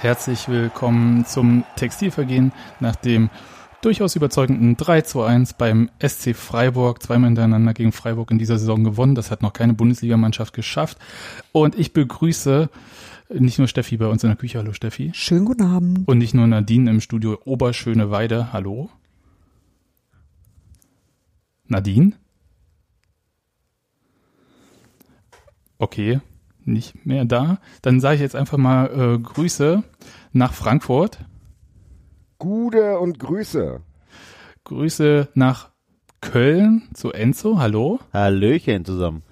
und herzlich willkommen zum Textilvergehen nach dem durchaus überzeugenden 3 zu 1 beim SC Freiburg. Zweimal hintereinander gegen Freiburg in dieser Saison gewonnen. Das hat noch keine Bundesligamannschaft geschafft. Und ich begrüße nicht nur Steffi bei uns in der Küche. Hallo Steffi. Schönen guten Abend. Und nicht nur Nadine im Studio Oberschöneweide. Hallo. Nadine? Okay, nicht mehr da. Dann sage ich jetzt einfach mal äh, Grüße nach Frankfurt. Gude und Grüße. Grüße nach Köln zu Enzo. Hallo. Hallöchen zusammen.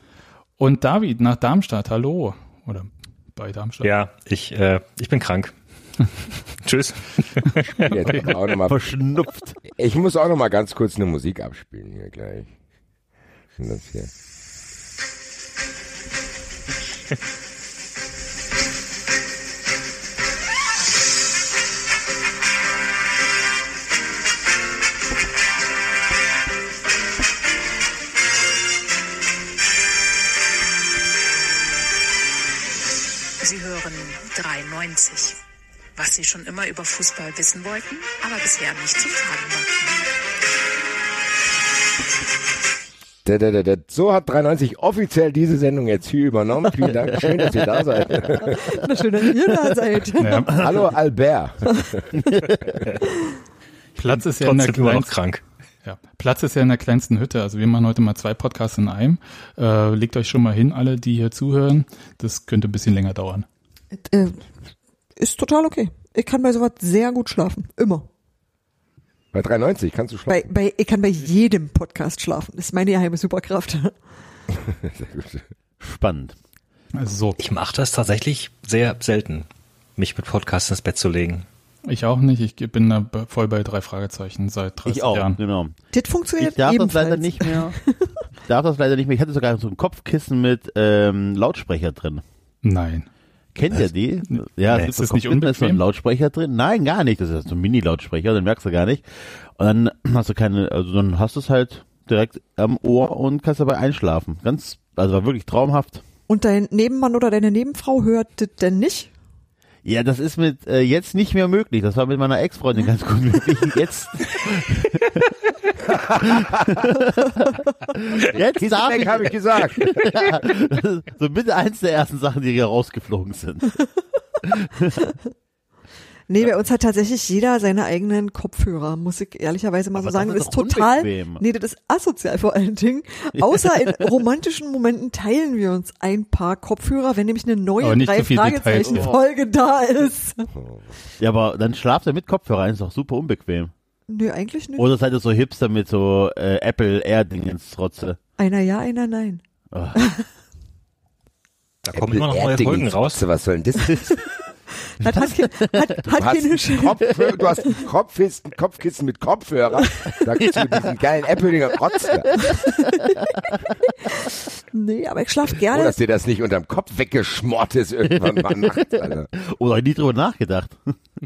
Und David nach Darmstadt. Hallo. Oder bei Darmstadt. Ja, ich, äh, ich bin krank. Tschüss. Jetzt auch noch mal, Verschnupft. ich muss auch noch mal ganz kurz eine Musik abspielen hier gleich. Das hier. Sie hören 93. Was Sie schon immer über Fußball wissen wollten, aber bisher nicht zu fragen wagten. So hat 93 offiziell diese Sendung jetzt hier übernommen. Vielen Dank. Schön, dass ihr da seid. Na schön, dass ihr da seid. Ja, Hallo Albert. Platz ist ja in der immer noch kleinsten, krank. ja, Platz ist ja in der kleinsten Hütte. Also wir machen heute mal zwei Podcasts in einem. Äh, legt euch schon mal hin, alle, die hier zuhören. Das könnte ein bisschen länger dauern. Äh, ist total okay. Ich kann bei sowas sehr gut schlafen. Immer. Bei 93 kannst du Bei, schlafen. bei, ich kann bei jedem Podcast schlafen. Das ist meine geheime Superkraft. Sehr gut. Spannend. Also so, Ich mache das tatsächlich sehr selten, mich mit Podcasts ins Bett zu legen. ich auch nicht. Ich bin da voll bei drei Fragezeichen seit 30 Ich auch, Jahren. genau. Das funktioniert Ich darf ebenfalls. das leider nicht mehr. Ich darf das leider nicht mehr. Ich hatte sogar so ein Kopfkissen mit ähm, Lautsprecher drin. Nein. Kennt ihr die? Ja, Nee, es ist das nicht da ist so ein unbequem? Lautsprecher drin. Nein, gar nicht. Das ist so ein Mini-Lautsprecher, den merkst du gar nicht. Und dann hast du keine, also dann hast du es halt direkt am Ohr und kannst dabei einschlafen. Ganz, also war wirklich traumhaft. Und dein Nebenmann oder deine Nebenfrau hört das denn nicht? Ja, das ist mit äh, jetzt nicht mehr möglich. Das war mit meiner Ex-Freundin ganz gut möglich. Jetzt. jetzt darf Weg ich, habe ich gesagt. ja, so bitte eins der ersten Sachen, die hier rausgeflogen sind. Nee, bei uns hat tatsächlich jeder seine eigenen Kopfhörer, muss ich ehrlicherweise mal Aber so sagen. das Das ist ist doch total, unbequem. nee, das ist asozial vor allen Dingen. Außer in romantischen Momenten teilen wir uns ein paar Kopfhörer, wenn nämlich eine neue Aber nicht drei so viel Details, Fragezeichen ja. Folge da ist. Ja, aber dann schlaft er mit Kopfhörer, ist doch super unbequem. Nö, eigentlich nicht. Oder seid ihr so Hipster mit so äh, Apple Air-Dingens trotze? Einer ja, einer nein. Da kommen immer noch neue Apple Folgen raus. Was soll denn das? Hat, hat, hat, Du hat hast. Kopf, du hast ein Kopfkissen, Kopfkissen mit Kopfhörer. Da gibt's mit diesen geilen Apple-Dinger Rotz. da. Nee, aber ich schlafe Oh, gerne. dass dir das nicht unterm Kopf weggeschmort ist irgendwann mal nachts, Alter. Oder hab ich nie drüber nachgedacht.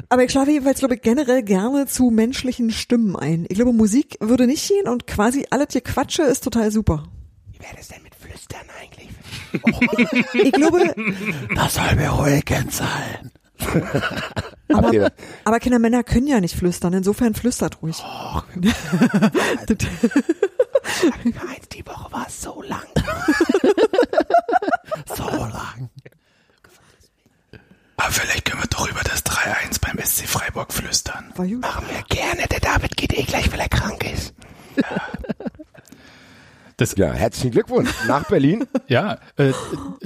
Aber ich schlafe jedenfalls, glaube ich, generell gerne zu menschlichen Stimmen ein. Ich glaube, Musik würde nicht gehen und quasi alles hier Quatsche ist total super. Wie wäre das denn mit Flüstern eigentlich? Ich glaube, Das soll beruhigend sein. Habt ihr das? aber Kindermänner können ja nicht flüstern, insofern flüstert ruhig. Das- Eins die Woche war so lang. So lang. Aber vielleicht können wir doch über das 3-1 beim SC Freiburg flüstern. Machen wir gerne. Der David geht eh gleich, weil er krank ist. Das, Ja, herzlichen Glückwunsch nach Berlin. ja, äh,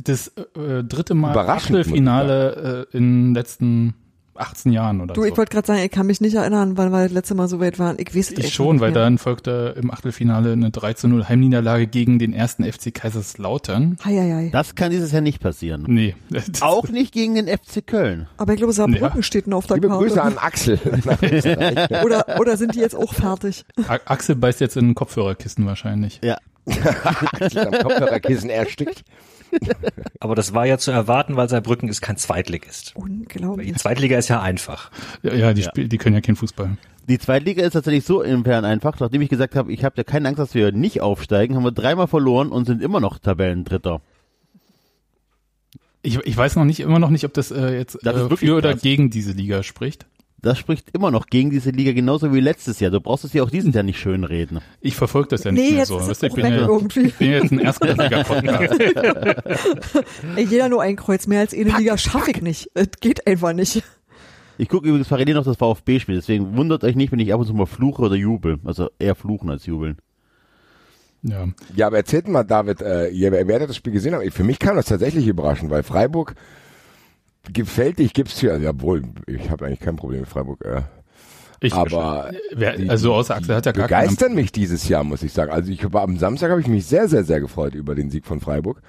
das äh, dritte Mal Überraschend, Achtelfinale äh, in den letzten 18 Jahren oder Du, so. ich wollte gerade sagen, ich kann mich nicht erinnern, wann wir das letzte Mal so weit waren. Ich weiß es Ich schon, weil mehr. dann folgte im Achtelfinale eine 3 zu 0 Heimniederlage gegen den ersten FC Kaiserslautern. Hei, hei, hei. Das kann dieses Jahr nicht passieren. Nee. Auch nicht gegen den FC Köln. Aber ich glaube, Saarbrücken Ja. steht noch auf der Liebe Grüße Karte. an Axel. Oder, oder sind die jetzt auch fertig? A- Axel beißt jetzt in ein Kopfhörerkissen wahrscheinlich. Ja. Am Kopfhörerkissen erstickt. Aber das war ja zu erwarten, weil Saarbrücken ist kein Zweitligist. Die Unglaublich. Zweitliga ist ja einfach. Ja, ja, die, Ja. Spiel, die können ja keinen Fußball. Die Zweitliga ist tatsächlich so insofern einfach, nachdem ich gesagt habe, ich habe ja keine Angst, dass wir nicht aufsteigen, haben wir dreimal verloren und sind immer noch Tabellendritter. Ich, ich weiß noch nicht, immer noch nicht, ob das äh, jetzt Das äh, für oder krass. gegen diese Liga spricht. Das spricht immer noch gegen diese Liga, genauso wie letztes Jahr. Du brauchst es ja auch diesen Jahr nicht schönreden. Ich verfolge das ja nicht Nee, mehr so. Weißt ich, bin ja, irgendwie. ich bin ja jetzt ein Erstliga-Podcast. Jeder nur ein Kreuz, mehr als eine Liga schaffe ich nicht. Es geht einfach nicht. Ich gucke übrigens parallel noch das VfB-Spiel, deswegen wundert euch nicht, wenn ich ab und zu mal fluche oder jubel. Also eher fluchen als jubeln. ja. Ja, aber erzählt mal, David, äh, ihr werdet das Spiel gesehen haben. Für mich kam das tatsächlich überraschend, weil Freiburg gefällt dich, gibt's hier, jawohl, ich habe eigentlich kein Problem mit Freiburg. Äh, Ich, aber wer, die- also außer Axel hat ja gar keinen. begeistern mich dieses Jahr, muss ich sagen. Also ich war am Samstag habe ich mich sehr, sehr, sehr gefreut über den Sieg von Freiburg.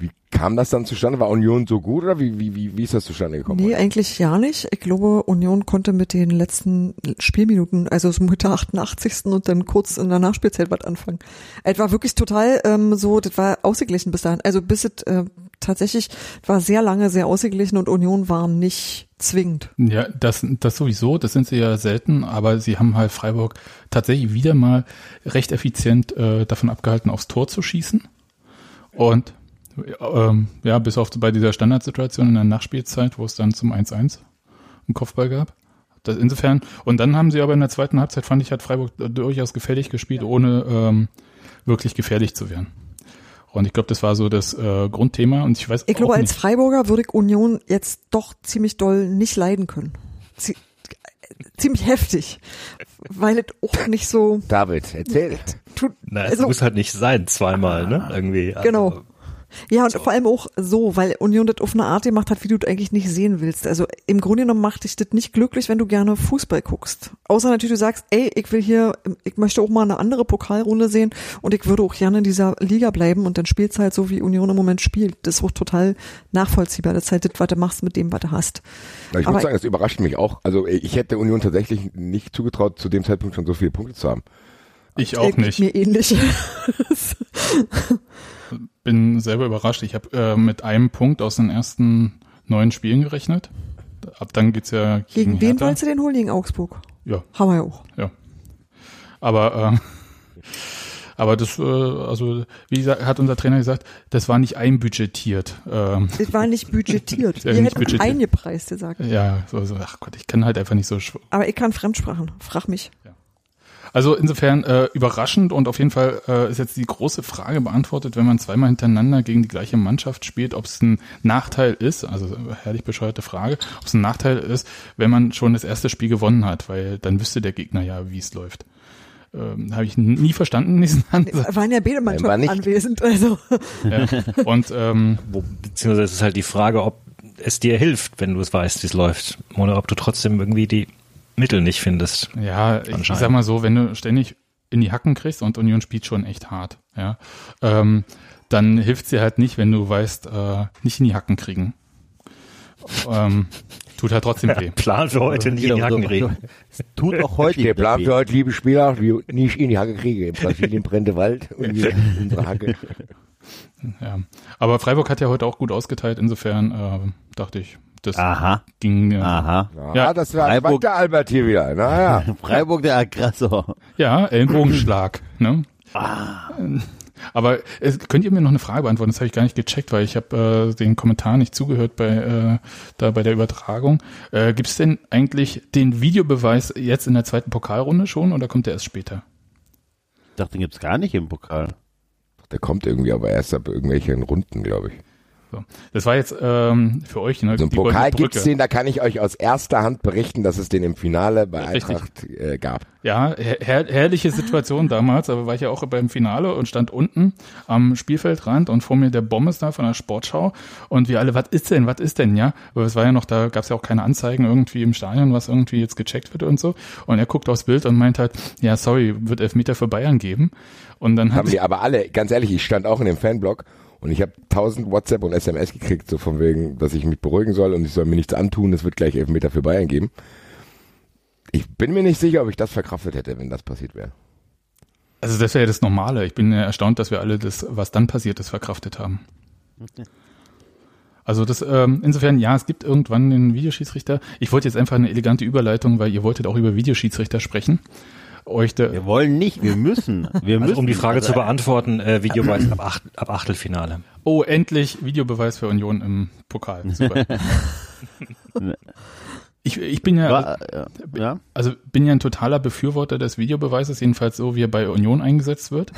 Wie kam das dann zustande? War Union so gut oder wie, wie, wie, wie ist das zustande gekommen? Nee, eigentlich ja nicht. Ich glaube, Union konnte mit den letzten Spielminuten, also so mit der 88. und dann kurz in der Nachspielzeit was anfangen. Es war wirklich total ähm, so, das war ausgeglichen bis dahin. Also bis es äh, tatsächlich war sehr lange sehr ausgeglichen und Union war nicht zwingend. Ja, das, das sowieso, das sind sie ja selten, aber sie haben halt Freiburg tatsächlich wieder mal recht effizient äh, davon abgehalten, aufs Tor zu schießen. Und ähm, ja, bis auf bei dieser Standardsituation in der Nachspielzeit, wo es dann zum 1-1 einen Kopfball gab. Das insofern, und dann haben sie aber in der zweiten Halbzeit, fand ich, hat Freiburg durchaus gefährlich gespielt, ohne ähm, wirklich gefährlich zu werden. Und ich glaube, das war so das äh, Grundthema. Und ich weiß Ich glaube, als Freiburger würde ich Union jetzt doch ziemlich doll nicht leiden können. Zie ziemlich heftig, weil es auch nicht so David, erzähl. tut. Na, es also, muss halt nicht sein, zweimal, ne? Irgendwie. Also, Genau. Ja, und vor allem auch so, weil Union das auf eine Art gemacht hat, wie du es eigentlich nicht sehen willst. Also im Grunde genommen macht dich das nicht glücklich, wenn du gerne Fußball guckst. Außer natürlich, du sagst, ey, ich will hier, ich möchte auch mal eine andere Pokalrunde sehen und ich würde auch gerne in dieser Liga bleiben und dann spielst halt so, wie Union im Moment spielt. Das ist auch total nachvollziehbar. Das ist halt das, was du machst mit dem, was du hast. Na, ich Aber- muss sagen, das überrascht mich auch. Also ich hätte Union tatsächlich nicht zugetraut, zu dem Zeitpunkt schon so viele Punkte zu haben. Ich auch Äh, nicht. Mir ähnlich. bin selber überrascht. Ich habe äh, mit einem Punkt aus den ersten neun Spielen gerechnet. Ab dann geht's ja gegen, Gegen wen Hertha. wolltest du den holen? Gegen Augsburg. Ja, Haben wir ja auch. ja. Aber äh, aber das, äh, also wie gesagt, hat unser Trainer gesagt, das war nicht einbudgetiert. Ähm, Das war nicht budgetiert. Ihr nicht hättet budgetiert. eingepreist gesagt. ja, so, so, ach Gott, ich kann halt einfach nicht so. Aber ich kann Fremdsprachen. Frag mich. Also insofern äh, überraschend und auf jeden Fall äh, ist jetzt die große Frage beantwortet, wenn man zweimal hintereinander gegen die gleiche Mannschaft spielt, ob es ein Nachteil ist, also äh, herrlich bescheuerte Frage, ob es ein Nachteil ist, wenn man schon das erste Spiel gewonnen hat, weil dann wüsste der Gegner ja, wie es läuft. Ähm, Habe ich nie verstanden, diesen Ansatz. Waren ja beide Mannschaften nicht. anwesend. Also ja. Und ähm, Wo, beziehungsweise es ist halt die Frage, ob es dir hilft, wenn du es weißt, wie es läuft. Oder ob du trotzdem irgendwie die Mittel nicht findest. Ja, ich, sag mal so, wenn du ständig in die Hacken kriegst und Union spielt schon echt hart, ja, ähm, dann hilft dir halt nicht, wenn du weißt, äh, nicht in die Hacken kriegen. Ähm, tut halt trotzdem weh. Plan für heute nicht in die Hacken kriegen. Tut auch heute Der Plan für heute, liebe Spieler, wie nicht in die Hacke kriege. In Brasilien brennt der Wald und wir in unsere Hacke. Ja. Aber Freiburg hat ja heute auch gut ausgeteilt, insofern äh, dachte ich, das Aha, ging. Äh, aha. Ja, Ja, das war Freiburg- der Albert hier wieder. Naja. Freiburg der Aggressor. Ja, Ellenbogenschlag. ne? Ah. Aber es, könnt ihr mir noch eine Frage beantworten? Das habe ich gar nicht gecheckt, weil ich habe äh, den Kommentar nicht zugehört bei äh, da bei der Übertragung. Äh, Gibt es denn eigentlich den Videobeweis jetzt in der zweiten Pokalrunde schon oder kommt der erst später? Ich dachte, den gibt's gar nicht im Pokal. Der kommt irgendwie aber erst ab irgendwelchen Runden, glaube ich. So. Das war jetzt ähm, für euch ne, So einen Pokal gibt's Brücke. den, da kann ich euch aus erster Hand berichten, dass es den im Finale bei. Eintracht äh, gab. Ja, her her herrliche Situation damals, aber war ich ja auch beim Finale und stand unten am Spielfeldrand und vor mir der Bommes da von der Sportschau und wir alle, was ist denn, was ist denn, ja? Aber es war ja noch, da gab es ja auch keine Anzeigen irgendwie im Stadion, was irgendwie jetzt gecheckt wird und so. Und er guckt aufs Bild und meint halt, ja, sorry, wird Elfmeter für Bayern geben. Und dann Haben die aber alle, ganz ehrlich, ich stand auch in dem Fanblog und ich habe tausend WhatsApp und SMS gekriegt, so von wegen, dass ich mich beruhigen soll und ich soll mir nichts antun, es wird gleich Elfmeter für Bayern geben. Ich bin mir nicht sicher, ob ich das verkraftet hätte, wenn das passiert wäre. Also das wäre ja das Normale. Ich bin ja erstaunt, dass wir alle das, was dann passiert ist, verkraftet haben. Also das, ähm, insofern, ja, es gibt irgendwann den Videoschiedsrichter. Ich wollte jetzt einfach eine elegante Überleitung, weil ihr wolltet auch über Videoschiedsrichter sprechen. Euch da, Wir wollen nicht, wir müssen. Wir müssen. Also um die Frage Also, zu beantworten, äh, Videobeweis ab, Acht, ab Achtelfinale. oh, endlich Videobeweis für Union im Pokal. Super. ich, ich bin ja, War, äh, ja. also bin ja ein totaler Befürworter des Videobeweises, jedenfalls so, wie er bei Union eingesetzt wird.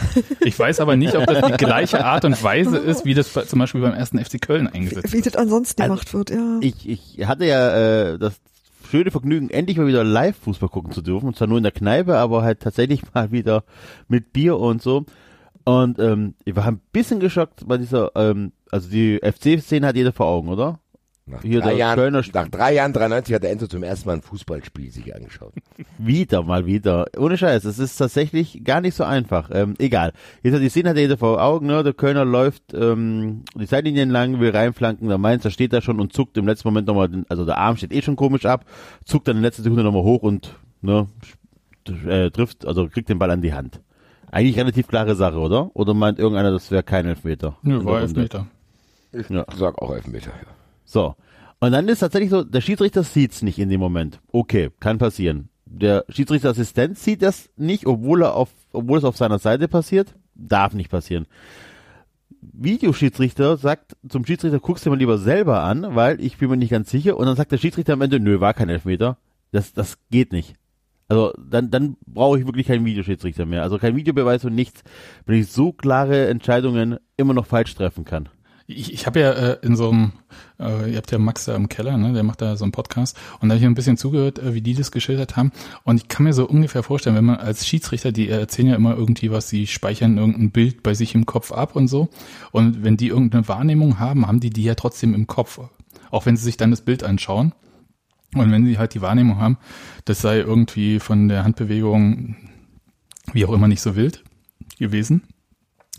Ich weiß aber nicht, ob das die gleiche Art und Weise ist, wie das zum Beispiel beim ersten FC Köln eingesetzt Wie wird. das ansonsten Also, gemacht wird, ja. Ich, ich hatte ja äh, das schöne Vergnügen, endlich mal wieder Live-Fußball gucken zu dürfen. Und zwar nur in der Kneipe, aber halt tatsächlich mal wieder mit Bier und so. Und ähm, ich war ein bisschen geschockt bei dieser, ähm, also die FC-Szene hat jeder vor Augen, oder? Nach Hier drei, Jahren, Kölner nach drei Jahren 93 hat der Enzo zum ersten Mal ein Fußballspiel sich angeschaut. Wieder, mal wieder. Ohne Scheiß, es ist tatsächlich gar nicht so einfach. Ähm, egal. Jetzt hat die Szene hat jeder vor Augen, ne? Der Kölner läuft ähm, die Seitenlinien lang, will reinflanken, der Mainzer steht da schon und zuckt im letzten Moment nochmal, den- also der Arm steht eh schon komisch ab, zuckt dann in letzter Sekunde nochmal hoch und ne, äh, trifft, also kriegt den Ball an die Hand. Eigentlich relativ klare Sache, oder? Oder meint irgendeiner, das wäre kein Elfmeter? Nö, war? Elfmeter. Ich Ja. sag auch Elfmeter. Ja. So. Und dann ist tatsächlich so, der Schiedsrichter sieht's nicht in dem Moment. Okay, kann passieren. Der Schiedsrichterassistent sieht das nicht, obwohl er auf, obwohl es auf seiner Seite passiert. Darf nicht passieren. Videoschiedsrichter sagt zum Schiedsrichter, guckst dir mal lieber selber an, weil ich bin mir nicht ganz sicher. Und dann sagt der Schiedsrichter am Ende, nö, war kein Elfmeter. Das, das geht nicht. Also dann, dann brauche ich wirklich keinen Videoschiedsrichter mehr. Also kein Videobeweis und nichts, wenn ich so klare Entscheidungen immer noch falsch treffen kann. Ich, ich habe ja äh, in so einem, äh, ihr habt ja Max da im Keller, ne, der macht da so einen Podcast. Und da habe ich ein bisschen zugehört, äh, wie die das geschildert haben. Und ich kann mir so ungefähr vorstellen, wenn man als Schiedsrichter, die erzählen ja immer irgendwie was, sie speichern irgendein Bild bei sich im Kopf ab und so. Und wenn die irgendeine Wahrnehmung haben, haben die die ja trotzdem im Kopf, auch wenn sie sich dann das Bild anschauen. Und wenn sie halt die Wahrnehmung haben, das sei irgendwie von der Handbewegung wie auch immer nicht so wild gewesen,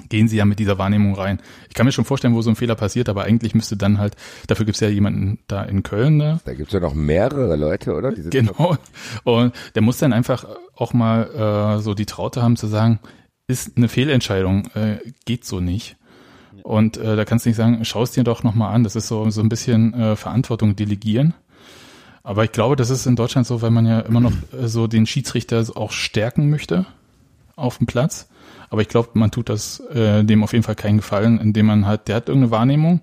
gehen sie ja mit dieser Wahrnehmung rein. Ich kann mir schon vorstellen, wo so ein Fehler passiert, aber eigentlich müsste dann halt, dafür gibt's ja jemanden da in Köln, ne? Da gibt's ja noch mehrere Leute, oder? Genau. Und der muss dann einfach auch mal äh, so die Traute haben zu sagen, ist eine Fehlentscheidung, äh, geht so nicht. Und äh, da kannst du nicht sagen, schau es dir doch nochmal an. Das ist so, so ein bisschen äh, Verantwortung delegieren. Aber ich glaube, das ist in Deutschland so, weil man ja immer noch äh, so den Schiedsrichter auch stärken möchte auf dem Platz. Aber ich glaube, man tut das äh, dem auf jeden Fall keinen Gefallen, indem man halt, der hat irgendeine Wahrnehmung,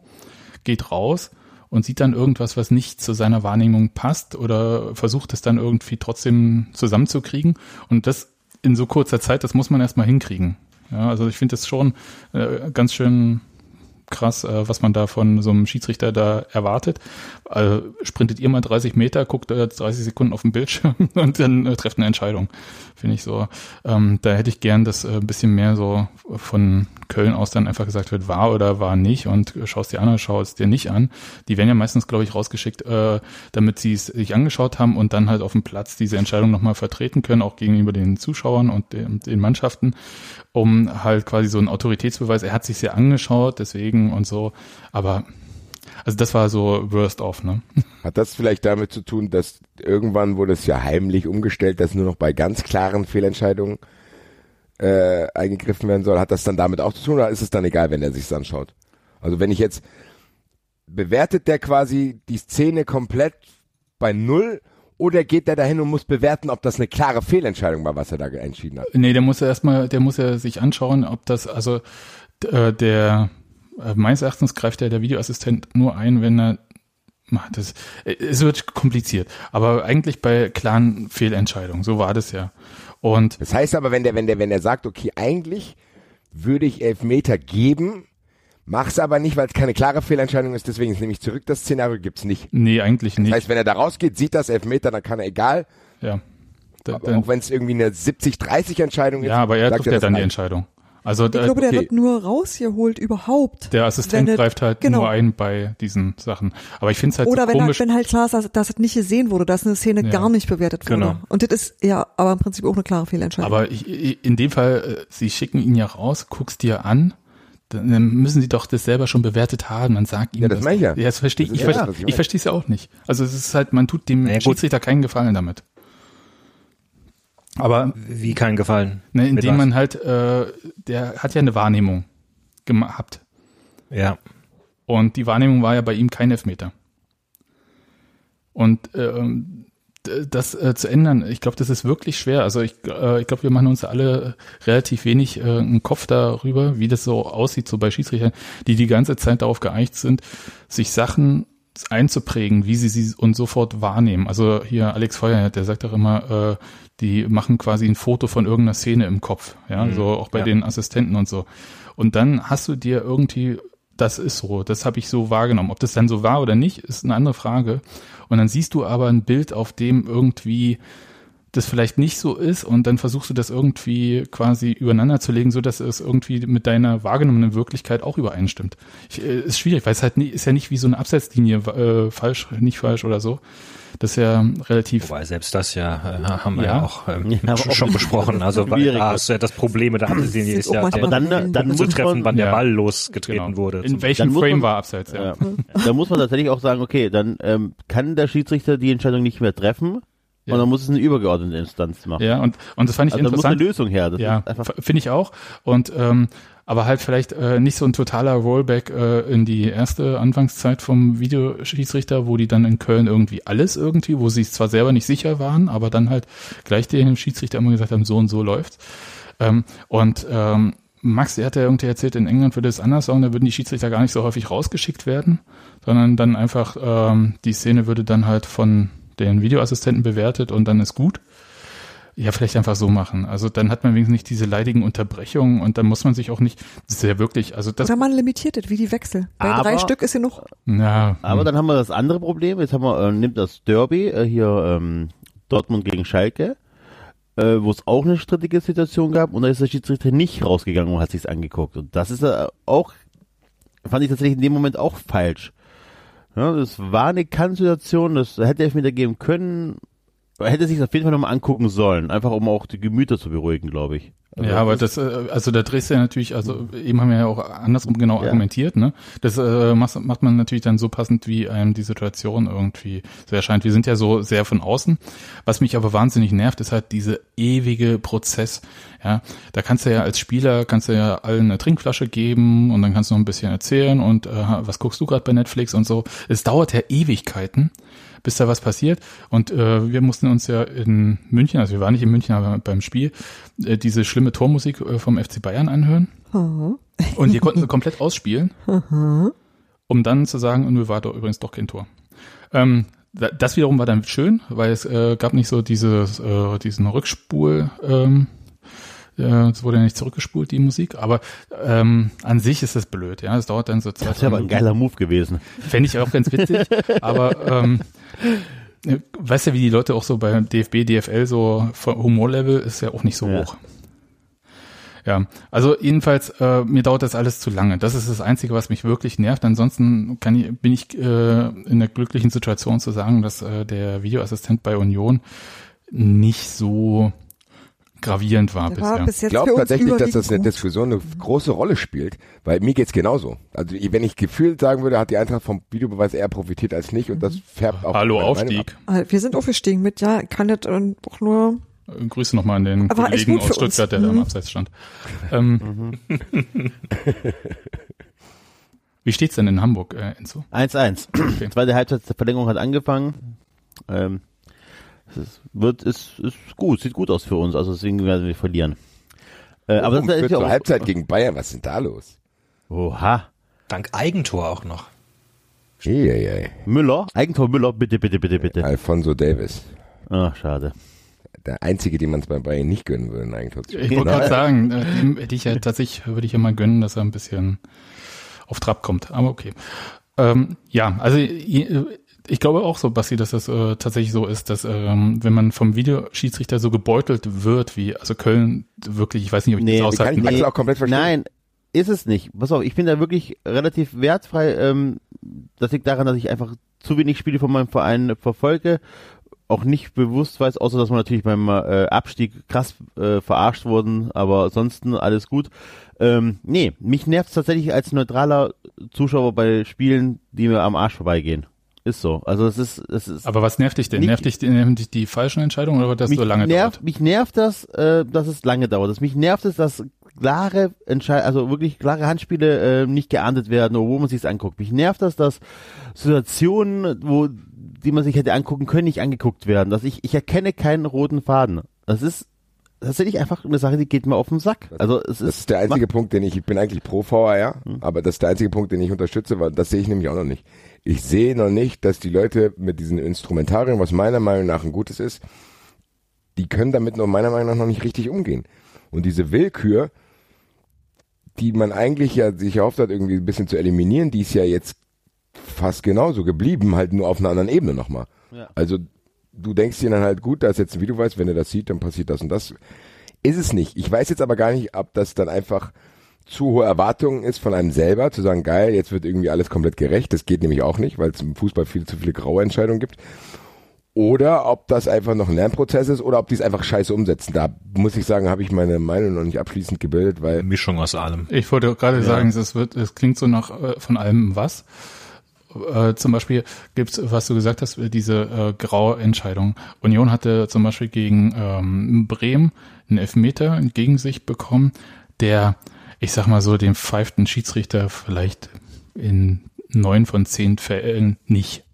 geht raus und sieht dann irgendwas, was nicht zu seiner Wahrnehmung passt oder versucht es dann irgendwie trotzdem zusammenzukriegen. Und das in so kurzer Zeit, das muss man erstmal hinkriegen. Ja, also ich finde das schon äh, ganz schön krass, äh, was man da von so einem Schiedsrichter da erwartet. Äh, sprintet ihr mal 30 Meter, guckt äh, 30 Sekunden auf den Bildschirm und dann äh, trefft eine Entscheidung. Finde ich so. Ähm, da hätte ich gern, dass äh, ein bisschen mehr so von Köln aus dann einfach gesagt wird, war oder war nicht und äh, schaust dir an oder schau es dir nicht an. Die werden ja meistens, glaube ich, rausgeschickt, äh, damit sie es sich angeschaut haben und dann halt auf dem Platz diese Entscheidung nochmal vertreten können, auch gegenüber den Zuschauern und den, den Mannschaften, um halt quasi so einen Autoritätsbeweis, er hat sich ja angeschaut, deswegen und so, aber also das war so worst off, ne? Hat das vielleicht damit zu tun, dass irgendwann wurde es ja heimlich umgestellt, dass nur noch bei ganz klaren Fehlentscheidungen äh, eingegriffen werden soll? Hat das dann damit auch zu tun oder ist es dann egal, wenn er sich's anschaut? Also wenn ich jetzt bewertet der quasi die Szene komplett bei null oder geht der dahin und muss bewerten, ob das eine klare Fehlentscheidung war, was er da entschieden hat? Nee, der muss ja erstmal, der muss ja sich anschauen, ob das, also äh, der äh, meines Erachtens greift ja der Videoassistent nur ein, wenn er das, äh, es wird kompliziert, aber eigentlich bei klaren Fehlentscheidungen, so war das ja. Und Das heißt aber, wenn der, wenn der, wenn er sagt, okay, eigentlich würde ich Elfmeter geben, mach's aber nicht, weil es keine klare Fehlentscheidung ist, deswegen nehme ich zurück, das Szenario gibt's nicht. nee, eigentlich Das nicht. heißt, wenn er da rausgeht, sieht das Elfmeter, dann kann er egal, ja. Da, aber dann, auch wenn es irgendwie eine 70-30 Entscheidung ist. ja, aber er trifft ja das dann die. Entscheidung. Also Ich da, glaube, der okay. wird nur rausgeholt überhaupt. der Assistent er- greift halt genau. nur ein bei diesen Sachen. Aber ich finde es halt Oder so wenn, komisch. halt, wenn halt klar ist, dass, dass es nicht gesehen wurde, dass eine Szene Ja. gar nicht bewertet wurde. Genau. Und das ist ja aber im Prinzip auch eine klare Fehlentscheidung. Aber ich, ich- in dem Fall, äh, sie schicken ihn ja raus, guckst dir an, dann müssen sie doch das selber schon bewertet haben, dann sag ihm Ja, das meine ich ja. Ja, das verstehe ich. Das Ich, ja ver- das, was ich ich verstehe es ja auch nicht. Also es ist halt, man tut dem Ja, gut. Schiedsrichter keinen Gefallen damit. Aber Wie kein Gefallen. ne, indem man halt, äh, der hat ja eine Wahrnehmung gehabt. Ja. Und die Wahrnehmung war ja bei ihm kein Elfmeter. Und ähm, das äh, zu ändern, ich glaube, das ist wirklich schwer. Also ich, äh, ich glaube, wir machen uns alle relativ wenig äh, einen Kopf darüber, wie das so aussieht, so bei Schiedsrichtern, die die ganze Zeit darauf geeicht sind, sich Sachen einzuprägen, wie sie sie und sofort wahrnehmen. Also hier Alex Feuerherr, der sagt auch immer, äh, die machen quasi ein Foto von irgendeiner Szene im Kopf, ja, so auch bei ja. den Assistenten und so. Und dann hast du dir irgendwie, das ist so, das habe ich so wahrgenommen. Ob das dann so war oder nicht, ist eine andere Frage. Und dann siehst du aber ein Bild, auf dem irgendwie das vielleicht nicht so ist und dann versuchst du das irgendwie quasi übereinander zu legen, so dass es irgendwie mit deiner wahrgenommenen Wirklichkeit auch übereinstimmt. Ich, äh, ist schwierig, weil es halt nie, ist ja nicht wie so eine Abseitslinie äh, falsch, nicht falsch oder so. Das ist ja relativ Wobei selbst das ja äh, haben wir Ja. ja, auch ähm, Ja, schon, auch besprochen. Also weil, ah, ist ja das Problem mit der Abseitslinie ist ist ja Aber dann, Problem. dann zu treffen, man, wann der. Ball losgetreten genau. wurde. In welchem Dann Frame man- war abseits, ja. Ja. Da muss man tatsächlich auch sagen, okay, dann ähm, kann der Schiedsrichter die Entscheidung nicht mehr treffen Ja. und dann muss es eine übergeordnete Instanz machen. Ja, und, und das fand ich also da muss eine interessant. Lösung her. Das Ja, finde ich auch. Und ähm, aber halt vielleicht äh, nicht so ein totaler Rollback äh, in die erste Anfangszeit vom Videoschiedsrichter, wo die dann in Köln irgendwie alles irgendwie, wo sie es zwar selber nicht sicher waren, aber dann halt gleich dem Schiedsrichter immer gesagt haben, so und so läuft's. Ähm, und ähm, Max, der hat ja irgendwie erzählt, in England würde es anders sein, da würden die Schiedsrichter gar nicht so häufig rausgeschickt werden, sondern dann einfach ähm, die Szene würde dann halt von den Videoassistenten bewertet und dann ist gut. Ja, vielleicht einfach so machen. Also dann hat man wenigstens nicht diese leidigen Unterbrechungen und dann muss man sich auch nicht, das ist ja wirklich, also das, Oder man limitiert es, wie die Wechsel. Bei Aber- drei Stück ist ja noch. ja, aber hm. dann haben wir das andere Problem. Jetzt haben wir, äh, nimmt das Derby, äh, hier ähm, Dortmund gegen Schalke, äh, wo es auch eine strittige Situation gab und da ist der Schiedsrichter nicht rausgegangen und hat sich's angeguckt. Und das ist äh, auch, fand ich tatsächlich in dem Moment auch falsch. Ja, das war eine Kann-Situation, das hätte Elfmeter geben können, hätte sich auf jeden Fall nochmal angucken sollen, einfach um auch die Gemüter zu beruhigen, glaube ich. Also ja, aber das, äh, also da drehst du ja natürlich, also eben haben wir ja auch andersrum genau Ja. argumentiert, ne? Das äh, macht, macht man natürlich dann so passend, wie einem die Situation irgendwie so erscheint. Wir sind ja so sehr von außen. Was mich aber wahnsinnig nervt, ist halt diese ewige Prozess. Ja, da kannst du ja als Spieler, kannst du ja allen eine Trinkflasche geben und dann kannst du noch ein bisschen erzählen und äh, was guckst du gerade bei Netflix und so. Es dauert ja Ewigkeiten bis da was passiert. Und äh, wir mussten uns ja in München, also wir waren nicht in München, aber beim Spiel, äh, diese schlimme Tormusik äh, vom FC Bayern anhören. Und die konnten sie komplett ausspielen, um dann zu sagen, und wir war doch übrigens doch kein Tor. Ähm, da- das wiederum war dann schön, weil es äh, gab nicht so dieses, äh, diesen Rückspul, ähm, äh, es wurde ja nicht zurückgespult, die Musik, aber ähm, an sich ist das blöd, ja. Es dauert dann so zwei, das wäre aber ein geiler Move gewesen. Fände ich auch ganz witzig, aber ähm, äh, weißt ja, wie die Leute auch so bei DFB, DFL so vom Humorlevel ist ja auch nicht so Ja. hoch. Ja, also jedenfalls, äh, mir dauert das alles zu lange. Das ist das Einzige, was mich wirklich nervt. Ansonsten kann ich, bin ich äh, in der glücklichen Situation zu sagen, dass äh, der Videoassistent bei Union nicht so gravierend war war bisher. bis Ich glaube tatsächlich, dass das in der überwiegend Diskussion eine große Rolle spielt, weil mir geht's genauso. Also wenn ich gefühlt sagen würde, hat die Eintracht vom Videobeweis eher profitiert als nicht und das färbt auch Hallo Aufstieg. ab. Wir sind aufgestiegen mit, ja, kann das auch nur, Äh, Grüße nochmal an den Aber Kollegen aus. Stuttgart, der da im Mhm. Abseits stand. Ähm, Wie steht's denn in Hamburg, äh, Enzo? 1-1. Okay. Zweite Halbzeit der Verlängerung hat angefangen. Ähm, es ist, wird, ist, ist gut, sieht gut aus für uns, also deswegen werden wir verlieren. Äh, aber um, das ist für ja auch, Halbzeit gegen Bayern, was ist denn da los? Oha. Dank Eigentor auch noch. Eieiei. Müller, Eigentor Müller, bitte, bitte, bitte, bitte. Alfonso Davis. Ah, schade. Der einzige, dem man es bei Bayern nicht gönnen würde, ein Eigentor zu Ich wollte gerade sagen, äh, dem hätte ich ja tatsächlich, würde ich ja mal gönnen, dass er ein bisschen auf Trab kommt. Aber okay. Ähm, ja, also ich glaube auch so, Basti, dass das äh, tatsächlich so ist, dass ähm, wenn man vom Videoschiedsrichter so gebeutelt wird, wie also Köln wirklich, ich weiß nicht, ob ich Nee, das kann aushalten ich kann. Axel auch komplett verstehen. Nein, ist es nicht. Pass auf, ich bin da wirklich relativ wertfrei. Ähm, das liegt daran, dass ich einfach zu wenig Spiele von meinem Verein verfolge. Auch nicht bewusst weiß, außer dass wir natürlich beim äh, Abstieg krass äh, verarscht wurden, aber ansonsten alles gut. Ähm, nee, mich nervt tatsächlich als neutraler Zuschauer bei Spielen, die mir am Arsch vorbeigehen. Ist so. Also es ist, es ist. Aber was nervt dich denn? Nicht- nervt dich, dich die falschen Entscheidungen oder dass mich so lange nervt, dauert? Mich nervt das, äh, dass es lange dauert. Das, mich nervt es, dass klare Entscheid also wirklich klare Handspiele äh, nicht geahndet werden, obwohl man sich's anguckt. Mich nervt das, dass Situationen, wo die man sich hätte angucken können, nicht angeguckt werden. Dass ich, ich erkenne keinen roten Faden. Das ist tatsächlich einfach eine Sache, die geht mir auf den Sack. Also es ist, Das ist der einzige Punkt, den ich, ich bin eigentlich pro VAR, Hm. aber das ist der einzige Punkt, den ich unterstütze, weil das sehe ich nämlich auch noch nicht. Ich sehe noch nicht, dass die Leute mit diesen Instrumentarien, was meiner Meinung nach ein gutes ist, die können damit noch meiner Meinung nach noch nicht richtig umgehen. Und diese Willkür, die man eigentlich ja sich erhofft hat, irgendwie ein bisschen zu eliminieren, die ist ja jetzt fast genauso geblieben, halt nur auf einer anderen Ebene nochmal. Ja. Also du denkst dir dann halt, gut, da ist jetzt ein Video, weißt, wenn er das sieht, dann passiert das und das. Ist es nicht. Ich weiß jetzt aber gar nicht, ob das dann einfach zu hohe Erwartungen ist von einem selber, zu sagen, geil, jetzt wird irgendwie alles komplett gerecht. Das geht nämlich auch nicht, weil es im Fußball viel zu viele graue Entscheidungen gibt. Oder ob das einfach noch ein Lernprozess ist oder ob die es einfach scheiße umsetzen. Da muss ich sagen, habe ich meine Meinung noch nicht abschließend gebildet, weil Mischung aus allem. Ich wollte gerade sagen, es wird, es klingt so nach äh, von allem was. Äh, zum Beispiel gibt's, was du gesagt hast, äh, diese äh, graue Entscheidung. Union hatte zum Beispiel gegen ähm, Bremen einen Elfmeter gegen sich bekommen, der, ich sag mal so, den pfeiften Schiedsrichter vielleicht in neun von zehn Fällen nicht.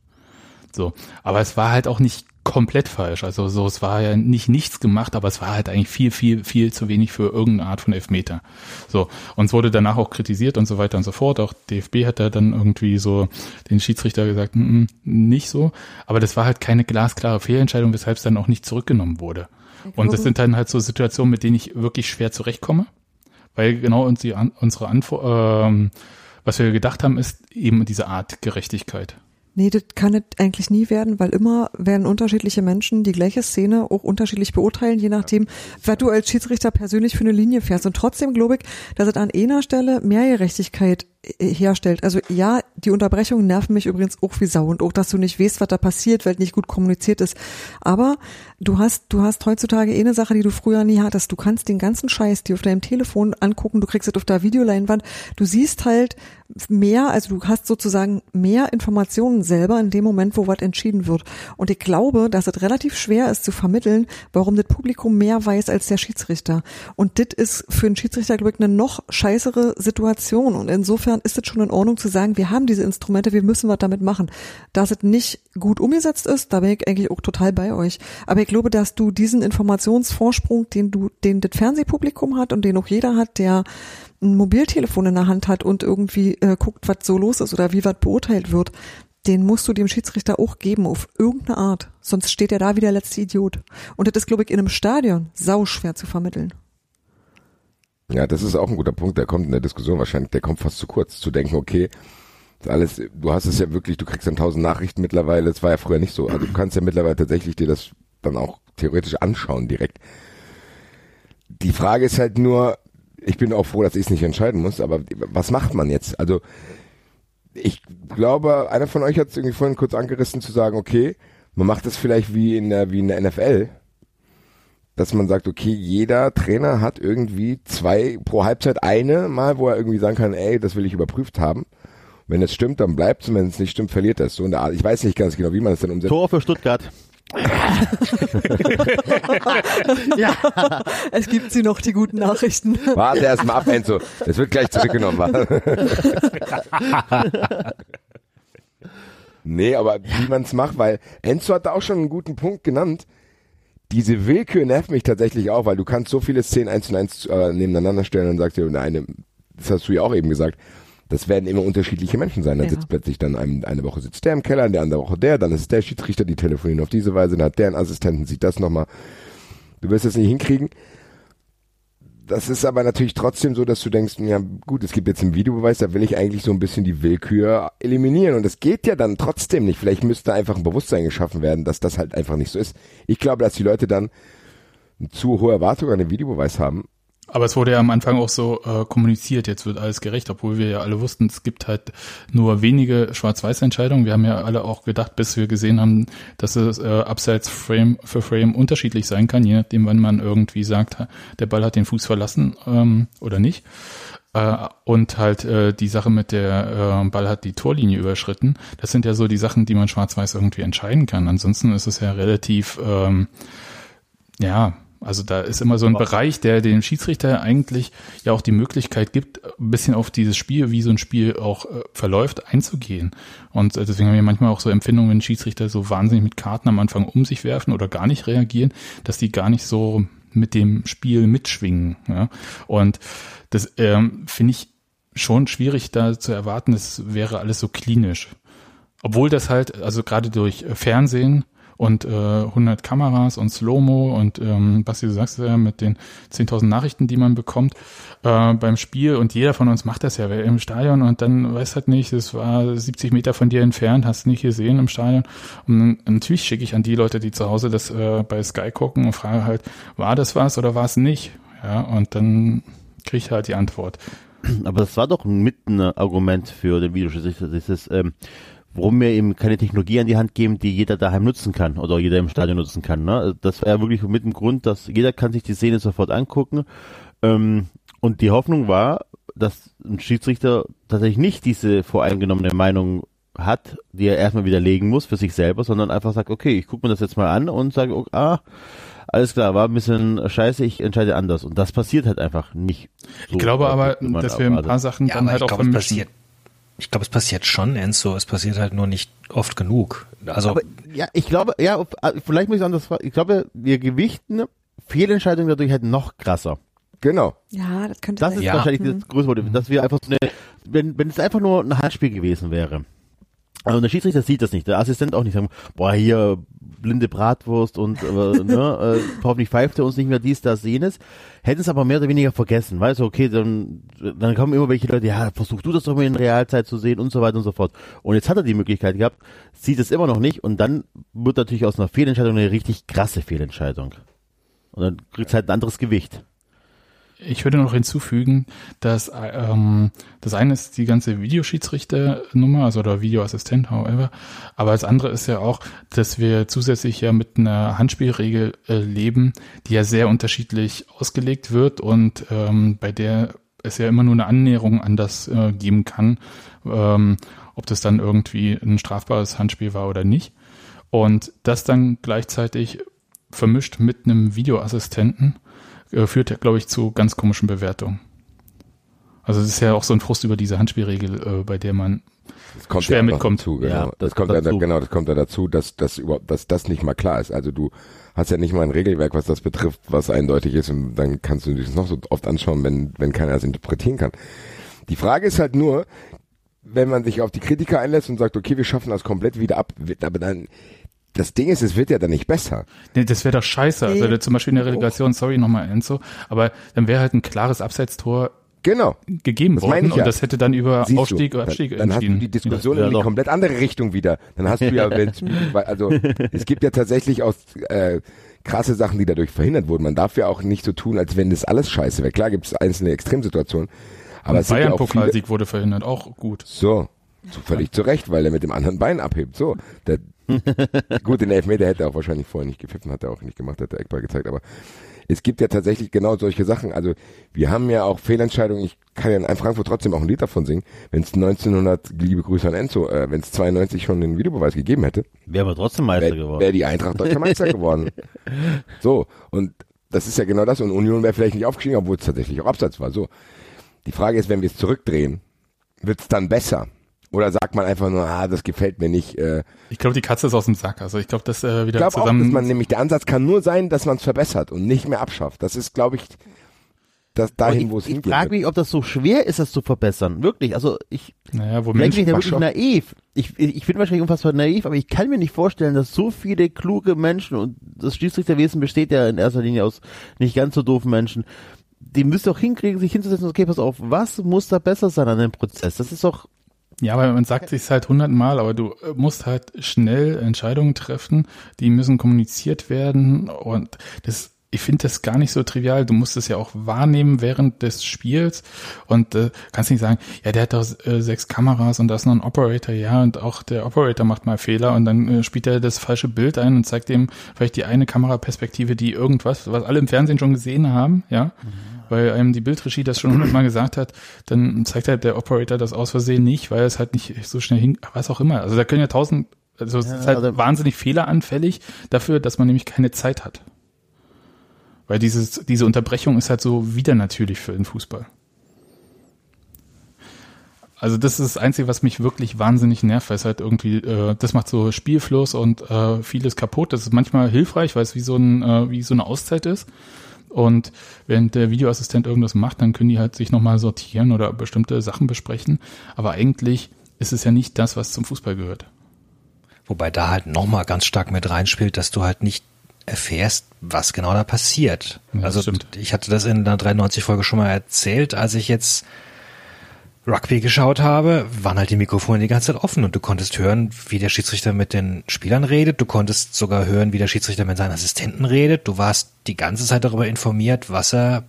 So. Aber es war halt auch nicht komplett falsch. Also so, es war ja nicht nichts gemacht, aber es war halt eigentlich viel, viel, viel zu wenig für irgendeine Art von Elfmeter. So. Und es wurde danach auch kritisiert und so weiter und so fort. Auch DFB hat da dann irgendwie so den Schiedsrichter gesagt, "Mm, mm, nicht so. Aber das war halt keine glasklare Fehlentscheidung, weshalb es dann auch nicht zurückgenommen wurde. Und das sind dann halt so Situationen, mit denen ich wirklich schwer zurechtkomme. Weil genau unsere Antwort, ähm, was wir gedacht haben, ist eben diese Art Gerechtigkeit. Nee, das kann es eigentlich nie werden, weil immer werden unterschiedliche Menschen die gleiche Szene auch unterschiedlich beurteilen, je nachdem, was du als Schiedsrichter persönlich für eine Linie fährst. Und trotzdem glaube ich, dass es an einer Stelle mehr Gerechtigkeit äh, herstellt. Also ja, die Unterbrechungen nerven mich übrigens auch wie Sau und auch, dass du nicht weißt, was da passiert, weil nicht gut kommuniziert ist. Aber du hast, du hast heutzutage eh eine Sache, die du früher nie hattest. Du kannst den ganzen Scheiß dir auf deinem Telefon angucken, du kriegst es auf der Videoleinwand, du siehst halt mehr, also du hast sozusagen mehr Informationen selber in dem Moment, wo was entschieden wird. Und ich glaube, dass es relativ schwer ist zu vermitteln, warum das Publikum mehr weiß als der Schiedsrichter. Und das ist für einen Schiedsrichter, glaube ich, eine noch scheißere Situation. Und insofern ist es schon in Ordnung zu sagen, wir haben diese Instrumente, wir müssen was damit machen. Dass es nicht gut umgesetzt ist, da bin ich eigentlich auch total bei euch. Aber ich glaube, dass du diesen Informationsvorsprung, den du, den das Fernsehpublikum hat und den auch jeder hat, der ein Mobiltelefon in der Hand hat und irgendwie äh, guckt, was so los ist oder wie was beurteilt wird, den musst du dem Schiedsrichter auch geben auf irgendeine Art. Sonst steht er da wie der letzte Idiot. Und das ist, glaube ich, in einem Stadion sauschwer zu vermitteln. Ja, das ist auch ein guter Punkt, der kommt in der Diskussion wahrscheinlich, der kommt fast zu kurz, zu denken, okay, alles, du hast es ja wirklich, du kriegst dann tausend Nachrichten mittlerweile, das war ja früher nicht so, also du kannst ja mittlerweile tatsächlich dir das dann auch theoretisch anschauen direkt. Die Frage ist halt nur, ich bin auch froh, dass ich es nicht entscheiden muss, aber was macht man jetzt? Also ich glaube, einer von euch hat es irgendwie vorhin kurz angerissen zu sagen, okay, man macht das vielleicht wie in der, wie in der NFL, dass man sagt, okay, jeder Trainer hat irgendwie zwei pro Halbzeit eine mal, wo er irgendwie sagen kann, ey, das will ich überprüft haben. Wenn es stimmt, dann bleibt es, wenn es nicht stimmt, verliert er es. So in der Art. Ich weiß nicht ganz genau, wie man das dann umsetzt. Tor für Stuttgart. Ja, es gibt sie noch, die guten Nachrichten. Warte erst mal ab, Enzo. Das wird gleich zurückgenommen. nee, aber wie man es macht, weil Enzo hat da auch schon einen guten Punkt genannt. Diese Willkür nervt mich tatsächlich auch, weil du kannst so viele Szenen eins zu eins äh, nebeneinander stellen und sagst dir, eine, das hast du ja auch eben gesagt, das werden immer unterschiedliche Menschen sein. Dann Ja. sitzt plötzlich dann ein, eine Woche sitzt der im Keller, in der andere Woche der, dann ist es der Schiedsrichter, die telefonieren auf diese Weise, dann hat der einen Assistenten, sieht das nochmal. Du wirst es nicht hinkriegen. Das ist aber natürlich trotzdem so, dass du denkst, ja gut, es gibt jetzt einen Videobeweis, da will ich eigentlich so ein bisschen die Willkür eliminieren. Und das geht ja dann trotzdem nicht. Vielleicht müsste einfach ein Bewusstsein geschaffen werden, dass das halt einfach nicht so ist. Ich glaube, dass die Leute dann eine zu hohe Erwartung an den Videobeweis haben. Aber es wurde ja am Anfang auch so äh, kommuniziert, jetzt wird alles gerecht, obwohl wir ja alle wussten, es gibt halt nur wenige Schwarz-Weiß-Entscheidungen. Wir haben ja alle auch gedacht, bis wir gesehen haben, dass es äh, abseits Frame für Frame unterschiedlich sein kann, je nachdem, wann man irgendwie sagt, der Ball hat den Fuß verlassen ähm, oder nicht. Äh, und halt äh, die Sache mit der äh, Ball hat die Torlinie überschritten. Das sind ja so die Sachen, die man schwarz-weiß irgendwie entscheiden kann. Ansonsten ist es ja relativ, ähm, ja, Also da ist immer so ein Bereich, der dem Schiedsrichter eigentlich ja auch die Möglichkeit gibt, ein bisschen auf dieses Spiel, wie so ein Spiel auch äh, verläuft, einzugehen. Und äh, deswegen haben wir manchmal auch so Empfindungen, wenn Schiedsrichter so wahnsinnig mit Karten am Anfang um sich werfen oder gar nicht reagieren, dass die gar nicht so mit dem Spiel mitschwingen. Ja? Und das ähm, finde ich schon schwierig da zu erwarten, es wäre alles so klinisch. Obwohl das halt, also gerade durch Fernsehen und äh, 100 Kameras und Slow-Mo und ähm, was du sagst ja mit den 10.000 Nachrichten, die man bekommt äh, beim Spiel und jeder von uns macht das ja im Stadion und dann weiß halt nicht, es war 70 Meter von dir entfernt, hast nicht gesehen im Stadion und natürlich schicke ich an die Leute, die zu Hause das äh, bei Sky gucken und frage halt, war das was oder war es nicht? Ja, und dann kriege ich halt die Antwort. Aber das war doch mit ein Argument für den Videoschiedsrichter, dieses ähm, warum wir ihm keine Technologie an die Hand geben, die jeder daheim nutzen kann oder jeder im Stadion nutzen kann. Ne? Das war ja wirklich mit dem Grund, dass jeder kann sich die Szene sofort angucken. Ähm, und die Hoffnung war, dass ein Schiedsrichter tatsächlich nicht diese voreingenommene Meinung hat, die er erstmal widerlegen muss für sich selber, sondern einfach sagt, okay, ich gucke mir das jetzt mal an und sage, okay, ah, alles klar, war ein bisschen scheiße, ich entscheide anders. Und das passiert halt einfach nicht. So ich glaube aber, dass wir ein paar Sachen ja, dann halt auch vermischen ich glaube, es passiert schon, Enzo. Es passiert halt nur nicht oft genug. Also aber, ja, ich glaube, ja, äh, vielleicht muss ich anders fragen. Ich glaube, wir gewichten Fehlentscheidungen dadurch halt noch krasser. Genau. Ja, das könnte Das sein. ist Ja. wahrscheinlich das größte Problem, dass wir einfach so eine, wenn, wenn es einfach nur ein Handspiel gewesen wäre. Also der Schiedsrichter sieht das nicht, der Assistent auch nicht sagen, boah, hier blinde Bratwurst und äh, ne, äh, hoffentlich pfeift er uns nicht mehr dies, das, jenes. Hätten es aber mehr oder weniger vergessen, weißt du, okay, dann, dann kommen immer welche Leute, ja, versuch du das doch mal in Realzeit zu sehen und so weiter und so fort. Und jetzt hat er die Möglichkeit gehabt, sieht es immer noch nicht und dann wird natürlich aus einer Fehlentscheidung eine richtig krasse Fehlentscheidung. Und dann kriegt es halt ein anderes Gewicht. Ich würde noch hinzufügen, dass ähm, das eine ist die ganze Videoschiedsrichternummer, also oder Videoassistent, however. Aber das andere ist ja auch, dass wir zusätzlich ja mit einer Handspielregel äh, leben, die ja sehr unterschiedlich ausgelegt wird und ähm, bei der es ja immer nur eine Annäherung an das äh, geben kann, ähm, ob das dann irgendwie ein strafbares Handspiel war oder nicht. Und das dann gleichzeitig vermischt mit einem Videoassistenten äh, führt, glaube ich, zu ganz komischen Bewertungen. Also es ist ja auch so ein Frust über diese Handspielregel, äh, bei der man Das kommt schwer ja mitkommt. Dazu, genau. Ja, das, das kommt kommt ja, dazu. genau, das kommt ja dazu, dass, dass überhaupt, dass das nicht mal klar ist. Also du hast ja nicht mal ein Regelwerk, was das betrifft, was eindeutig ist und dann kannst du dich noch so oft anschauen, wenn, wenn keiner das interpretieren kann. Die Frage ist halt nur, wenn man sich auf die Kritiker einlässt und sagt, okay, wir schaffen das komplett wieder ab, aber dann, das Ding ist, es wird ja dann nicht besser. Nee, das wäre doch scheiße. Also Nee. zum Beispiel in der Relegation, sorry nochmal Enzo, aber dann wäre halt ein klares Abseitstor Genau. gegeben Das worden ich ja. und das hätte dann über Siehst Aufstieg du, oder Abstieg dann, dann hast du entschieden. die Diskussion Ja, in die doch. komplett andere Richtung wieder. Dann hast du ja, weil, also es gibt ja tatsächlich auch äh, krasse Sachen, die dadurch verhindert wurden. Man darf ja auch nicht so tun, als wenn das alles scheiße wäre. Klar gibt es einzelne Extremsituationen, aber es sind ja auch viele, Bayern-Pokalsieg wurde verhindert, auch gut. so, so völlig zu Recht, weil er mit dem anderen Bein abhebt. So, der, gut, den Elfmeter hätte er auch wahrscheinlich vorher nicht gepfiffen, hat er auch nicht gemacht, hat der Eckball gezeigt, aber es gibt ja tatsächlich genau solche Sachen. Also wir haben ja auch Fehlentscheidungen. Ich kann ja in Frankfurt trotzdem auch ein Lied davon singen. Wenn es 1900, liebe Grüße an Enzo, äh, wenn es 92 schon den Videobeweis gegeben hätte, Wären wir trotzdem Meister wäre geworden. wär die Eintracht deutscher Meister geworden. So, und das ist ja genau das. Und Union wäre vielleicht nicht aufgestiegen, obwohl es tatsächlich auch Abseits war. So, die Frage ist, wenn wir es zurückdrehen, wird es dann besser? Oder sagt man einfach nur, ah, das gefällt mir nicht. Äh, Ich glaube, die Katze ist aus dem Sack. Also ich glaube, das äh, ich wieder glaube auch, zusammen. dass man nämlich, der Ansatz kann nur sein, dass man es verbessert und nicht mehr abschafft. Das ist, glaube ich, das dahin, wo es ich ich hingeht. frage mich, ob das so schwer ist, das zu verbessern. Wirklich. Also ich naja, wo ich da wirklich naiv. Ich, ich, ich bin wahrscheinlich unfassbar naiv, aber ich kann mir nicht vorstellen, dass so viele kluge Menschen, und das Schiedsrichterwesen besteht ja in erster Linie aus nicht ganz so doofen Menschen, die müsst doch hinkriegen, sich hinzusetzen, okay, pass auf, was muss da besser sein an dem Prozess? Das ist doch, Ja, aber man sagt sich halt hundertmal, aber du äh, musst halt schnell Entscheidungen treffen, die müssen kommuniziert werden und das ich finde das gar nicht so trivial. Du musst es ja auch wahrnehmen während des Spiels und äh, kannst nicht sagen, ja, der hat doch äh, sechs Kameras und da ist noch ein Operator, ja, und auch der Operator macht mal Fehler und dann äh, spielt er das falsche Bild ein und zeigt dem vielleicht die eine Kameraperspektive, die irgendwas, was alle im Fernsehen schon gesehen haben, ja, weil einem die Bildregie das schon hundertmal gesagt hat, dann zeigt halt der Operator das aus Versehen nicht, weil es halt nicht so schnell hin, was auch immer. Also da können ja tausend, also es Ja, ist halt also- wahnsinnig fehleranfällig dafür, dass man nämlich keine Zeit hat. Weil dieses, diese Unterbrechung ist halt so wieder natürlich für den Fußball. Also das ist das Einzige, was mich wirklich wahnsinnig nervt, weil es halt irgendwie, äh, das macht so Spielfluss und äh, vieles kaputt. Das ist manchmal hilfreich, weil es wie so ein, äh, wie so eine Auszeit ist. Und wenn der Videoassistent irgendwas macht, dann können die halt sich nochmal sortieren oder bestimmte Sachen besprechen. Aber eigentlich ist es ja nicht das, was zum Fußball gehört. Wobei da halt nochmal ganz stark mit reinspielt, dass du halt nicht erfährst, was genau da passiert. Ja, also stimmt. ich hatte das in der 93-Folge schon mal erzählt, als ich jetzt Rugby geschaut habe, waren halt die Mikrofone die ganze Zeit offen und du konntest hören, wie der Schiedsrichter mit den Spielern redet. Du konntest sogar hören, wie der Schiedsrichter mit seinen Assistenten redet. Du warst die ganze Zeit darüber informiert, was er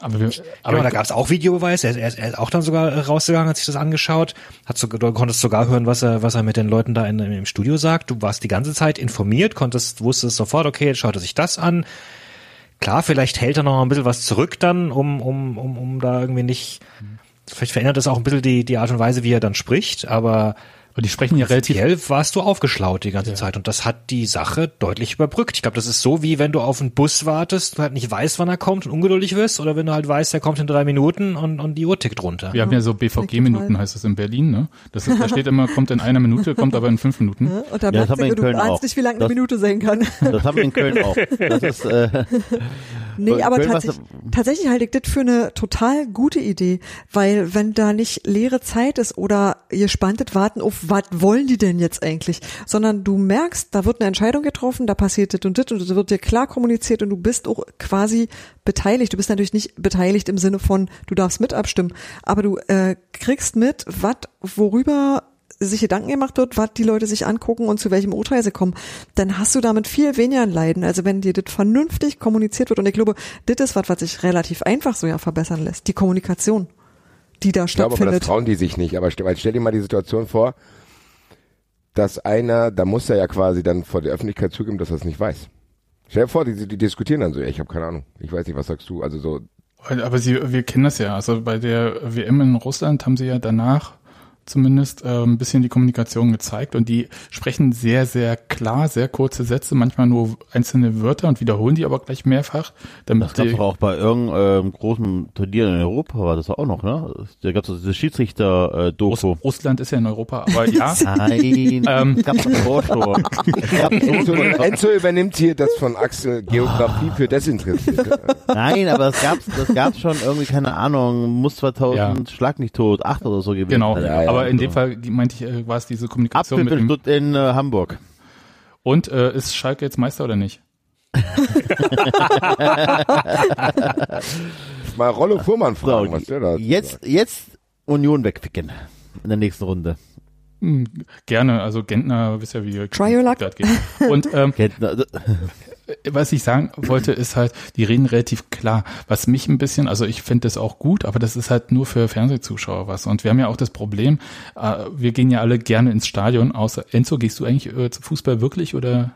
Aber, wir, aber aber da gab es auch Videobeweis. Er, er, er ist auch dann sogar rausgegangen, hat sich das angeschaut. Hat so, du konntest sogar hören, was er, was er mit den Leuten da in, im Studio sagt. Du warst die ganze Zeit informiert, konntest, wusstest sofort, okay, jetzt schaut er sich das an. Klar, vielleicht hält er noch ein bisschen was zurück dann, um, um, um, um da irgendwie nicht. Vielleicht verändert das auch ein bisschen die, die Art und Weise, wie er dann spricht, aber aber die sprechen ja relativ Prinzipiell warst du aufgeschlaut die ganze Zeit und das hat die Sache deutlich überbrückt. Ich glaube, das ist so wie wenn du auf einen Bus wartest, du halt nicht weißt, wann er kommt und ungeduldig wirst oder wenn du halt weißt, er kommt in drei Minuten und, und die Uhr tickt runter. Wir haben ja so BVG-Minuten, heißt das in Berlin, ne? Das ist, da steht immer, kommt in einer Minute, kommt aber in fünf Minuten. Ja, Und da Ja, das merkst haben wir in du, du ahnst auch. nicht, wie lange eine Das- Minute sein kann. Das haben wir in Köln auch. Das ist, äh, Nee, aber Köln tatsächlich, tatsächlich halte ich das für eine total gute Idee, weil wenn da nicht leere Zeit ist oder ihr spanntet warten auf, was wollen die denn jetzt eigentlich, sondern du merkst, da wird eine Entscheidung getroffen, da passiert das und das und das wird dir klar kommuniziert und du bist auch quasi beteiligt. Du bist natürlich nicht beteiligt im Sinne von, du darfst mit abstimmen, aber du äh, kriegst mit, was, worüber sich Gedanken gemacht wird, was die Leute sich angucken und zu welchem Urteil sie kommen, dann hast du damit viel weniger Leiden. Also wenn dir das vernünftig kommuniziert wird und ich glaube, das ist was, was sich relativ einfach so ja verbessern lässt. Die Kommunikation, die da Ich glaube aber, das stattfindet. trauen die sich nicht. Aber stell, stell dir mal die Situation vor, dass einer, da muss er ja quasi dann vor der Öffentlichkeit zugeben, dass er es nicht weiß. Stell dir vor, die, die diskutieren dann so, ja, ich habe keine Ahnung, ich weiß nicht, was sagst du? Also so, Aber sie, wir kennen das ja. Also bei der WM in Russland haben sie ja danach zumindest äh, ein bisschen die Kommunikation gezeigt und die sprechen sehr, sehr klar, sehr kurze Sätze, manchmal nur einzelne Wörter und wiederholen die aber gleich mehrfach, damit das gab's die, doch auch bei irgendeinem großen Turnier in Europa, war das auch noch, ne? Da gab's doch diese Russ, Schiedsrichter-Doku. Russland ist ja in Europa, aber ja. Nein, Ähm. es gab das auch schon. Es gab Enzo, Enzo übernimmt hier das von Axel Geografie für Desinteressierte. Nein, aber es gab's, das gab's schon irgendwie, keine Ahnung, muss 2000, Ja. Schlag nicht tot, 8 oder so gewesen. Genau. Ja, ja. Aber in dem Fall die, meinte ich, äh, war es diese Kommunikation mit dem, in äh, Hamburg. und äh, ist Schalke jetzt Meister oder nicht? Mal Rollo Fuhrmann fragen, So, was der da jetzt, jetzt Union wegficken. In der nächsten Runde. Hm, gerne, also Gentner, wisst ja, wie Try your luck. das geht. Und ähm, Kenntner, was ich sagen wollte, ist halt, die reden relativ klar. Was mich ein bisschen, also ich finde das auch gut, aber das ist halt nur für Fernsehzuschauer was. Und wir haben ja auch das Problem, äh, wir gehen ja alle gerne ins Stadion, außer Enzo, gehst du eigentlich äh, zu Fußball wirklich oder?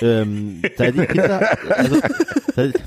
ähm, seit ich Kinder, also, seit,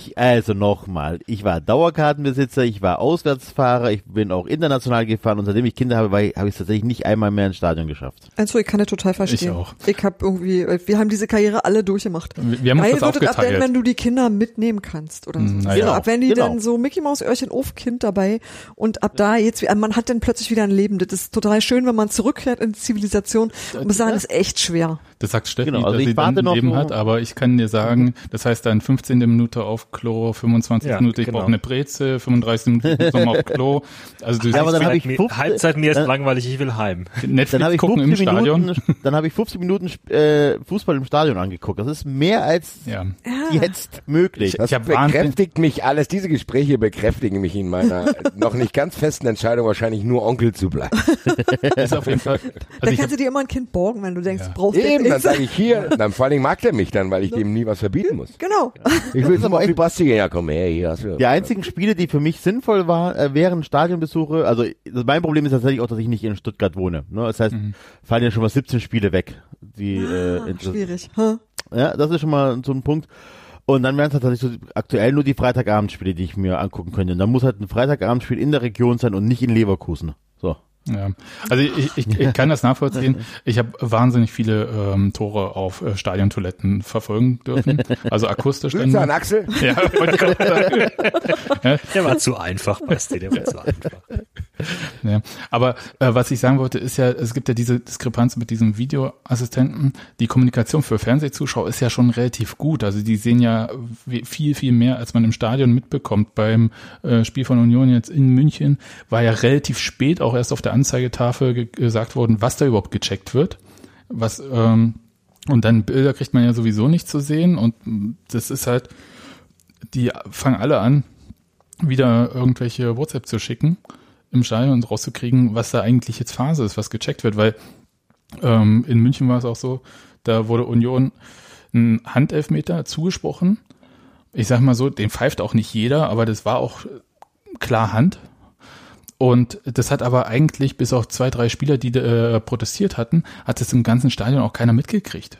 ich, also nochmal, ich war Dauerkartenbesitzer, ich war Auswärtsfahrer, ich bin auch international gefahren und seitdem ich Kinder habe, habe ich es tatsächlich nicht einmal mehr ins Stadion geschafft. Also ich kann das total verstehen. Ich auch. Ich habe irgendwie, wir haben diese Karriere alle durchgemacht. Wir, wir haben uns das wird es ab wenn, du die Kinder mitnehmen kannst oder so. Mm, na genau, ja. ab wenn die Genau. dann so Mickey Maus Öhrchen auf Kind dabei und ab da jetzt, man hat dann plötzlich wieder ein Leben. Das ist total schön, wenn man zurückkehrt in die Zivilisation. Ich muss sagen, das ist echt schwer. Das sagt Steffi, Genau, also dass ich sie dann ein noch Leben hat, aber ich kann dir sagen, das heißt dann 15. Minute auf Klo, 25. Ja, Minute, ich genau. brauche eine Breze, 35. Minute, ich muss nochmal auf Klo. Also du Ja, aber dann habe ich mir, 15 Halbzeit mir ist dann- langweilig, ich will heim. Netflix Dann habe ich gucken 15 im Stadion. Minuten, dann habe ich 15 Minuten äh, Fußball im Stadion angeguckt. Das ist mehr als Ja. jetzt möglich. Das Ich hab Wahnsinn- bekräftigt mich alles, diese Gespräche bekräftigen mich in meiner noch nicht ganz festen Entscheidung, wahrscheinlich nur Onkel zu bleiben. ist auf jeden Fall. dann Also ich kannst du dir immer ein Kind borgen, wenn du denkst, Ja. du brauchst Eben, dann sage ich hier, dann vor allen Dingen mag der mich dann, weil ich dem nie was verbieten muss. Genau. Ich will die echt- Basti gehen, ja komm her, hier hast du. Die einzigen Spiele, die für mich sinnvoll waren, äh, wären Stadionbesuche. Also mein Problem ist tatsächlich auch, dass ich nicht in Stuttgart wohne. Ne? Das heißt, fallen ja schon mal 17 Spiele weg. Die, äh, inter- Schwierig. Huh? ja, das ist schon mal so ein Punkt. Und dann wären es tatsächlich so aktuell nur die Freitagabendspiele, die ich mir angucken könnte. Und dann muss halt ein Freitagabendspiel in der Region sein und nicht in Leverkusen. Ja, also ich, ich, ich kann das nachvollziehen. Ich habe wahnsinnig viele ähm, Tore auf äh, Stadiontoiletten verfolgen dürfen. Also akustisch. Grüße an Axel. Ja, wollte ich gerade sagen. ja, Der war zu einfach, Basti, der war zu einfach. ja. Aber äh, was ich sagen wollte, ist ja, es gibt ja diese Diskrepanz mit diesem Videoassistenten. Die Kommunikation für Fernsehzuschauer ist ja schon relativ gut. Also die sehen ja viel, viel mehr, als man im Stadion mitbekommt. Beim äh, Spiel von Union jetzt in München war ja relativ spät auch erst auf der Anzeigetafel ge gesagt worden, was da überhaupt gecheckt wird. Was, ähm, und dann Bilder kriegt man ja sowieso nicht zu sehen. Und das ist halt, die fangen alle an, wieder irgendwelche WhatsApp zu schicken im Stadion und rauszukriegen, was da eigentlich jetzt Phase ist, was gecheckt wird, weil ähm, in München war es auch so, da wurde Union ein Handelfmeter zugesprochen. Ich sag mal so, den pfeift auch nicht jeder, aber das war auch klar Hand. Und das hat aber eigentlich bis auf zwei, drei Spieler, die äh, protestiert hatten, hat es im ganzen Stadion auch keiner mitgekriegt.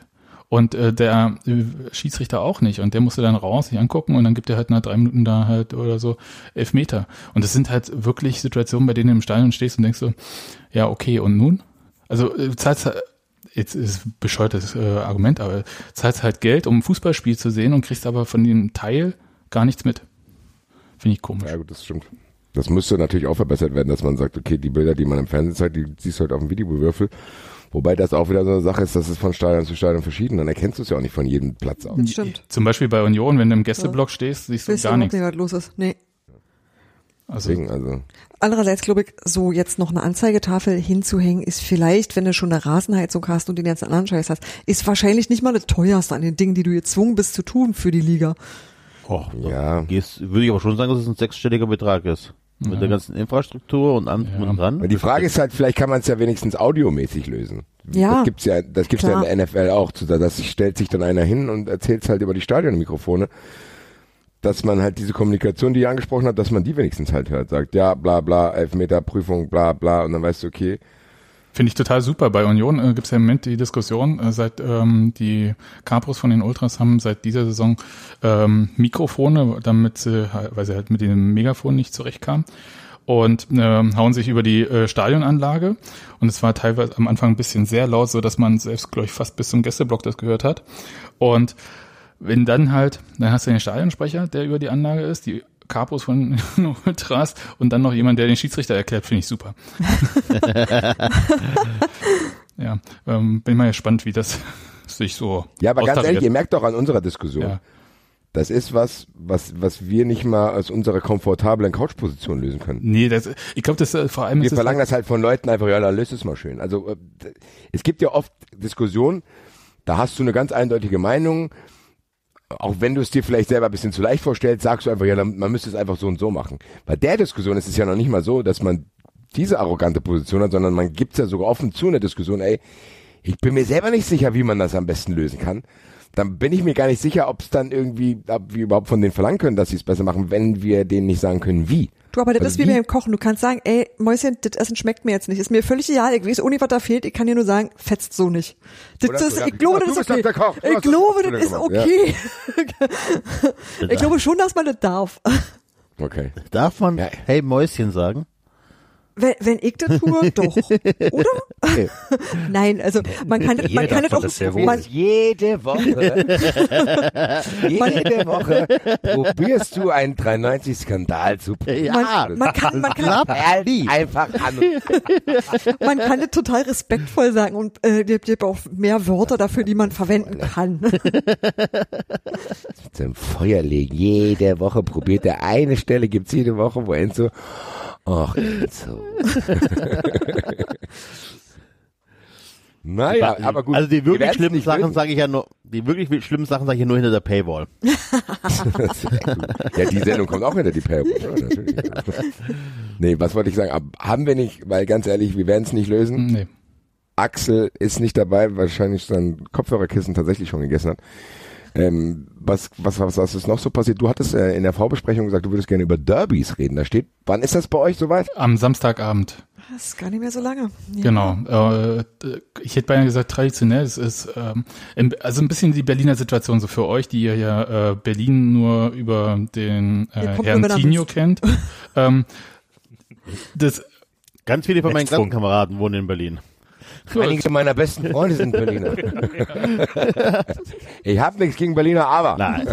Und äh, der äh, Schiedsrichter auch nicht. Und der musste dann raus, sich angucken und dann gibt er halt nach drei Minuten da halt oder so elf Meter. Und das sind halt wirklich Situationen, bei denen du im Stadion stehst und denkst so, ja, okay, und nun? Also äh, zahlst halt- jetzt ist ein bescheuertes äh, Argument, aber zahlst halt Geld, um ein Fußballspiel zu sehen und kriegst aber von dem Teil gar nichts mit. Finde ich komisch. Ja gut, das stimmt. Das müsste natürlich auch verbessert werden, dass man sagt, okay, die Bilder, die man im Fernsehen zeigt, die siehst du halt auf dem Videowürfel. Wobei das auch wieder so eine Sache ist, dass es von Stadion zu Stadion verschieden. Dann erkennst du es ja auch nicht von jedem Platz aus. Stimmt. Zum Beispiel bei Union, wenn du im Gästeblock stehst, siehst du Wisst gar nichts. nicht, was los ist? Nee. Also, Deswegen, also. Andererseits glaube ich, so jetzt noch eine Anzeigetafel hinzuhängen, ist vielleicht, wenn du schon eine Rasenheizung hast und den ganzen anderen Scheiß hast, ist wahrscheinlich nicht mal das teuerste an den Dingen, die du gezwungen bist zu tun für die Liga. Oh, Ja. Gehst, würde ich aber schon sagen, dass es ein sechsstelliger Betrag ist. Mit der ganzen Infrastruktur und allem drum und dran. Die Frage ist halt, vielleicht kann man es ja wenigstens audiomäßig lösen. Ja, Das gibt's ja, das gibt's ja klar. in der NFL auch. Da das stellt sich dann einer hin und erzählt halt über die Stadionmikrofone, dass man halt diese Kommunikation, die ihr angesprochen habt, dass man die wenigstens halt hört. Sagt, ja, bla bla, Elfmeter, Prüfung, bla bla, und dann weißt du, okay, Finde ich total super. Bei Union äh, gibt es ja im Moment die Diskussion, äh, seit ähm, die Capros von den Ultras haben seit dieser Saison ähm, Mikrofone, damit sie, halt- weil sie halt mit dem Megafon nicht zurechtkamen und ähm, hauen sich über die äh, Stadionanlage. Und es war teilweise am Anfang ein bisschen sehr laut, so dass man selbst glaube ich fast bis zum Gästeblock das gehört hat. Und wenn dann halt, dann hast du den Stadionsprecher, der über die Anlage ist, die Capos von Ultras und dann noch jemand, der den Schiedsrichter erklärt, finde ich super. Ja, ähm, bin mal gespannt, wie das sich so Ja, aber ganz ehrlich, ihr merkt doch an unserer Diskussion, Ja. das ist was, was, was wir nicht mal aus unserer komfortablen Couchposition lösen können. Nee, das, ich glaube, das äh, vor allem Wir ist verlangen das halt von Leuten einfach, ja, dann löst es mal schön. Also äh, es gibt ja oft Diskussionen, da hast du eine ganz eindeutige Meinung, auch wenn du es dir vielleicht selber ein bisschen zu leicht vorstellst, sagst du einfach, ja, man müsste es einfach so und so machen. Bei der Diskussion ist es ja noch nicht mal so, dass man diese arrogante Position hat, sondern man gibt es ja sogar offen zu in der Diskussion, ey, ich bin mir selber nicht sicher, wie man das am besten lösen kann. Dann bin ich mir gar nicht sicher, ob es dann irgendwie, ob wir überhaupt von denen verlangen können, dass sie es besser machen, wenn wir denen nicht sagen können, wie. Du, aber das Also ist wie wie- beim Kochen. Du kannst sagen, ey, Mäuschen, das Essen schmeckt mir jetzt nicht. Ist mir völlig egal. Ich weiß nicht, was da fehlt. Ich kann dir nur sagen, fetzt so nicht. Das Oder ist, ich glaube, das ist okay. Ich glaube, das ist okay. Ich glaube schon, dass man das darf. Okay. Darf man Ja. Hey Mäuschen sagen? Wenn, wenn ich das tue, doch. Oder? Nein, also man kann das, man Jeder kann das auch, das man, Jede Woche, jede Woche probierst du einen 93-Skandal zu man, man kann, man kann, Ehrlich, einfach an. man kann das total respektvoll sagen und äh, gibt, gibt auch mehr Wörter dafür, die man verwenden kann. Zum Feuer legen. Jede Woche probiert er eine Stelle, gibt's jede Woche, wo Enzo, ach Enzo. naja, aber gut. Also die wir wirklich schlimmen Sachen sage ich ja nur, die wirklich schlimmen Sachen sage ich ja nur hinter der Paywall. ja, die Sendung kommt auch hinter die Paywall. Ja, natürlich. nee, was wollte ich sagen? Ab- Haben wir nicht, weil ganz ehrlich, wir werden es nicht lösen. Nee. Axel ist nicht dabei, wahrscheinlich sein Kopfhörerkissen tatsächlich schon gegessen hat. Ähm, was, was, was, was ist noch so passiert? Du hattest äh, in der Vorbesprechung gesagt, du würdest gerne über Derbys reden. Da steht, wann ist das bei euch soweit? Am Samstagabend, Das ist gar nicht mehr so lange. Ja. genau. Äh, ich hätte beinahe gesagt, traditionell, es ist ähm, also ein bisschen die Berliner Situation so für euch, die ihr ja äh, Berlin nur über den äh, Herrn Tinio wisst. kennt. ähm, das Ganz viele von meinen. Klassenkameraden wohnen in Berlin. Einige meiner besten Freunde sind Berliner. ich habe nichts gegen Berliner, aber Nein.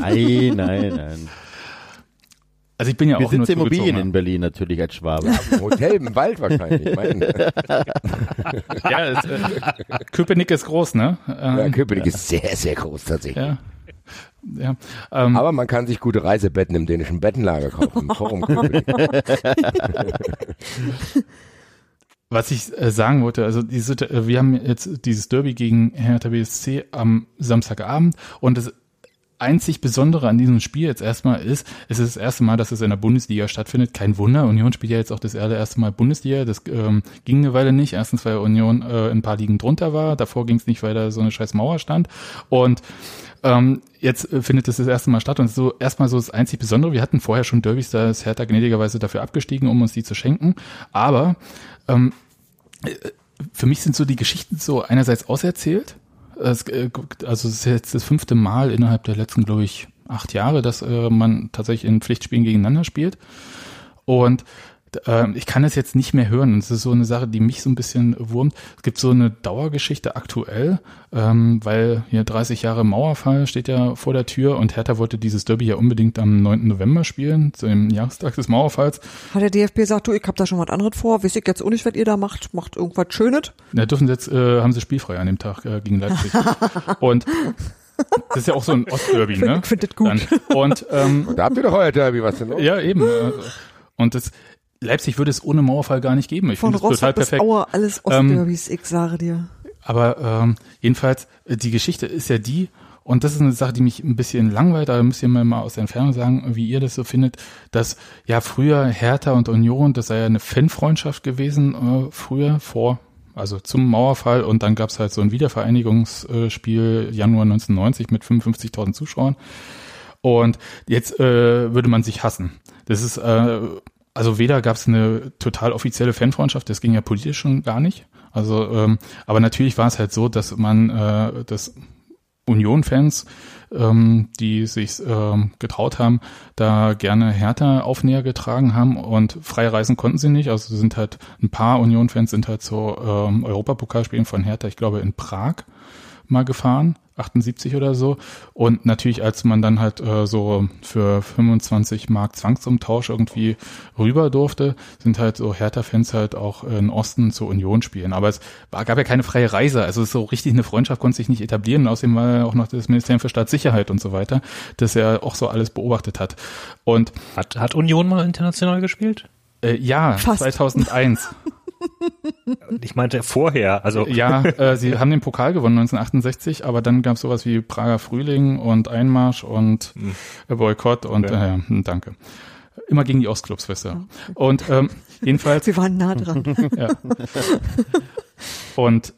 Nein, nein, nein. Also ich bin ja Wir auch nur Immobilien in Berlin natürlich als Schwabe. im Hotel im Wald wahrscheinlich. Mein, Ja, es, äh, Köpenick ist groß, ne? ja, Ähm, Köpenick ist sehr, sehr groß tatsächlich. ja. ja. Ähm, Aber man kann sich gute Reisebetten im dänischen Bettenlager kaufen. Im Forum Köpenick. Was ich äh, sagen wollte, also diese, äh, wir haben jetzt dieses Derby gegen Hertha BSC am Samstagabend und das einzig Besondere an diesem Spiel jetzt erstmal ist, es ist das erste Mal, dass es in der Bundesliga stattfindet. Kein Wunder, Union spielt ja jetzt auch das allererste Mal Bundesliga. Das ähm, ging eine Weile nicht. Erstens, weil Union äh, ein paar Ligen drunter war. Davor ging es nicht, weil da so eine scheiß Mauer stand. Und ähm, jetzt äh, findet es das erste Mal statt und so erstmal so das einzig Besondere. Wir hatten vorher schon Derbys, da ist Hertha gnädigerweise dafür abgestiegen, um uns die zu schenken. Aber ähm, äh, für mich sind so die Geschichten so einerseits auserzählt. Es, äh, also es ist jetzt das fünfte Mal innerhalb der letzten, glaube ich, acht Jahre, dass äh, man tatsächlich in Pflichtspielen gegeneinander spielt. Und ich kann es jetzt nicht mehr hören. Es ist so eine Sache, die mich so ein bisschen wurmt. Es gibt so eine Dauergeschichte aktuell, ähm, weil hier 30 Jahre Mauerfall steht ja vor der Tür und Hertha wollte dieses Derby ja unbedingt am 9. November spielen, zu dem Jahrestag des Mauerfalls. Hat der DFB gesagt, du, ich hab da schon was anderes vor, weiß ich jetzt auch nicht, was ihr da macht, macht irgendwas Schönes. Da dürfen sie jetzt, äh, haben sie spielfrei an dem Tag äh, gegen Leipzig. und das ist ja auch so ein Ostderby, ne? Ich find das gut. Dann. Und ähm, Da habt ihr doch euer Derby, was denn los? ja, eben. Und das Leipzig würde es ohne Mauerfall gar nicht geben. Ich finde das total perfekt. Auer, alles Ostderbys, ich sage dir. Aber ähm, jedenfalls, äh, die Geschichte ist ja die, und das ist eine Sache, die mich ein bisschen langweilt, aber müsst ihr mir mal aus der Entfernung sagen, wie ihr das so findet, dass ja früher Hertha und Union, das sei ja eine Fanfreundschaft gewesen, äh, früher vor, also zum Mauerfall und dann gab's halt so ein Wiedervereinigungsspiel Januar 1990 mit 55.000 Zuschauern. Und jetzt äh, würde man sich hassen. Das ist, äh, also weder gab es eine total offizielle Fanfreundschaft, das ging ja politisch schon gar nicht. Also, ähm, aber natürlich war es halt so, dass man, äh, dass Union-Fans, ähm, die sich ähm, getraut haben, da gerne Hertha Aufnäher getragen haben und frei reisen konnten sie nicht. Also sind halt ein paar Union-Fans sind halt zu ähm, Europapokalspielen von Hertha, ich glaube in Prag mal gefahren, 78 oder so. Und natürlich, als man dann halt äh, so für 25 Mark Zwangsumtausch irgendwie rüber durfte, sind halt so Hertha-Fans halt auch in Osten zur Union spielen. Aber es war, gab ja keine freie Reise. Also so richtig eine Freundschaft konnte sich nicht etablieren. Und außerdem war ja auch noch das Ministerium für Staatssicherheit und so weiter, das ja auch so alles beobachtet hat. Und Hat, hat Union mal international gespielt? äh, ja, Fast. 2001. Ich meinte vorher, also Ja, äh, sie haben den Pokal gewonnen 1968, aber dann gab es sowas wie Prager Frühling und Einmarsch und äh, Boykott und Okay. äh, ja, hm, danke. Immer gegen die Ostclubs, wisst ihr. Und ähm, jedenfalls, Wir waren nah dran. ja. Und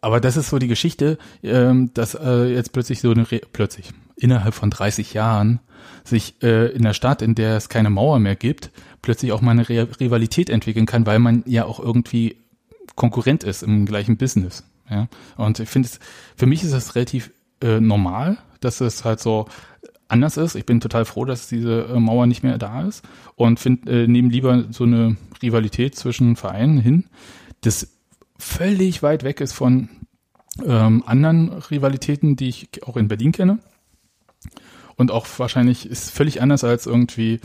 aber das ist so die Geschichte, ähm, dass äh, jetzt plötzlich so eine Re plötzlich innerhalb von 30 Jahren sich äh, in der Stadt, in der es keine Mauer mehr gibt, plötzlich auch mal eine Re Rivalität entwickeln kann, weil man ja auch irgendwie Konkurrent ist im gleichen Business. Ja? Und ich finde es, für mich ist das relativ äh, normal, dass es halt so anders ist. Ich bin total froh, dass diese äh, Mauer nicht mehr da ist und finde, äh, nehme lieber so eine Rivalität zwischen Vereinen hin, das völlig weit weg ist von ähm, anderen Rivalitäten, die ich auch in Berlin kenne. Und auch wahrscheinlich ist völlig anders als irgendwie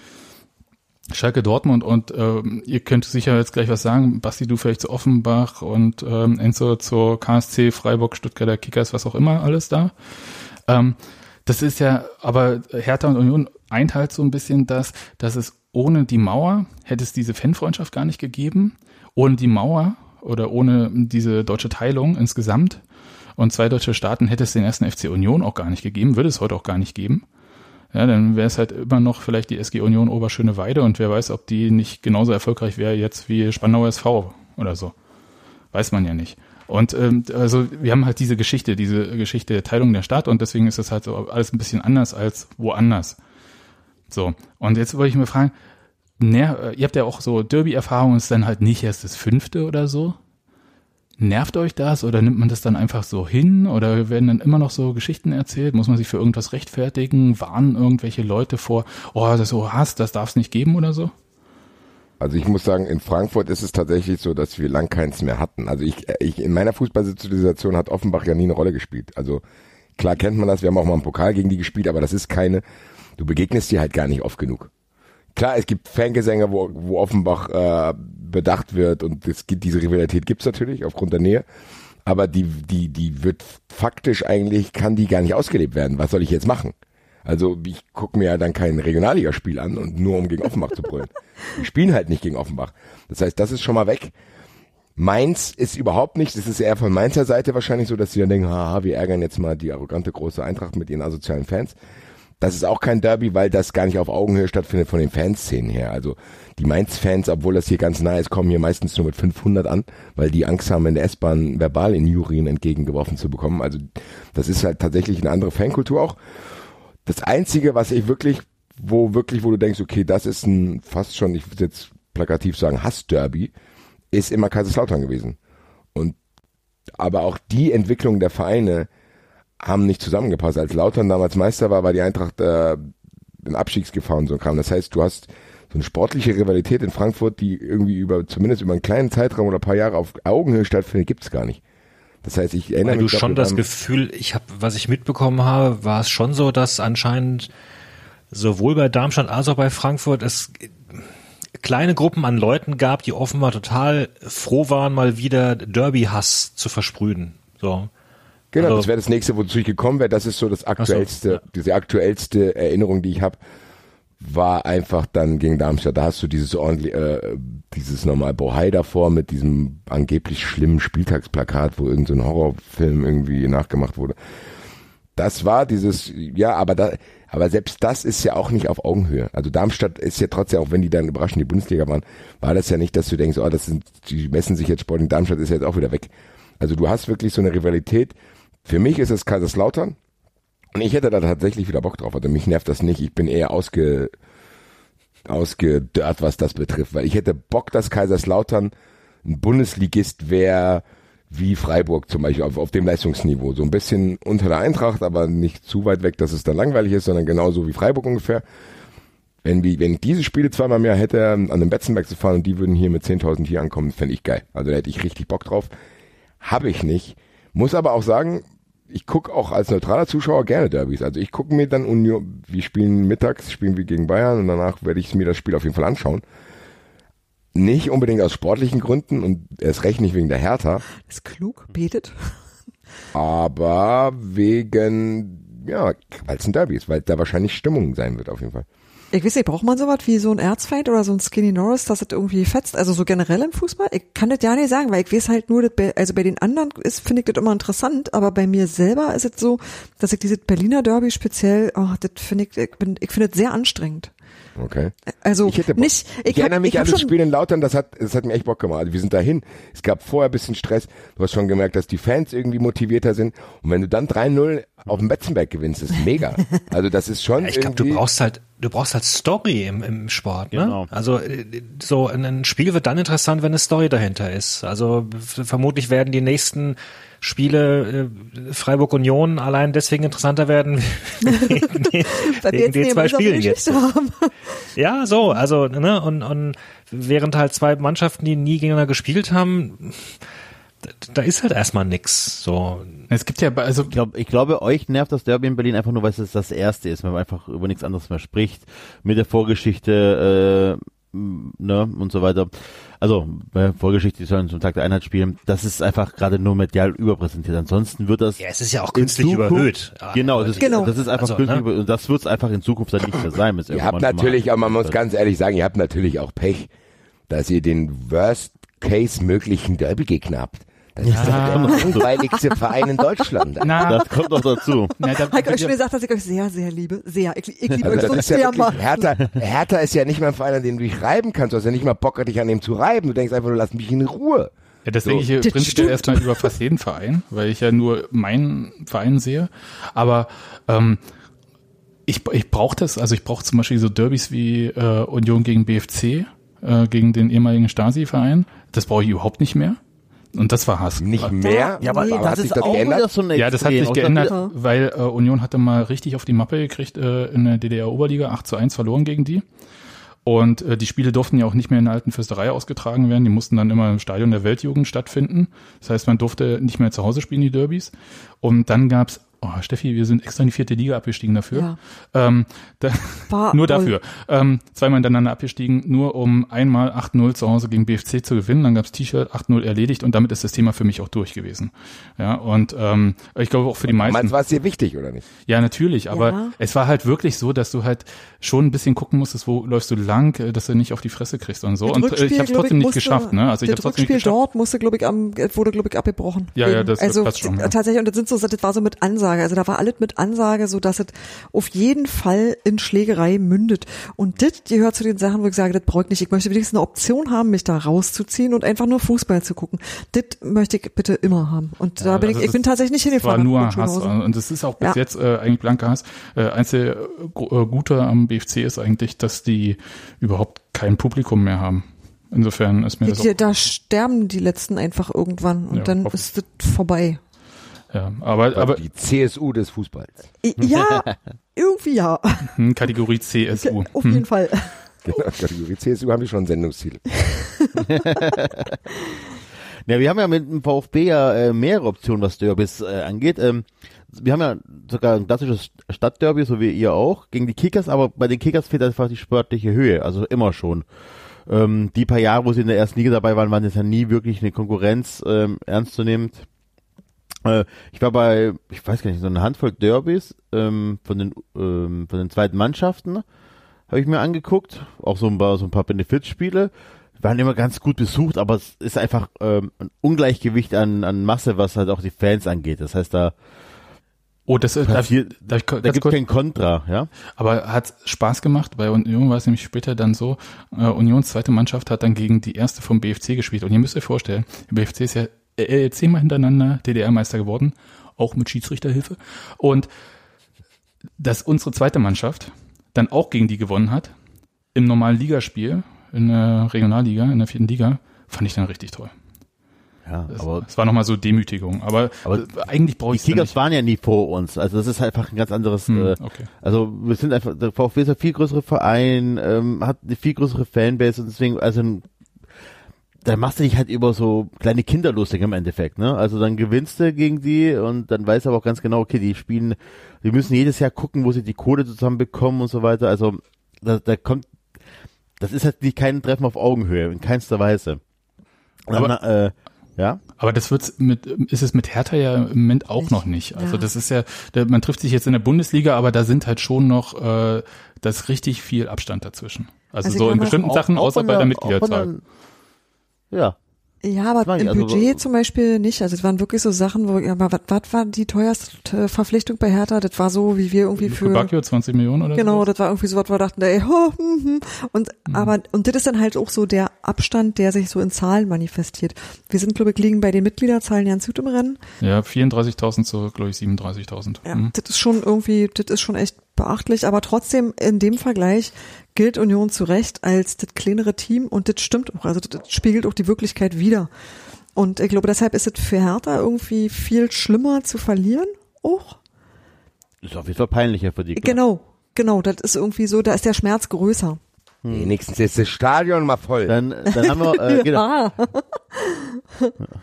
Schalke Dortmund und ähm, ihr könnt sicher jetzt gleich was sagen, Basti, du vielleicht zu Offenbach und ähm, Enzo zur KSC, Freiburg, Stuttgarter Kickers, was auch immer alles da. Ähm, das ist ja, aber Hertha und Union eint halt so ein bisschen das, dass es ohne die Mauer hätte es diese Fanfreundschaft gar nicht gegeben. Ohne die Mauer oder ohne diese deutsche Teilung insgesamt und zwei deutsche Staaten hätte es den ersten FC Union auch gar nicht gegeben, würde es heute auch gar nicht geben. Ja, dann wäre es halt immer noch vielleicht die SG Union Oberschöneweide und wer weiß, ob die nicht genauso erfolgreich wäre jetzt wie Spandauer SV oder so. Weiß man ja nicht. Und ähm, also wir haben halt diese Geschichte, diese Geschichte der Teilung der Stadt und deswegen ist das halt so alles ein bisschen anders als woanders. So, und jetzt wollte ich mir fragen, ner ihr habt ja auch so Derby-Erfahrungen, ist dann halt nicht erst das fünfte oder so. Nervt euch das oder nimmt man das dann einfach so hin oder werden dann immer noch so Geschichten erzählt? Muss man sich für irgendwas rechtfertigen? Warnen irgendwelche Leute vor, oh, das ist so Hass, das darf es nicht geben oder so? Also ich muss sagen, in Frankfurt ist es tatsächlich so, dass wir lang keins mehr hatten. Also ich, ich in meiner Fußballsozialisation hat Offenbach ja nie eine Rolle gespielt. Also klar kennt man das, wir haben auch mal einen Pokal gegen die gespielt, aber das ist keine, du begegnest dir halt gar nicht oft genug. Klar, es gibt Fangesänge, wo, wo Offenbach äh, bedacht wird und es gibt, diese Rivalität gibt's natürlich aufgrund der Nähe. Aber die, die, die wird faktisch eigentlich, kann die gar nicht ausgelebt werden. Was soll ich jetzt machen? Also ich gucke mir ja dann kein Regionalligaspiel an und nur um gegen Offenbach zu brüllen. Wir spielen halt nicht gegen Offenbach. Das heißt, das ist schon mal weg. Mainz ist überhaupt nicht, das ist eher von Mainzer Seite wahrscheinlich so, dass sie dann denken, haha, wir ärgern jetzt mal die arrogante große Eintracht mit ihren asozialen Fans. Das ist auch kein Derby, weil das gar nicht auf Augenhöhe stattfindet von den Fanszenen her. Also die Mainz-Fans, obwohl das hier ganz nah ist, kommen hier meistens nur mit 500 an, weil die Angst haben, in der S-Bahn verbal in Jurien entgegengeworfen zu bekommen. Also das ist halt tatsächlich eine andere Fankultur auch. Das Einzige, was ich wirklich, wo wirklich, wo du denkst, okay, das ist ein fast schon, ich würde jetzt plakativ sagen, Hass-Derby, ist immer Kaiserslautern gewesen. Und aber auch die Entwicklung der Vereine haben nicht zusammengepasst. Als Lautern damals Meister war, war die Eintracht äh, in Abstiegsgefahr und so kam. Das heißt, du hast so eine sportliche Rivalität in Frankfurt, die irgendwie über, zumindest über einen kleinen Zeitraum oder ein paar Jahre auf Augenhöhe stattfindet, gibt's gar nicht. Das heißt, ich erinnere Weil du mich. schon dafür das Gefühl, ich habe, was ich mitbekommen habe, war es schon so, dass anscheinend sowohl bei Darmstadt als auch bei Frankfurt es kleine Gruppen an Leuten gab, die offenbar total froh waren, mal wieder Derby-Hass zu versprühen. So. Genau, Also- das wäre das nächste, wozu ich gekommen wäre. Das ist so das aktuellste, ja. diese aktuellste Erinnerung, die ich habe, war einfach dann gegen Darmstadt. Da hast du dieses ordentlich, äh, dieses normal Bohai davor mit diesem angeblich schlimmen Spieltagsplakat, wo irgendein so ein Horrorfilm irgendwie nachgemacht wurde. Das war dieses, ja, aber da, aber selbst das ist ja auch nicht auf Augenhöhe. Also Darmstadt ist ja trotzdem, auch wenn die dann überraschend die Bundesliga waren, war das ja nicht, dass du denkst, oh, das sind, die messen sich jetzt Sporting Darmstadt ist jetzt auch wieder weg. Also du hast wirklich so eine Rivalität. Für mich ist es Kaiserslautern. Und ich hätte da tatsächlich wieder Bock drauf. Also mich nervt das nicht. Ich bin eher ausge, ausgedörrt, was das betrifft. Weil ich hätte Bock, dass Kaiserslautern ein Bundesligist wäre, wie Freiburg zum Beispiel, auf, auf dem Leistungsniveau. So ein bisschen unter der Eintracht, aber nicht zu weit weg, dass es dann langweilig ist, sondern genauso wie Freiburg ungefähr. Wenn, wenn ich diese Spiele zweimal mehr hätte, an den Betzenberg zu fahren und die würden hier mit 10.000 hier ankommen, fände ich geil. Also da hätte ich richtig Bock drauf. Habe ich nicht. Muss aber auch sagen, ich gucke auch als neutraler Zuschauer gerne Derbys. Also ich gucke mir dann Union, wir spielen mittags, spielen wir gegen Bayern und danach werde ich mir das Spiel auf jeden Fall anschauen. Nicht unbedingt aus sportlichen Gründen und erst recht nicht wegen der Hertha, Ist klug, betet. aber wegen, ja, weil es ein Derby ist, weil da wahrscheinlich Stimmung sein wird auf jeden Fall. Ich weiß nicht, braucht man sowas wie so ein Erzfeind oder so ein Skinny Norris, dass das irgendwie fetzt? Also so generell im Fußball? Ich kann das ja nicht sagen, weil ich weiß halt nur, dass bei, also bei den anderen ist, finde ich das immer interessant, aber bei mir selber ist es so, dass ich dieses Berliner Derby speziell, oh, das finde ich, ich, bin, ich finde das sehr anstrengend. Okay. Also Ich hätte nicht, Ich, ich, hab, erinnere mich ich an das Spiel in Lautern, das hat, das hat mir echt Bock gemacht. Also wir sind dahin. Es gab vorher ein bisschen Stress. Du hast schon gemerkt, dass die Fans irgendwie motivierter sind. Und wenn du dann 3-0 auf dem Betzenberg gewinnst, ist mega. Also das ist schon Ja, ich glaube, du brauchst halt, du brauchst halt Story im, im Sport, ne? Genau. Also äh, so ein- Spiel wird dann interessant, wenn eine Story dahinter ist. Also vermutlich werden die nächsten Spiele äh, Freiburg Union allein deswegen interessanter werden wegen wegen den zwei Spielen jetzt. Haben. Ja, so, also ne und und während halt zwei Mannschaften, die nie gegeneinander gespielt haben, da, da ist halt erstmal nix. So, Es gibt ja, also Ich, glaub, ich glaube, euch nervt das Derby in Berlin einfach nur, weil es das erste ist, wenn man einfach über nichts anderes mehr spricht, mit der Vorgeschichte, äh, ne, und so weiter. Also, äh, Vorgeschichte, die sollen zum Tag der Einheit spielen. Das ist einfach gerade nur medial überpräsentiert. Ansonsten wird das ja, es ist ja auch künstlich Zukunft- überhöht. Ja, Genau, das, Genau. Ist, das ist einfach Also, künstlich ne? über- und das wird es einfach in Zukunft dann nicht mehr sein. Ihr habt natürlich, aber man muss ganz ehrlich sagen, ihr habt natürlich auch Pech, dass ihr den Worst Case möglichen Derby-Gegner habt. Das ist Ja. der langweiligste Verein in Deutschland. na, Das kommt noch dazu. na da, Habe ich euch schon gesagt, dass ich euch sehr, sehr liebe. Sehr. Ich, ich liebe Also euch das so ist ja sehr wirklich, mal. Hertha, Hertha ist ja nicht mal ein Verein, an dem du dich reiben kannst. Du hast ja nicht mal Bock, dich an dem zu reiben. Du denkst einfach, du lass mich in Ruhe. Ja, das So. denke ich hier Das prinzipiell stimmt. erstmal über fast jeden Verein, weil ich ja nur meinen Verein sehe. Aber ähm, ich, ich brauche das, also ich brauche zum Beispiel so Derbys wie äh, Union gegen BFC, äh, gegen den ehemaligen Stasi-Verein. Das brauche ich überhaupt nicht mehr. Und das war Hass. Nicht mehr. Ja, aber hat sich das geändert? so ein Ja, das hat sich geändert, wieder- weil äh, Union hatte mal richtig auf die Mappe gekriegt äh, in der DDR-Oberliga, 8 zu 1 verloren gegen die. Und äh, die Spiele durften ja auch nicht mehr in der alten Fürsterei ausgetragen werden. Die mussten dann immer im Stadion der Weltjugend stattfinden. Das heißt, man durfte nicht mehr zu Hause spielen, die Derbys. Und dann gab's Oh, Steffi, wir sind extra in die vierte Liga abgestiegen dafür. Ja. Ähm, da, War nur dafür. Ähm, zweimal hintereinander abgestiegen, nur um einmal 8-0 zu Hause gegen BFC zu gewinnen. Dann gab's T-Shirt 8-0 erledigt und damit ist das Thema für mich auch durch gewesen. Ja, und ähm, ich glaube auch für die meisten. Meinst du, war es dir wichtig oder nicht? Ja, natürlich, aber Ja. es war halt wirklich so, dass du halt schon ein bisschen gucken musstest, wo läufst du lang, äh, dass du nicht auf die Fresse kriegst und so. Das und äh, Rückspiel, ich habe es glaub trotzdem nicht musste- geschafft, ne? Also ich habe das trotzdem nicht Rückspiel geschafft. dort musste, glaube ich, am, wurde, glaube ich, abgebrochen. Ja, ja, Eben. das- also passt schon, ja. tatsächlich, und das sind so, das war so mit Ansage. Also da war alles mit Ansage, so dass es auf jeden Fall in Schlägerei mündet. Und das gehört zu den Sachen, wo ich sage, das brauche ich nicht. Ich möchte wenigstens eine Option haben, mich da rauszuziehen und einfach nur Fußball zu gucken. Das möchte ich bitte immer haben. Und da Ja, bin ich, also ich bin das- tatsächlich nicht Es war hingefahren. nur Hass und es ist auch bis Ja. jetzt äh, eigentlich blanker Hass. Äh, einzige äh, Gu- äh, Gute am BFC ist eigentlich, dass die überhaupt kein Publikum mehr haben. Insofern ist mir das auch, Die, da sterben die letzten einfach irgendwann und Ja, dann ist das vorbei. Ja, aber aber die CSU des Fußballs. Ja, irgendwie ja. hm, Kategorie CSU. Auf Hm. jeden Fall. Genau, Kategorie CSU haben die schon ein Sendungsziel. Ja, wir haben ja mit dem VfB ja äh, mehrere Optionen, was Derbys äh, angeht. Ähm, wir haben ja sogar ein klassisches Stadtderby, so wie ihr auch, gegen die Kickers, aber bei den Kickers fehlt einfach die sportliche Höhe, also immer schon. Ähm, die paar Jahre, wo sie in der ersten Liga dabei waren, waren das ja nie wirklich eine Konkurrenz ähm, ernstzunehmend. Äh, ich war bei, ich weiß gar nicht, so eine Handvoll Derbys ähm, von den ähm, von den zweiten Mannschaften habe ich mir angeguckt, auch so ein paar so ein paar Benefizspiele waren immer ganz gut besucht, aber es ist einfach ähm, ein Ungleichgewicht an, an Masse, was halt auch die Fans angeht. Das heißt, da, Oh, das ist passiert, ich, da ganz gibt kein Kontra, ja. Aber hat Spaß gemacht. Bei Union war es nämlich später dann so, äh, Unions zweite Mannschaft hat dann gegen die erste vom BFC gespielt. Und ihr müsst euch vorstellen, der BFC ist ja äh, zehnmal hintereinander DDR-Meister geworden, auch mit Schiedsrichterhilfe. Und dass unsere zweite Mannschaft dann auch gegen die gewonnen hat, im normalen Ligaspiel, in der Regionalliga, in der vierten Liga, fand ich dann richtig toll. Ja, Das, aber das war nochmal so Demütigung. Aber, Aber äh, eigentlich brauche die ich es Kickers nicht. waren ja nie vor uns. Also das ist einfach ein ganz anderes. Hm, Äh, okay. also wir sind einfach, der VfB ist ein viel größere Verein, ähm, hat eine viel größere Fanbase und deswegen, also ein- da machst du dich halt über so kleine Kinder lustig im Endeffekt, ne? Also dann gewinnst du gegen die und dann weißt du aber auch ganz genau, okay, die spielen, die müssen jedes Jahr gucken, wo sie die Kohle zusammenbekommen und so weiter. Also da, da kommt, das ist halt nicht kein Treffen auf Augenhöhe, in keinster Weise. Und Aber- dann, äh, ja, Aber das wird's mit, ist es mit Hertha ja im Moment auch noch nicht. Also Ja. das ist ja, man trifft sich jetzt in der Bundesliga, aber da sind halt schon noch, äh, da ist richtig viel Abstand dazwischen. Also, Also so in bestimmten Auch- Sachen, auch außer bei der Mitgliederzahl. der- Ja, Ja, aber im also- Budget zum Beispiel nicht. Also es waren wirklich so Sachen, wo, aber was, was war die teuerste Verpflichtung bei Hertha? Das war so, wie wir irgendwie für Bacchio 20 Millionen oder Genau, so. das war irgendwie so was, wo wir dachten, ey, ho, hm, hm. und aber und das ist dann halt auch so der Abstand, der sich so in Zahlen manifestiert. Wir sind glaube ich liegen bei den Mitgliederzahlen ganz gut im Rennen. Ja, 34.000 zu, glaube ich, 37.000. Ja, Hm. das ist schon irgendwie, das ist schon echt beachtlich, aber trotzdem in dem Vergleich gilt Union zu Recht als das kleinere Team und das stimmt auch, also das spiegelt auch die Wirklichkeit wider. Und ich glaube, deshalb ist es für Hertha irgendwie viel schlimmer zu verlieren auch. ist auf jeden Fall peinlicher für die. Genau, genau, das ist irgendwie so, da ist der Schmerz größer. Wenigstens ist das Stadion mal voll. Dann, dann haben wir, äh, genau. Ah,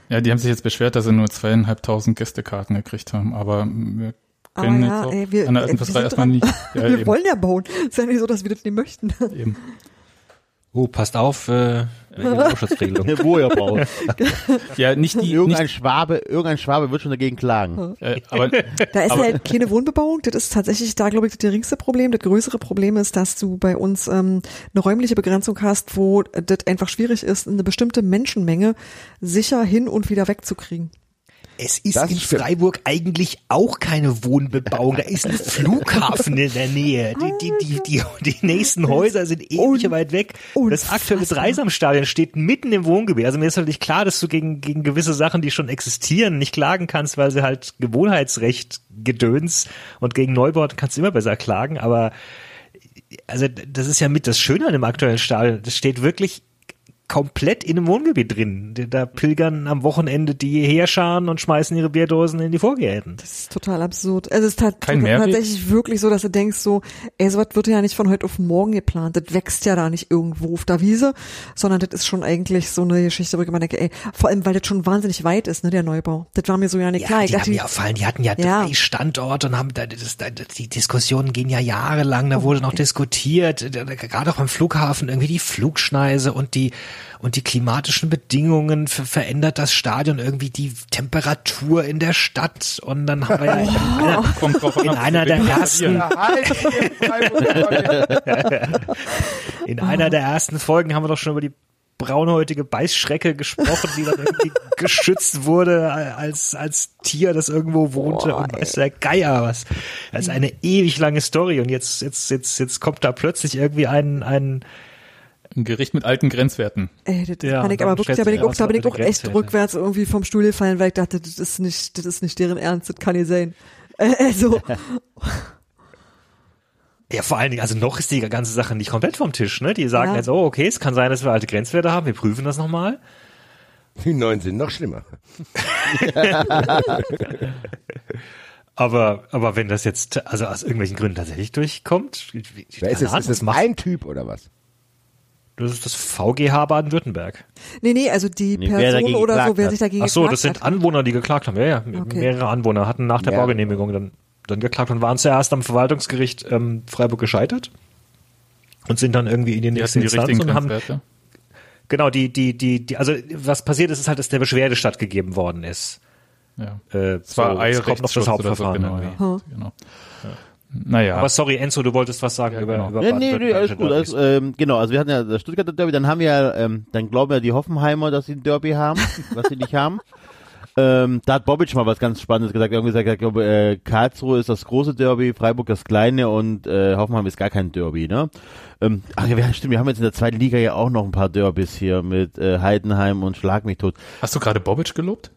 Ja, die haben sich jetzt beschwert, dass sie nur zweieinhalbtausend Gästekarten gekriegt haben, aber wir Aber können ja, jetzt ey, wir- an der ey, alten wir Försterei erstmal dran. nicht. Ja, wir eben, wollen ja bauen. Ist ja nicht so, dass wir das nicht möchten. eben. Oh, passt auf, äh, der Ausschussregelung. Wo ihr baut. ja, nicht die, Irgendein nicht, Schwabe, irgendein Schwabe wird schon dagegen klagen. äh, aber Da ist Aber- halt keine Wohnbebauung. Das ist tatsächlich da, glaube ich, das geringste Problem. Das größere Problem ist, dass du bei uns ähm, eine räumliche Begrenzung hast, wo das einfach schwierig ist, eine bestimmte Menschenmenge sicher hin und wieder wegzukriegen. Es ist Das in. Freiburg eigentlich auch keine Wohnbebauung. Da ist ein Flughafen in der Nähe. Die, die, die, die, die nächsten Häuser sind ewig weit weg. Das aktuelle. Dreisamstadion steht mitten im Wohngebiet. Also mir ist natürlich klar, dass du gegen, gegen gewisse Sachen, die schon existieren, nicht klagen kannst, weil sie halt Gewohnheitsrecht gedöns und gegen Neubauten kannst du immer besser klagen. Aber also das ist ja mit das Schöne an dem aktuellen Stadion. Das steht wirklich komplett in einem Wohngebiet drin. Da pilgern am Wochenende die Heerscharen und schmeißen ihre Bierdosen in die Vorgärten. Das ist total absurd. Also es ist tat- Kein Mehrweg? tatsächlich wirklich so, dass du denkst so, ey, sowas wird ja nicht von heute auf morgen geplant. Das wächst ja da nicht irgendwo auf der Wiese, sondern das ist schon eigentlich so eine Geschichte, wo ich immer denke, ey, vor allem, weil das schon wahnsinnig weit ist, ne, der Neubau. Das war mir so ja nicht klar. Ja, Ich die haben ja vor allem, die hatten ja, Ja. drei Standorte und haben da, das, da, die Diskussionen gehen ja jahrelang, da wurde noch diskutiert, da- da- gerade auch beim Flughafen irgendwie die Flugschneise und die und die klimatischen Bedingungen ver verändert das Stadion irgendwie die Temperatur in der Stadt und dann haben wir ja in einer, in einer der ersten verlieren. in einer der ersten Folgen haben wir doch schon über die braunhäutige Beißschrecke gesprochen, die dann irgendwie geschützt wurde als als Tier, das irgendwo wohnte Boah, und weiß der Geier was. Das ist eine ewig lange Story und jetzt jetzt jetzt jetzt kommt da plötzlich irgendwie ein ein Ein Gericht mit alten Grenzwerten. ey, das Ja, kann ich aber wirklich, da bin ich auch, da bin ich auch echt rückwärts irgendwie vom Stuhl gefallen, weil ich dachte, das ist nicht, das ist nicht deren Ernst, das kann nicht sein. Äh, Also, ja, vor allen Dingen, also noch ist die ganze Sache nicht komplett vom Tisch, ne? Die sagen Ja. jetzt, oh, okay, es kann sein, dass wir alte Grenzwerte haben, wir prüfen das nochmal. Die neuen sind noch schlimmer. Aber, aber wenn das jetzt, also aus irgendwelchen Gründen tatsächlich durchkommt, Wer ist es? Ist es ein Typ oder was? Das ist das VGH Baden-Württemberg. nee, nee, also die Nee, Person oder so, wer hat. sich dagegen Ach so, das sind hat. Anwohner, die geklagt haben. Ja, ja, Okay. mehrere Anwohner hatten nach der Ja. Baugenehmigung dann, dann geklagt und waren zuerst am Verwaltungsgericht ähm, Freiburg gescheitert und sind dann irgendwie in die Die nächste die Instanz und haben genau die die die die also was passiert ist, ist halt, dass der Beschwerde stattgegeben worden ist. Ja. Äh, Es war so, es kommt noch das so, Hauptverfahren. genau, ja. genau. Naja, Aber sorry, Enzo, du wolltest was sagen über, genau. über Nee, nee, nee, alles gut. Alles, ähm, genau, also wir hatten ja das Stuttgarter Derby, dann haben wir ja, ähm, dann glauben ja die Hoffenheimer, dass sie ein Derby haben, was sie nicht haben. Ähm, da hat Bobic mal was ganz Spannendes gesagt. Er hat gesagt, ich glaube, äh, Karlsruhe ist das große Derby, Freiburg das kleine und äh, Hoffenheim ist gar kein Derby, ne? Ähm, ach ja, stimmt, wir haben jetzt in der zweiten Liga ja auch noch ein paar Derbys hier mit äh, Heidenheim und Schlag mich tot. hast du gerade Bobic gelobt?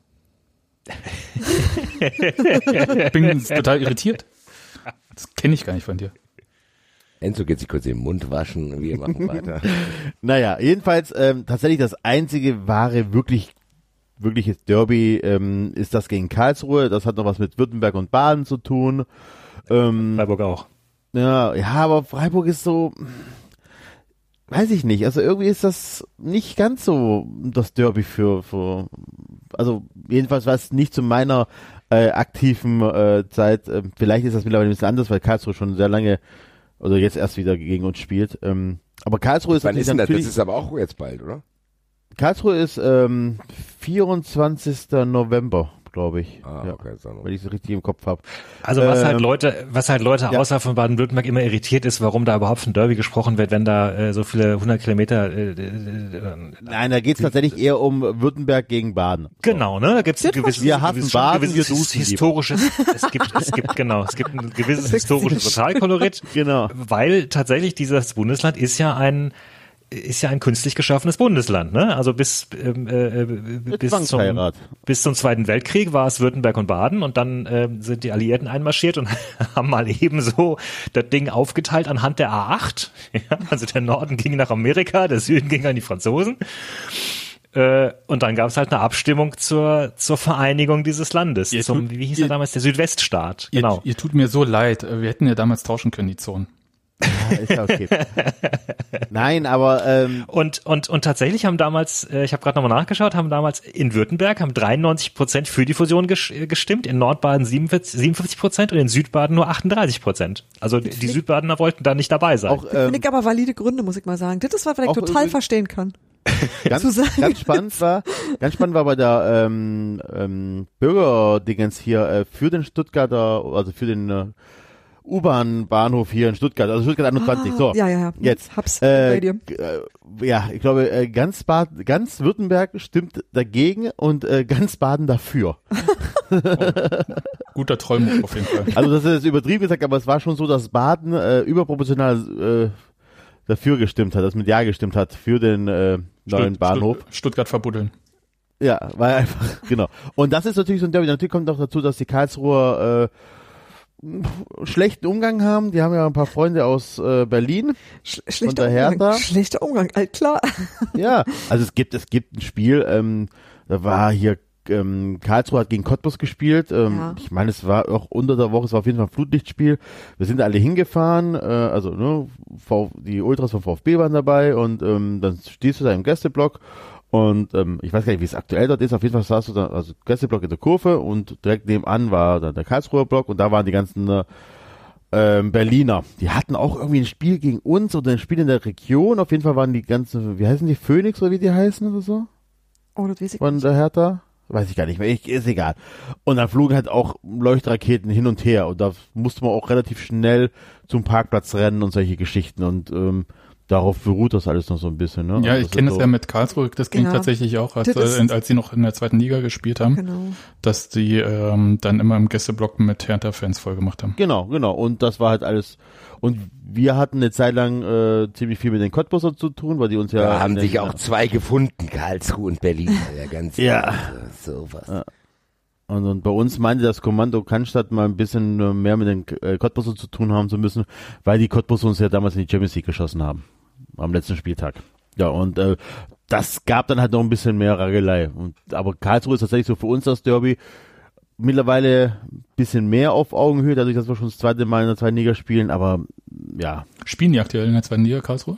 ich bin total irritiert. Das kenne ich gar nicht von dir. Enzo geht sich kurz den Mund waschen, wir machen weiter. Naja, jedenfalls ähm, tatsächlich das einzige wahre, wirklich wirkliches Derby ähm, ist das gegen Karlsruhe. Das hat noch was mit Württemberg und Baden zu tun. Ähm, Freiburg auch. ja, ja, aber Freiburg ist so, weiß ich nicht. Also irgendwie ist das nicht ganz so das Derby für, für also jedenfalls war es nicht zu meiner äh, aktiven äh, Zeit. Ähm, vielleicht ist das mittlerweile ein bisschen anders, weil Karlsruhe schon sehr lange oder jetzt erst wieder gegen uns spielt. Ähm, aber Karlsruhe ist Wann ist denn das? Das ist aber auch jetzt bald, oder? Karlsruhe ist ähm, 24. November, glaube ich. Ah, ja, okay, noch- Wenn ich es richtig im Kopf habe. Also was halt Ähm, Leute, was halt Leute ja. außerhalb von Baden-Württemberg immer irritiert ist, warum da überhaupt von Derby gesprochen wird, wenn da äh, so viele 100 Kilometer. Äh, äh, äh, Nein, da geht es tatsächlich eher um Württemberg gegen Baden. genau, ne? Da gibt's ein gewisses, Wir hassen gewisses, Baden, gewisses wir historisches. es gibt, es gibt genau, es gibt ein gewisses historisches Sozialkolorit, Genau. weil tatsächlich dieses Bundesland ist ja ein ist ja ein künstlich geschaffenes Bundesland, ne? Also bis ähm, äh, äh, bis zum bis zum Zweiten Weltkrieg war es Württemberg und Baden und dann ähm, sind die Alliierten einmarschiert und haben mal ebenso das Ding aufgeteilt anhand der A8. Ja, also der Norden ging nach Amerika, der Süden ging an die Franzosen. Äh, und dann gab es halt eine Abstimmung zur, zur Vereinigung dieses Landes, Ihr zum, tut- wie hieß ihr- er damals, der Südweststaat. Ihr, Genau. ihr tut mir so leid. Wir hätten ja damals tauschen können, die Zonen. Ja, ist ja okay. Nein, aber ähm, Und, und, und tatsächlich haben damals, äh, ich habe gerade nochmal nachgeschaut, haben damals in Württemberg haben 93 Prozent für die Fusion äh, gestimmt, in Nordbaden 47 57 Prozent und in Südbaden nur 38 Prozent. Also die, die Südbadener wollten da nicht dabei sein. auch ähm, Finde ich aber valide Gründe, muss ich mal sagen. Das ist was, was ich Auch total übrigens- verstehen kann. ganz, ganz spannend war, ganz spannend war bei der ähm, ähm, Bürgerdingens hier äh, für den Stuttgarter, also für den äh, U-Bahn-Bahnhof hier in Stuttgart, also Stuttgart 21. so, Ja, ja, ja. jetzt. Hab's bei dir. äh, ja, ich glaube, äh, ganz, Bad, ganz Württemberg stimmt dagegen und äh, ganz Baden dafür. Guter Träumung auf jeden Fall. Also das ist jetzt übertrieben gesagt, aber es war schon so, dass Baden äh, überproportional äh, dafür gestimmt hat, das mit Ja gestimmt hat für den äh, neuen Stutt- Bahnhof. Stutt- Stuttgart verbuddeln. Ja, war einfach, genau. Und das ist natürlich so ein Derby. Natürlich kommt auch dazu, dass die Karlsruher schlechten Umgang haben. Die haben ja ein paar Freunde aus äh, Berlin. Und schlechter Umgang. Schlechter Umgang, alt klar. Ja, also es gibt, es gibt ein Spiel, ähm, da war hier, ähm, Karlsruhe hat gegen Cottbus gespielt. Ähm, Ja. Ich meine, es war auch unter der Woche, es war auf jeden Fall ein Flutlichtspiel. Wir sind alle hingefahren, äh, also ne, v die Ultras vom VfB waren dabei und ähm, dann stehst du da im Gästeblock und ähm, ich weiß gar nicht, wie es aktuell dort ist. Auf jeden Fall saß du da, also Gästeblock in der Kurve und direkt nebenan war dann der Karlsruher Block und da waren die ganzen äh, ähm, Berliner. Die hatten auch irgendwie ein Spiel gegen uns oder ein Spiel in der Region. Auf jeden Fall waren die ganzen, wie heißen die, Phoenix oder wie die heißen oder so? Oh, das weiß ich Von der Hertha? Weiß ich gar nicht mehr. Ich, ist egal. Und dann flogen halt auch Leuchtraketen hin und her und da musste man auch relativ schnell zum Parkplatz rennen und solche Geschichten und ähm, darauf beruht das alles noch so ein bisschen. Ne? Ja, Also ich kenne das so- ja mit Karlsruhe, das ging Ja. tatsächlich auch, als, äh, als sie noch in der zweiten Liga gespielt haben, Genau. dass die ähm, dann immer im Gästeblock mit Hertha-Fans vollgemacht haben. Genau, genau. Und das war halt alles. Und wir hatten eine Zeit lang äh, ziemlich viel mit den Cottbusser zu tun, weil die uns ja. Da haben sich auch zwei gefunden, Karlsruhe und Berlin. Ja, ganz Ja. Also, sowas. Und, und bei uns meinte das Kommando Cannstatt mal ein bisschen äh, mehr mit den äh, Cottbusser zu tun haben zu müssen, weil die Cottbusser uns ja damals in die Champions League geschossen haben. Am letzten Spieltag. Ja, und äh, das gab dann halt noch ein bisschen mehr Ragelei. Und, aber Karlsruhe ist tatsächlich so für uns das Derby mittlerweile ein bisschen mehr auf Augenhöhe, dadurch, dass wir schon das zweite Mal in der zweiten Liga spielen. Aber ja, Spielen die aktuell in der zweiten Liga Karlsruhe?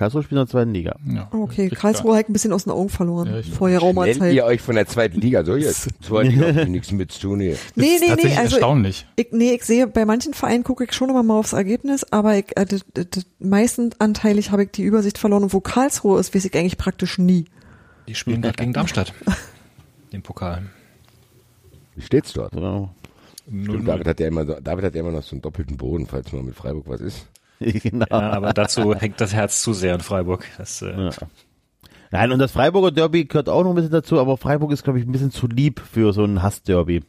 Karlsruhe spielt in der zweiten Liga. Ja. Okay, Karlsruhe hat ein bisschen aus den Augen verloren. Ja, ich- vor der Nennt Raumerzeit. ihr euch von der zweiten Liga so jetzt? Zweite Liga hat nichts mit zu tun hier. Das Nee, ist nee, nee, also erstaunlich. ich, nee, ich sehe, bei manchen Vereinen gucke ich schon immer mal aufs Ergebnis, aber ich, äh, d- d- d- meistens anteilig habe ich die Übersicht verloren und wo Karlsruhe ist, weiß ich eigentlich praktisch nie. Die spielen gerade gegen Darmstadt. Den Pokal. Wie steht's dort? So. Stimmt, David hat ja immer, David hat ja immer noch so einen doppelten Boden, falls mal mit Freiburg was ist. genau. Ja, aber dazu hängt das Herz zu sehr in Freiburg. Das, äh, Ja. Nein, und das Freiburger Derby gehört auch noch ein bisschen dazu, aber Freiburg ist, glaube ich, ein bisschen zu lieb für so ein Hassderby.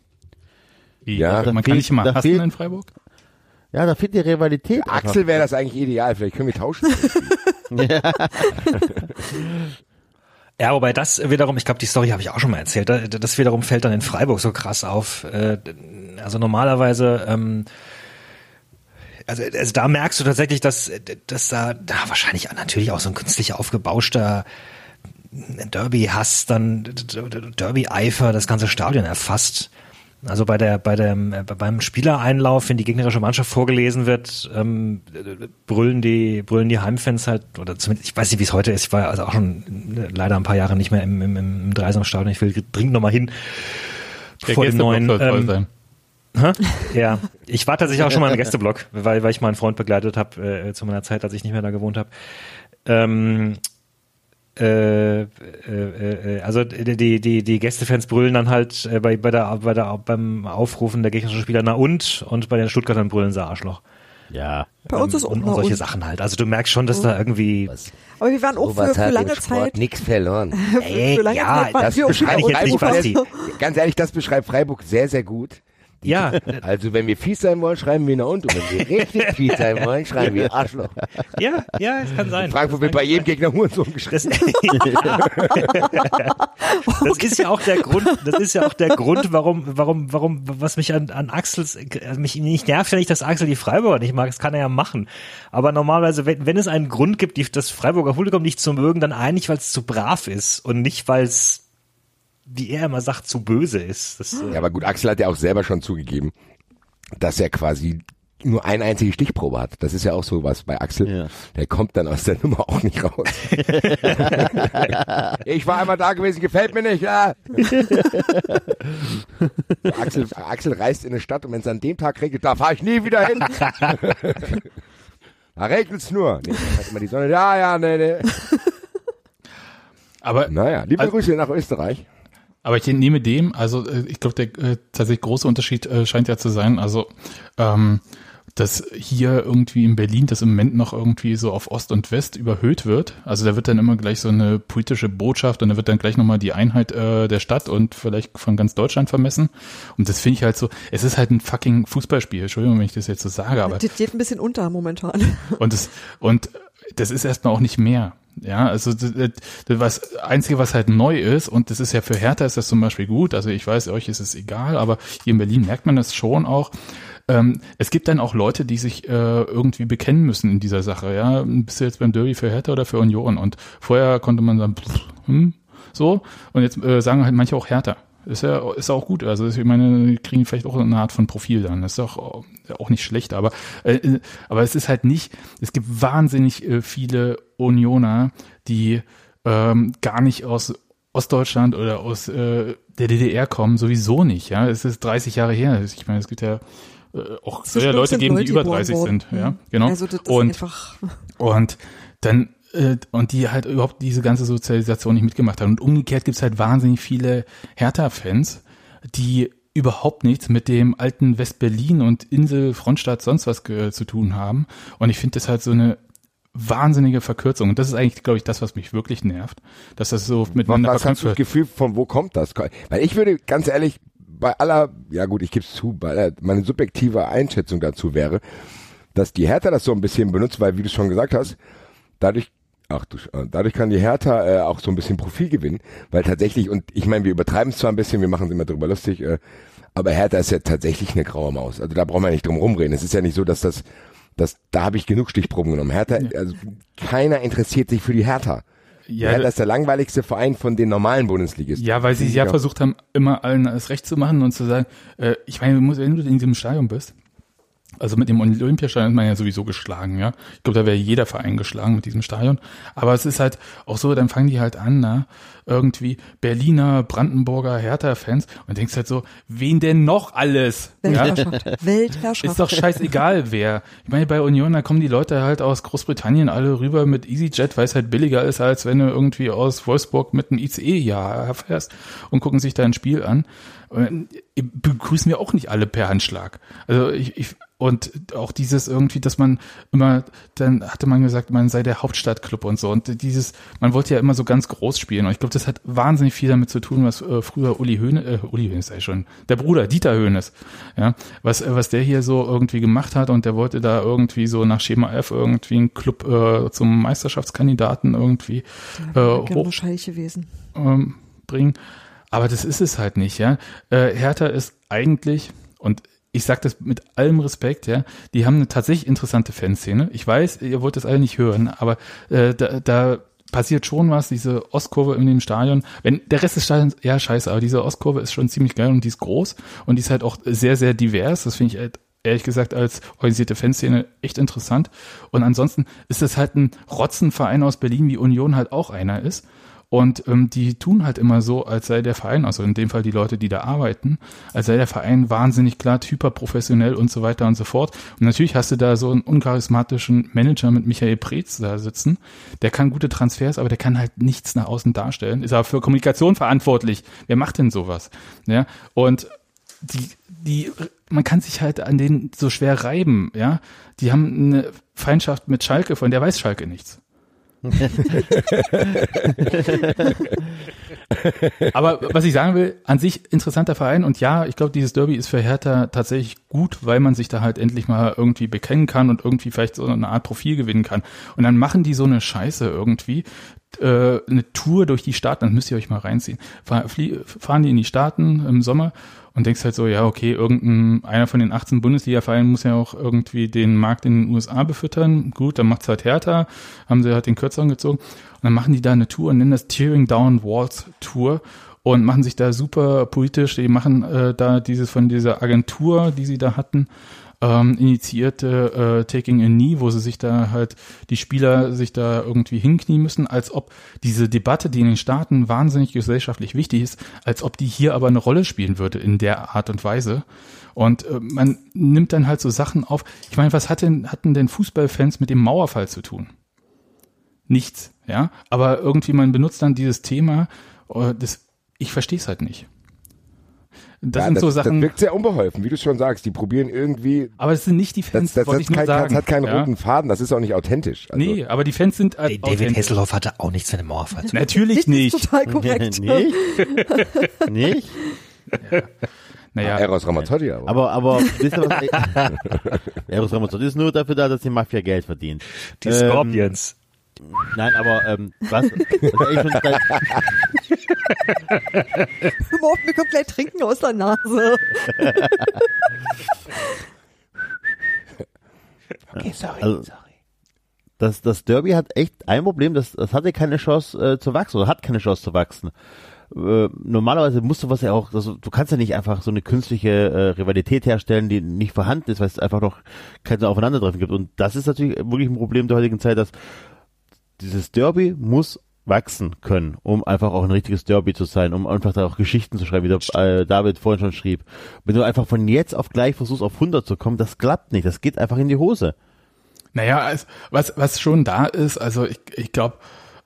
Ja, man da kann fehlt- nicht immer da hassen fehlt- in Freiburg. Ja, da fehlt die Rivalität. Axel wäre das eigentlich ideal, vielleicht können wir tauschen. Ja, wobei das wiederum, ich glaube, die Story habe ich auch schon mal erzählt, da- das wiederum fällt dann in Freiburg so krass auf. Äh, Also normalerweise, ähm, also, also da merkst du tatsächlich, dass, dass da, da wahrscheinlich natürlich auch so ein künstlich aufgebauschter Derby-Hass, dann Derby-Eifer das ganze Stadion erfasst. Also bei der, bei dem, beim Spielereinlauf, wenn die gegnerische Mannschaft vorgelesen wird, ähm, brüllen die, brüllen die Heimfans halt, oder zumindest, ich weiß nicht, wie es heute ist, ich war also auch schon leider ein paar Jahre nicht mehr im, im, im Dreisamstadion, ich will dringend nochmal hin. Der vor dem neuen, ähm. Hä? Ja, ich war tatsächlich auch schon mal im Gästeblock, weil, weil ich mal einen Freund begleitet habe äh, zu meiner Zeit, als ich nicht mehr da gewohnt habe. Ähm, äh, äh, äh, also die, die, die Gästefans brüllen dann halt äh, bei, bei der, bei der, beim Aufrufen der gegnerischen Spieler na und und bei den Stuttgartern brüllen sie Arschloch. Ja. Bei uns ist auch und, na und solche und. Sachen halt. Also du merkst schon, dass da irgendwie Aber wir waren auch für, für lange Zeit, nichts verloren. für, für lange ja, Zeit waren Das wir beschreibt ich jetzt nicht, Basti. ganz ehrlich, das beschreibt Freiburg sehr, sehr gut. Ja, Also wenn wir fies sein wollen, schreiben wir nach unten. Und wenn wir richtig fies sein wollen, schreiben wir Arschloch. ja, ja, es kann sein. Frankfurt wird bei jedem Gegner Hurensohn Das, geschrieben. das ist ja auch der Grund, das ist ja auch der Grund, warum, warum, warum, was mich an, an Axels, äh, mich nicht nervt ja nicht, dass Axel die Freiburger nicht mag, das kann er ja machen. Aber normalerweise, wenn, wenn es einen Grund gibt, die, das Freiburger Publikum nicht zu mögen, dann eigentlich, weil es zu brav ist und nicht, weil es, wie er immer sagt, zu böse ist. Das, äh, Ja, aber gut, Axel hat ja auch selber schon zugegeben, dass er quasi nur eine einzige Stichprobe hat. Das ist ja auch so was bei Axel. Ja. Der kommt dann aus der Nummer auch nicht raus. ich war einmal da gewesen, gefällt mir nicht. Ja. Axel, Axel reist in eine Stadt und wenn es an dem Tag regnet, da fahre ich nie wieder hin. da regnet's nur. Nee, hat immer die Sonne. Ja, ja, nee, nee. Aber Naja, liebe Also- Grüße nach Österreich. Aber ich nehme dem, also äh, ich glaube, der äh, tatsächlich große Unterschied äh, scheint ja zu sein, also ähm, dass hier irgendwie in Berlin das im Moment noch irgendwie so auf Ost und West überhöht wird. Also da wird dann immer gleich so eine politische Botschaft und da wird dann gleich nochmal die Einheit äh, der Stadt und vielleicht von ganz Deutschland vermessen. Und das finde ich halt so, es ist halt ein fucking Fußballspiel, Entschuldigung, wenn ich das jetzt so sage, aber das geht ein bisschen unter momentan. und das, und das ist erstmal auch nicht mehr. Ja, also das, das, Einzige, was halt neu ist, und das ist ja für Hertha ist das zum Beispiel gut, also ich weiß, euch ist es egal, aber hier in Berlin merkt man das schon auch, ähm, es gibt dann auch Leute, die sich äh, irgendwie bekennen müssen in dieser Sache. Ja, bist du jetzt beim Derby für Hertha oder für Union? Und vorher konnte man sagen, pff, hm, so. Und jetzt äh, sagen halt manche auch Hertha. Ist ja ist auch gut. Also ich meine, die kriegen vielleicht auch eine Art von Profil dann. Das ist auch auch nicht schlecht. Aber äh, aber es ist halt nicht. Es gibt wahnsinnig äh, viele Unioner, die ähm, gar nicht aus Ostdeutschland oder aus äh, der DDR kommen, sowieso nicht. Ja, es ist 30 Jahre her. Ich meine, es gibt ja äh, auch So ja Leute geben, die über geboren 30 worden. sind. Ja, genau. Also das ist und einfach, und dann äh, und die halt überhaupt diese ganze Sozialisation nicht mitgemacht haben. Und umgekehrt gibt's halt wahnsinnig viele Hertha-Fans, die überhaupt nichts mit dem alten West-Berlin und Insel, Frontstadt, sonst was zu tun haben. Und ich finde das halt so eine wahnsinnige Verkürzung. Und das ist eigentlich, glaube ich, das, was mich wirklich nervt. Dass das so miteinander Was hast verknüpft du das wird. Gefühl, von wo kommt das? Weil ich würde ganz ehrlich, bei aller, ja gut, ich gebe es zu, bei aller, meine subjektive Einschätzung dazu wäre, dass die Hertha das so ein bisschen benutzt, weil, wie du schon gesagt hast, dadurch, ach du, äh, dadurch kann die Hertha äh, auch so ein bisschen Profil gewinnen, weil tatsächlich, und ich meine, wir übertreiben es zwar ein bisschen, wir machen es immer drüber lustig, äh, aber Hertha ist ja tatsächlich eine graue Maus. Also da brauchen wir nicht drum rumreden. Es ist ja nicht so, dass das, dass, da habe ich genug Stichproben genommen. Hertha, also keiner interessiert sich für die Hertha. Ja, Hertha ist der langweiligste Verein von den normalen Bundesligisten. Ja, weil sie ja Ja. versucht haben, immer allen alles recht zu machen und zu sagen, äh, ich meine, wenn du in diesem Stadion bist, also mit dem Olympiastadion ist man ja sowieso geschlagen, ja. Ich glaube, da wäre jeder Verein geschlagen mit diesem Stadion. Aber es ist halt auch so, dann fangen die halt an, na, irgendwie Berliner, Brandenburger, Hertha-Fans und denkst halt so, wen denn noch alles? Ja? Weltherrschaft. Weltherrschaft. Ist doch scheißegal, wer. Ich meine, bei Union, da kommen die Leute halt aus Großbritannien alle rüber mit EasyJet, weil es halt billiger ist, als wenn du irgendwie aus Wolfsburg mit einem ICE ja fährst und gucken sich da ein Spiel an. Und begrüßen wir auch nicht alle per Handschlag. Also ich, ich und auch dieses irgendwie, dass man immer, dann hatte man gesagt, man sei der Hauptstadtclub und so. Und dieses, man wollte ja immer so ganz groß spielen. Und ich glaube, das hat wahnsinnig viel damit zu tun, was äh, früher Uli Höhne, äh, Uli Höhne sei schon, der Bruder Dieter Höhnes, ja, was, äh, was der hier so irgendwie gemacht hat und der wollte da irgendwie so nach Schema F irgendwie einen Club äh, zum Meisterschaftskandidaten irgendwie äh, Gerne hoch, wahrscheinlich gewesen. ähm, bringen. Aber das ist es halt nicht, ja. Äh, Hertha ist eigentlich, und ich sage das mit allem Respekt, ja, die haben eine tatsächlich interessante Fanszene. Ich weiß, ihr wollt das alle nicht hören, aber äh, da, da passiert schon was, diese Ostkurve in dem Stadion. Wenn der Rest des Stadions, ja scheiße, aber diese Ostkurve ist schon ziemlich geil und die ist groß und die ist halt auch sehr, sehr divers. Das finde ich halt ehrlich gesagt als organisierte Fanszene echt interessant. Und ansonsten ist es halt ein Rotzenverein aus Berlin, wie Union halt auch einer ist. Und ähm, die tun halt immer so, als sei der Verein, also in dem Fall die Leute, die da arbeiten, als sei der Verein wahnsinnig glatt, hyperprofessionell und so weiter und so fort. Und natürlich hast du da so einen uncharismatischen Manager mit Michael Preetz da sitzen. Der kann gute Transfers, aber der kann halt nichts nach außen darstellen. Ist aber für Kommunikation verantwortlich. Wer macht denn sowas? Ja, und die, die, man kann sich halt an denen so schwer reiben, ja. Die haben eine Feindschaft mit Schalke, von der weiß Schalke nichts. Aber was ich sagen will, an sich interessanter Verein und ja, ich glaube, dieses Derby ist für Hertha tatsächlich gut, weil man sich da halt endlich mal irgendwie bekennen kann und irgendwie vielleicht so eine Art Profil gewinnen kann. Und dann machen die so eine Scheiße irgendwie, äh, eine Tour durch die Staaten, das müsst ihr euch mal reinziehen. Fahren die in die Staaten im Sommer und denkst halt so, ja, okay, irgendein, einer von den 18 Bundesliga-Vereinen muss ja auch irgendwie den Markt in den USA befüttern. Gut, dann macht's halt Hertha, haben sie halt den Kürzeren gezogen. Und dann machen die da eine Tour und nennen das Tearing Down Walls Tour und machen sich da super politisch. Die machen äh, da dieses von dieser Agentur, die sie da hatten, ähm, initiierte äh, Taking a Knee, wo sie sich da halt die Spieler sich da irgendwie hinknien müssen, als ob diese Debatte, die in den Staaten wahnsinnig gesellschaftlich wichtig ist, als ob die hier aber eine Rolle spielen würde in der Art und Weise. Und äh, man nimmt dann halt so Sachen auf. Ich meine, was hat denn, hatten denn Fußballfans mit dem Mauerfall zu tun? Nichts, ja. Aber irgendwie man benutzt dann dieses Thema, äh, das, ich verstehe es halt nicht. Das ja, sind das, so Sachen. Das wirkt sehr unbeholfen, wie du schon sagst. Die probieren irgendwie. aber es sind nicht die Fans, Das, das, das, kein, sagen. das hat keinen ja? roten Faden, das ist auch nicht authentisch. Also, Nee, aber die Fans sind halt David. Hasselhoff hatte auch nichts mit dem Mauerfall zu tun. Natürlich Das ist nicht. total korrekt. nicht? nicht? Naja, Eros Ramazzotti aber. Aber, aber, wisst ihr was? Eros Ramazzotti ist nur dafür da, dass die Mafia Geld verdient. Die Ähm, Scorpions. Nein, aber, ähm, was, was auf, mir kommt gleich Trinken aus der Nase. Okay, sorry, Also- Das, das Derby hat echt ein Problem, das, das hatte keine Chance äh, zu wachsen oder hat keine Chance zu wachsen. Äh, normalerweise musst du was ja auch, also, du kannst ja nicht einfach so eine künstliche äh, Rivalität herstellen, die nicht vorhanden ist, weil es einfach noch kein Aufeinandertreffen gibt. Und das ist natürlich wirklich ein Problem der heutigen Zeit, dass dieses Derby muss wachsen können, um einfach auch ein richtiges Derby zu sein, um einfach da auch Geschichten zu schreiben, wie der, äh, David vorhin schon schrieb. Wenn du einfach von jetzt auf gleich versuchst, auf 100 zu kommen, das klappt nicht, das geht einfach in die Hose. Naja, also, was, was schon da ist, also ich, ich glaube,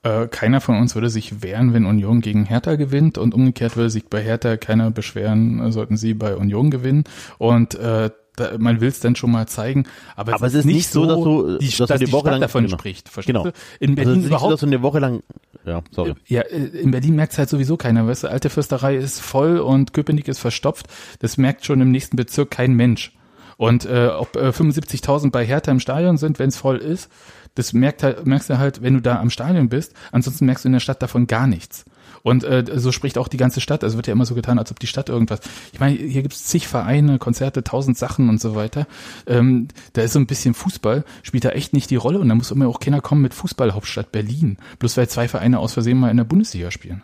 äh, keiner von uns würde sich wehren, wenn Union gegen Hertha gewinnt und umgekehrt würde sich bei Hertha keiner beschweren, sollten sie bei Union gewinnen. Und äh, da, man will es dann schon mal zeigen, aber, Aber es ist nicht so, dass du- die, dass dass die die Woche Stadt lang- davon genau. spricht. Verstehst Genau. du? In Also Berlin es ist nicht so, überhaupt dass du eine Woche lang, ja, sorry. Ja, äh, in Berlin merkt halt sowieso keiner, weißt du, alte Fürsterei ist voll und Köpenick ist verstopft. Das merkt schon im nächsten Bezirk kein Mensch. Und äh, ob äh, 75.000 bei Hertha im Stadion sind, wenn es voll ist, das merkt halt, merkst du halt, wenn du da am Stadion bist. Ansonsten merkst du in der Stadt davon gar nichts. Und äh, so spricht auch die ganze Stadt. Also wird ja immer so getan, als ob die Stadt irgendwas. Ich meine, hier gibt's zig Vereine, Konzerte, tausend Sachen und so weiter. Ähm, da ist so ein bisschen Fußball, spielt da echt nicht die Rolle und da muss immer auch keiner kommen mit Fußballhauptstadt Berlin. Bloß weil zwei Vereine aus Versehen mal in der Bundesliga spielen.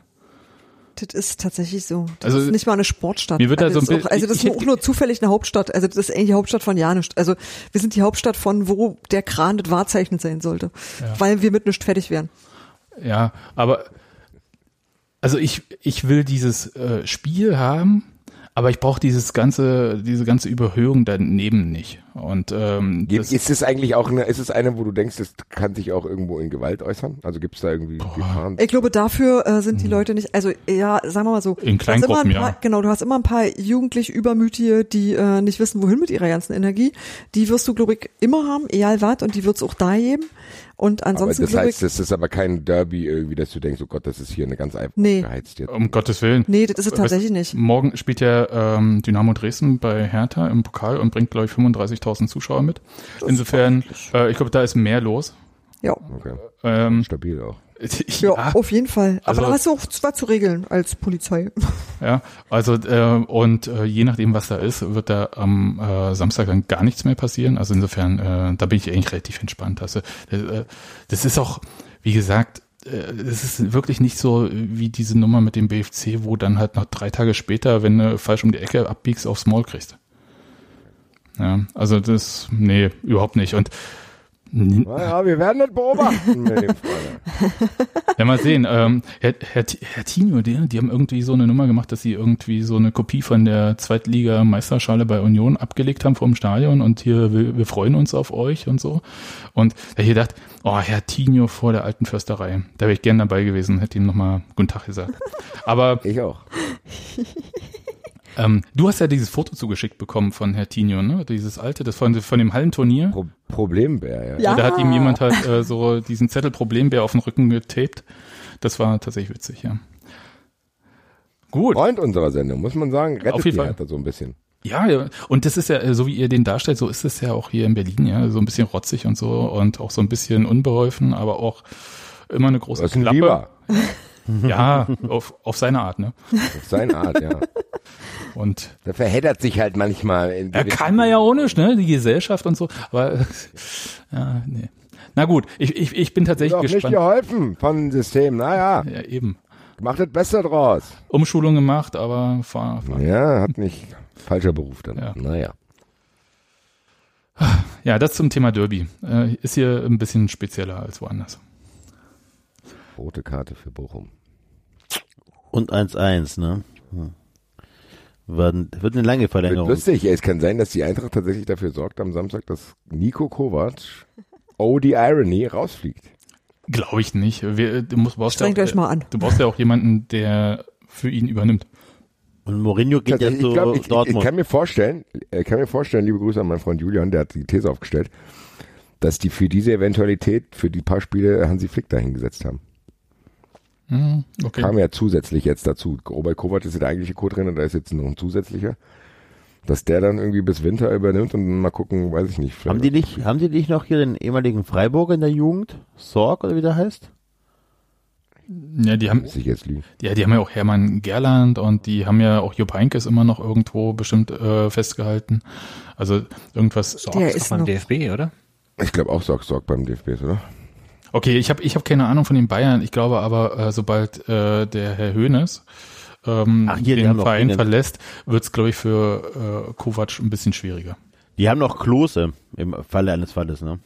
Das ist tatsächlich so. Das Also, ist nicht mal eine Sportstadt. mir wird da also, so ein das ist auch, also das ich ist auch nur zufällig eine Hauptstadt. Also das ist eigentlich die Hauptstadt von ja nicht. Also wir sind die Hauptstadt von, wo der Kran das Wahrzeichen sein sollte. Weil wir mit nichts fertig wären. Ja, aber also ich, ich will dieses äh, Spiel haben, aber ich brauche dieses ganze, diese ganze Überhöhung daneben nicht. Und ähm, das, Ist es eigentlich auch eine, ist es eine, wo du denkst, das kann sich auch irgendwo in Gewalt äußern? Also gibt es da irgendwie Gefahren? Ich glaube, dafür äh, sind die Leute nicht, also ja, sagen wir mal so. Hm. In du hast immer Kleingruppen, ein paar, ja. Genau, du hast immer ein paar jugendlich Übermütige, die äh, nicht wissen, wohin mit ihrer ganzen Energie. Die wirst du, glaube ich, immer haben, egal was, und die wird's auch da geben. Und Aber ansonsten, das glaube heißt, das ist aber kein Derby irgendwie, dass du denkst, oh Gott, das ist hier eine ganz einfach Nee. geheizt jetzt. um Gottes Willen. nee, das ist es Weißt- tatsächlich nicht. Morgen spielt ja ähm, Dynamo Dresden bei Hertha im Pokal und bringt, glaube ich, 35.000 Zuschauer mit. Insofern, äh, ich glaube, da ist mehr los. Ja. Okay. Ähm, Stabil auch. Ja, ja, auf jeden Fall. Aber Also- da hast du auch zwar zu regeln als Polizei. Ja, also äh, und äh, je nachdem, was da ist, wird da am äh, Samstag dann gar nichts mehr passieren. Also insofern, äh, da bin ich eigentlich relativ entspannt. Also äh, das ist auch, wie gesagt, äh, es ist wirklich nicht so wie diese Nummer mit dem BFC, wo dann halt noch drei Tage später, wenn du falsch um die Ecke abbiegst, aufs Maul kriegst. Ja, also das, nee, überhaupt nicht. Und Naja, wir werden das beobachten mit dem Freund. Ja, mal sehen. Ähm, Herr, Herr, Herr Tino, die, die haben irgendwie so eine Nummer gemacht, dass sie irgendwie so eine Kopie von der Zweitliga-Meisterschale bei Union abgelegt haben vom Stadion und hier, wir, wir freuen uns auf euch und so. Und da ich gedacht, oh, Herr Tino vor der alten Försterei. Da wäre ich gern dabei gewesen, hätte ihm nochmal Guten Tag gesagt. Aber Ich auch. ähm, du hast ja dieses Foto zugeschickt bekommen von Herr Tino, ne? Dieses alte, das von, von dem Hallenturnier. Pro Problembär, ja. Ja. Da hat ihm jemand halt äh, so diesen Zettel Problembär auf den Rücken getaped. Das war tatsächlich witzig, ja. Gut. Freund unserer Sendung, muss man sagen, rettet Auf jeden die Fall. Hertha so ein bisschen. Ja, ja, und das ist ja, so wie ihr den darstellt, so ist es ja auch hier in Berlin, ja, so ein bisschen rotzig und so und auch so ein bisschen unbeholfen, aber auch immer eine große Das ist ein Klappe. Lieber. Ja, auf, auf seine Art, ne? Ist seine Art, ja. Und Der verheddert sich halt manchmal. In ja, kann man ja auch nicht, ne? Die Gesellschaft und so, aber ja, nee. Na gut, ich, ich, ich bin tatsächlich nicht gespannt. geholfen von dem System. Naja, Ja, eben. macht das Besser draus. Umschulung gemacht, aber fahr, fahr. Ja, hat nicht. Falscher Beruf dann. Ja. Naja. Ja, das zum Thema Derby. Äh, ist hier ein bisschen spezieller als woanders. Rote Karte für Bochum. Und 1-1, ne? Hm. Wird, wird eine lange Wird Verlängerung. lustig. Ja, es kann sein, dass die Eintracht tatsächlich dafür sorgt am Samstag, dass Nico Kovac, oh die Irony, rausfliegt. Glaube ich nicht. Wir, du musst, brauchst ja Strengt auch, euch mal an. Du brauchst ja auch jemanden, der für ihn übernimmt. Und Mourinho geht jetzt zu ich, glaub, ich, ich, ich Dortmund. kann mir vorstellen, ich kann mir vorstellen, liebe Grüße an meinen Freund Julian, der hat die These aufgestellt, dass die für diese Eventualität, für die paar Spiele Hansi Flick dahingesetzt haben. Hm, okay. Kam ja zusätzlich jetzt dazu. Robert Kovac ist ja der eigentliche Co-Trainer, da ist jetzt noch ein zusätzlicher. Dass der dann irgendwie bis Winter übernimmt und mal gucken, weiß ich nicht. haben die nicht, haben die nicht noch hier den ehemaligen Freiburger in der Jugend? Sorg oder wie der heißt? Ja, die haben, Muss ich jetzt ja, die haben ja auch Hermann Gerland und die haben ja auch Jupp Heynckes immer noch irgendwo bestimmt äh, festgehalten. Also irgendwas. So, Der ist beim DFB, oder? Ich glaube auch Sorg Sorg beim DFB, ist, oder? Okay, ich habe ich hab keine Ahnung von den Bayern. Ich glaube aber, äh, sobald äh, der Herr Höhnes ähm, Ach, hier, den noch Verein verlässt, wird es, glaube ich, für äh, Kovac ein bisschen schwieriger. Die haben noch Klose im Falle eines Falles, ne?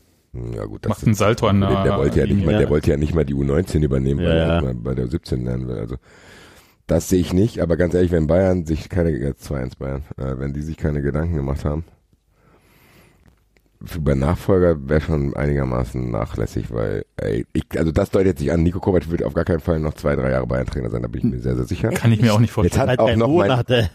Ja gut, das Macht einen Salto an der, der der wollte ja nicht Linie. mal, Ja. der wollte ja nicht mal die U19 übernehmen, weil Ja, er ja. bei der 17 lernen will. Also das sehe ich nicht, aber ganz ehrlich, wenn Bayern sich keine, jetzt 2-1 Bayern, äh, wenn die sich keine Gedanken gemacht haben, für bei Nachfolger wäre schon einigermaßen nachlässig, weil, ey, ich, also das deutet sich an, Nico Kovac wird auf gar keinen Fall noch zwei, drei Jahre Bayern-Trainer sein, da bin ich mir sehr, sehr sicher. Kann ich mir auch nicht Jetzt vorstellen. hat Weil auch noch mein.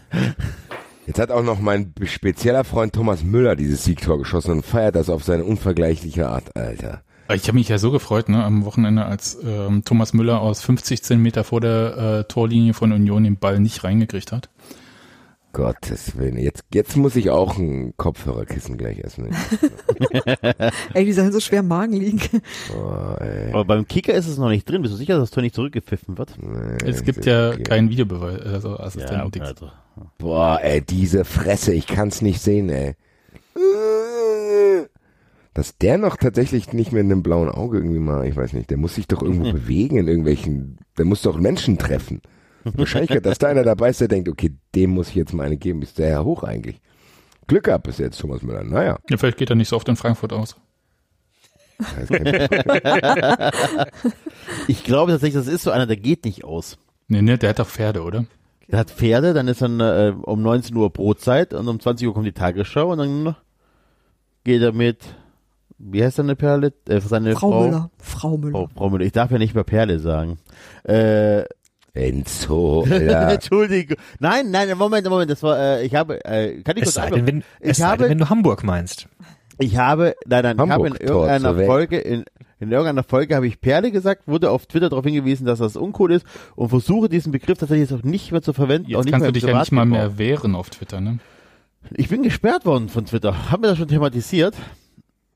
Jetzt hat auch noch mein spezieller Freund Thomas Müller dieses Siegtor geschossen und feiert das auf seine unvergleichliche Art, Alter. Ich habe mich ja so gefreut, ne, am Wochenende, als ähm, Thomas Müller aus 50 Zentimeter vor der äh, Torlinie von Union den Ball nicht reingekriegt hat. Gottes Willen. Jetzt, jetzt muss ich auch ein Kopfhörerkissen gleich essen. Ey, die sollen so schwer im Magen liegen. Boah, ey. Aber beim Kicker ist es noch nicht drin. Bist du sicher, dass das Tor nicht zurückgepfiffen wird? Nee, Es gibt ja okay. keinen Videobeweis, also Assistenten. Ja, also. Boah, ey, diese Fresse, ich kann's nicht sehen, ey. Dass der noch tatsächlich nicht mehr in einem blauen Auge irgendwie mal, ich weiß nicht, der muss sich doch irgendwo bewegen in irgendwelchen, der muss doch Menschen treffen. Wahrscheinlich, dass da einer dabei ist, der denkt, okay, dem muss ich jetzt mal eine geben, ist der ja hoch eigentlich. Glück gehabt bis jetzt, Thomas Müller. Naja. Ja, vielleicht geht er nicht so oft in Frankfurt aus. Ich glaube tatsächlich, das ist so einer, der geht nicht aus. Nee, nee, der hat doch Pferde, oder? Der hat Pferde, dann ist dann äh, um 19 Uhr Brotzeit und um 20 Uhr kommt die Tagesschau und dann geht er mit, wie heißt seine Perle? Äh, seine Frau Frau, Müller. Frau Müller. Frau, Frau Müller. Ich darf ja nicht mehr Perle sagen. Äh, Enzo, Alter. Entschuldigung. Nein, nein, Moment, Moment, das war, äh, ich habe, äh, kann ich Es kurz sei denn, wenn, Ich es sei habe- denn, wenn du Hamburg meinst. Ich habe, nein, nein, ich habe in Hamburg, Tor irgendeiner Welt. Folge, in, in irgendeiner Folge habe ich Perle gesagt, wurde auf Twitter darauf hingewiesen, dass das uncool ist und versuche diesen Begriff tatsächlich jetzt auch nicht mehr zu verwenden. auch Jetzt nicht kannst mehr du dich ja nicht mal mehr wehren auf Twitter, ne? Ich bin gesperrt worden von Twitter. Haben wir das schon thematisiert?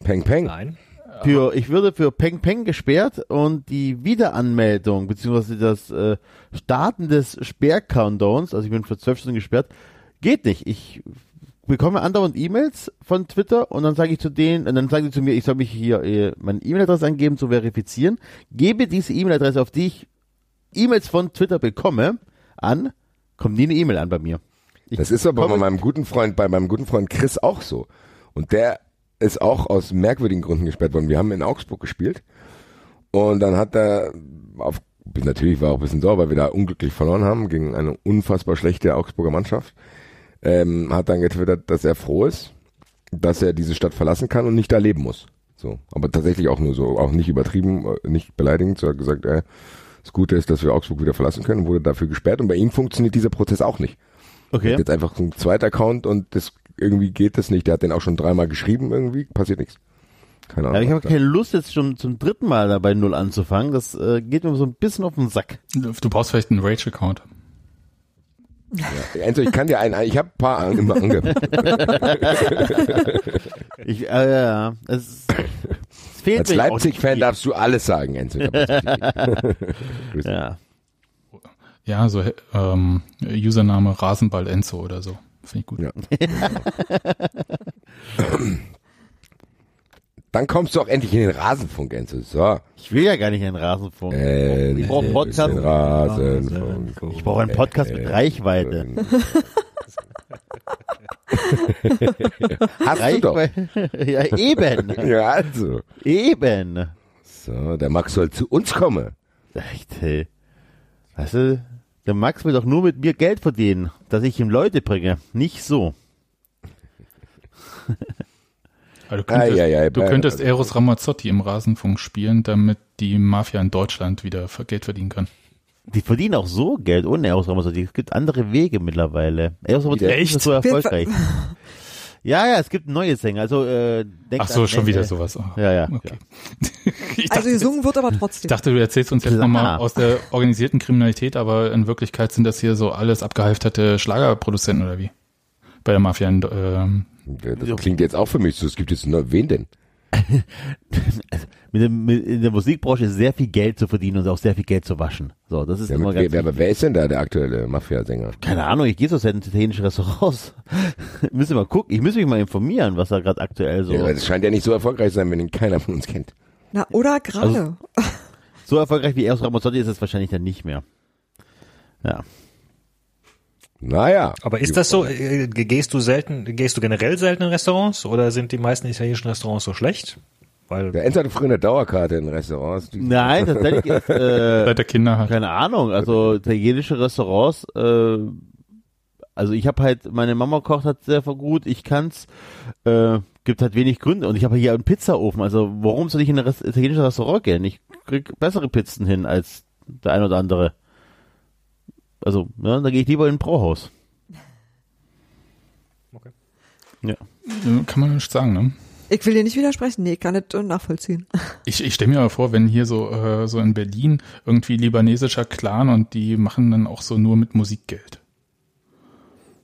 Peng Peng. Nein. Für, ich würde für Peng Peng gesperrt und die Wiederanmeldung beziehungsweise das äh, Starten des Sperr-Countdowns, also ich bin für zwölf Stunden gesperrt, geht nicht. Ich bekomme andauernd E-Mails von Twitter und dann sage ich zu denen, und dann sagen sie zu mir, ich soll mich hier äh, meine E-Mail-Adresse angeben zu verifizieren, gebe diese E-Mail-Adresse, auf die ich E-Mails von Twitter bekomme, an, kommt nie eine E-Mail an bei mir. Ich Das ist aber bei meinem guten Freund, bei meinem guten Freund Chris auch so. Und der ist auch aus merkwürdigen Gründen gesperrt worden. Wir haben in Augsburg gespielt und dann hat er auf, natürlich war auch ein bisschen sauer, weil wir da unglücklich verloren haben gegen eine unfassbar schlechte Augsburger Mannschaft. Ähm, hat dann getwittert, dass er froh ist, dass er diese Stadt verlassen kann und nicht da leben muss. So, aber tatsächlich auch nur so, auch nicht übertrieben, äh, nicht beleidigend, sondern gesagt, äh, das Gute ist, dass wir Augsburg wieder verlassen können, wurde dafür gesperrt und bei ihm funktioniert dieser Prozess auch nicht. Er Okay. hat jetzt einfach so einen zweiten Account und das irgendwie geht das nicht. Der hat den auch schon dreimal geschrieben, irgendwie passiert nichts. Keine Ja, Ahnung. ich habe keine Lust, jetzt schon zum dritten Mal dabei Null anzufangen. Das äh, geht mir so ein bisschen auf den Sack. Du brauchst vielleicht einen Rage-Account. da- Enzo, ich kann dir einen, ich habe ein paar an- immer ange. Ich, äh, ja, es, es fehlt Als Leipzig-Fan darfst du alles sagen, Enzo. Ja. Ja, so ähm, Username Rasenball Enzo oder so. Finde ich gut. Ja. Dann kommst du auch endlich in den Rasenfunk, Enzo. So. Ich will ja gar nicht einen Rasenfunk. Äh, ich brauche einen Podcast. den Rasenfunk. Ich brauche einen Podcast mit Reichweite. Hast du doch. Reichweite. ja, eben. Ja, also. Eben. So, der Max soll zu uns kommen. Echt, hey. Weißt du, der Max will doch nur mit mir Geld verdienen, dass ich ihm Leute bringe. Nicht so. Aber du könntest, Ah, ja, ja, du könntest Eros Ramazzotti im Rasenfunk spielen, damit die Mafia in Deutschland wieder Geld verdienen kann. Die verdienen auch so Geld ohne Eros Ramazzotti. Es gibt andere Wege mittlerweile. Eros Ramazzotti Echt? ist so erfolgreich. Ja, ja, es gibt neue Sänger. Also, äh, denkt Ach so, an, schon äh, wieder sowas. Oh. Ja, ja. Okay. ich, Also dachte, gesungen wird aber ich trotzdem. dachte, du erzählst uns jetzt nochmal aus der organisierten Kriminalität, aber in Wirklichkeit sind das hier so alles abgehalfterte Schlagerproduzenten oder wie? Bei der Mafia in, ähm, Das klingt jetzt auch für mich so. Es gibt jetzt nur, wen denn? mit dem, mit, in der Musikbranche ist sehr viel Geld zu verdienen und auch sehr viel Geld zu waschen. So, das ist Ja, immer mit, ganz wer, aber wer ist denn da der aktuelle Mafia-Sänger? Keine Ahnung, ich gehe so selten in italienische Restaurants. müssen mal gucken, ich muss mich mal informieren, was da gerade aktuell so. Ja, aber das scheint ja nicht so erfolgreich zu sein, wenn ihn keiner von uns kennt. Na, oder gerade. so erfolgreich wie Eros Ramazzotti ist es wahrscheinlich dann nicht mehr. Ja. Naja. Aber ist das so, äh, gehst du selten, gehst du generell selten in Restaurants oder sind die meisten italienischen Restaurants so schlecht? Weil Der Enz hatte früher eine Dauerkarte in Restaurants. Die Nein, tatsächlich ist, äh, Seit der Kinder hat. keine Ahnung, also italienische Restaurants, äh, also ich habe halt, meine Mama kocht halt sehr gut, ich kann's, äh, gibt halt wenig Gründe und ich habe hier einen Pizzaofen, also warum soll ich in ein Rest italienisches Restaurant gehen? Ich krieg bessere Pizzen hin als der ein oder andere. Also, ja, da gehe ich lieber in ein Brauhaus. Äh, Kann man nicht sagen, ne? Ich will dir nicht widersprechen. Nee, ich kann nicht nachvollziehen. Ich, ich stelle mir aber vor, wenn hier so, äh, so in Berlin irgendwie libanesischer Clan und die machen dann auch so nur mit Musik Geld.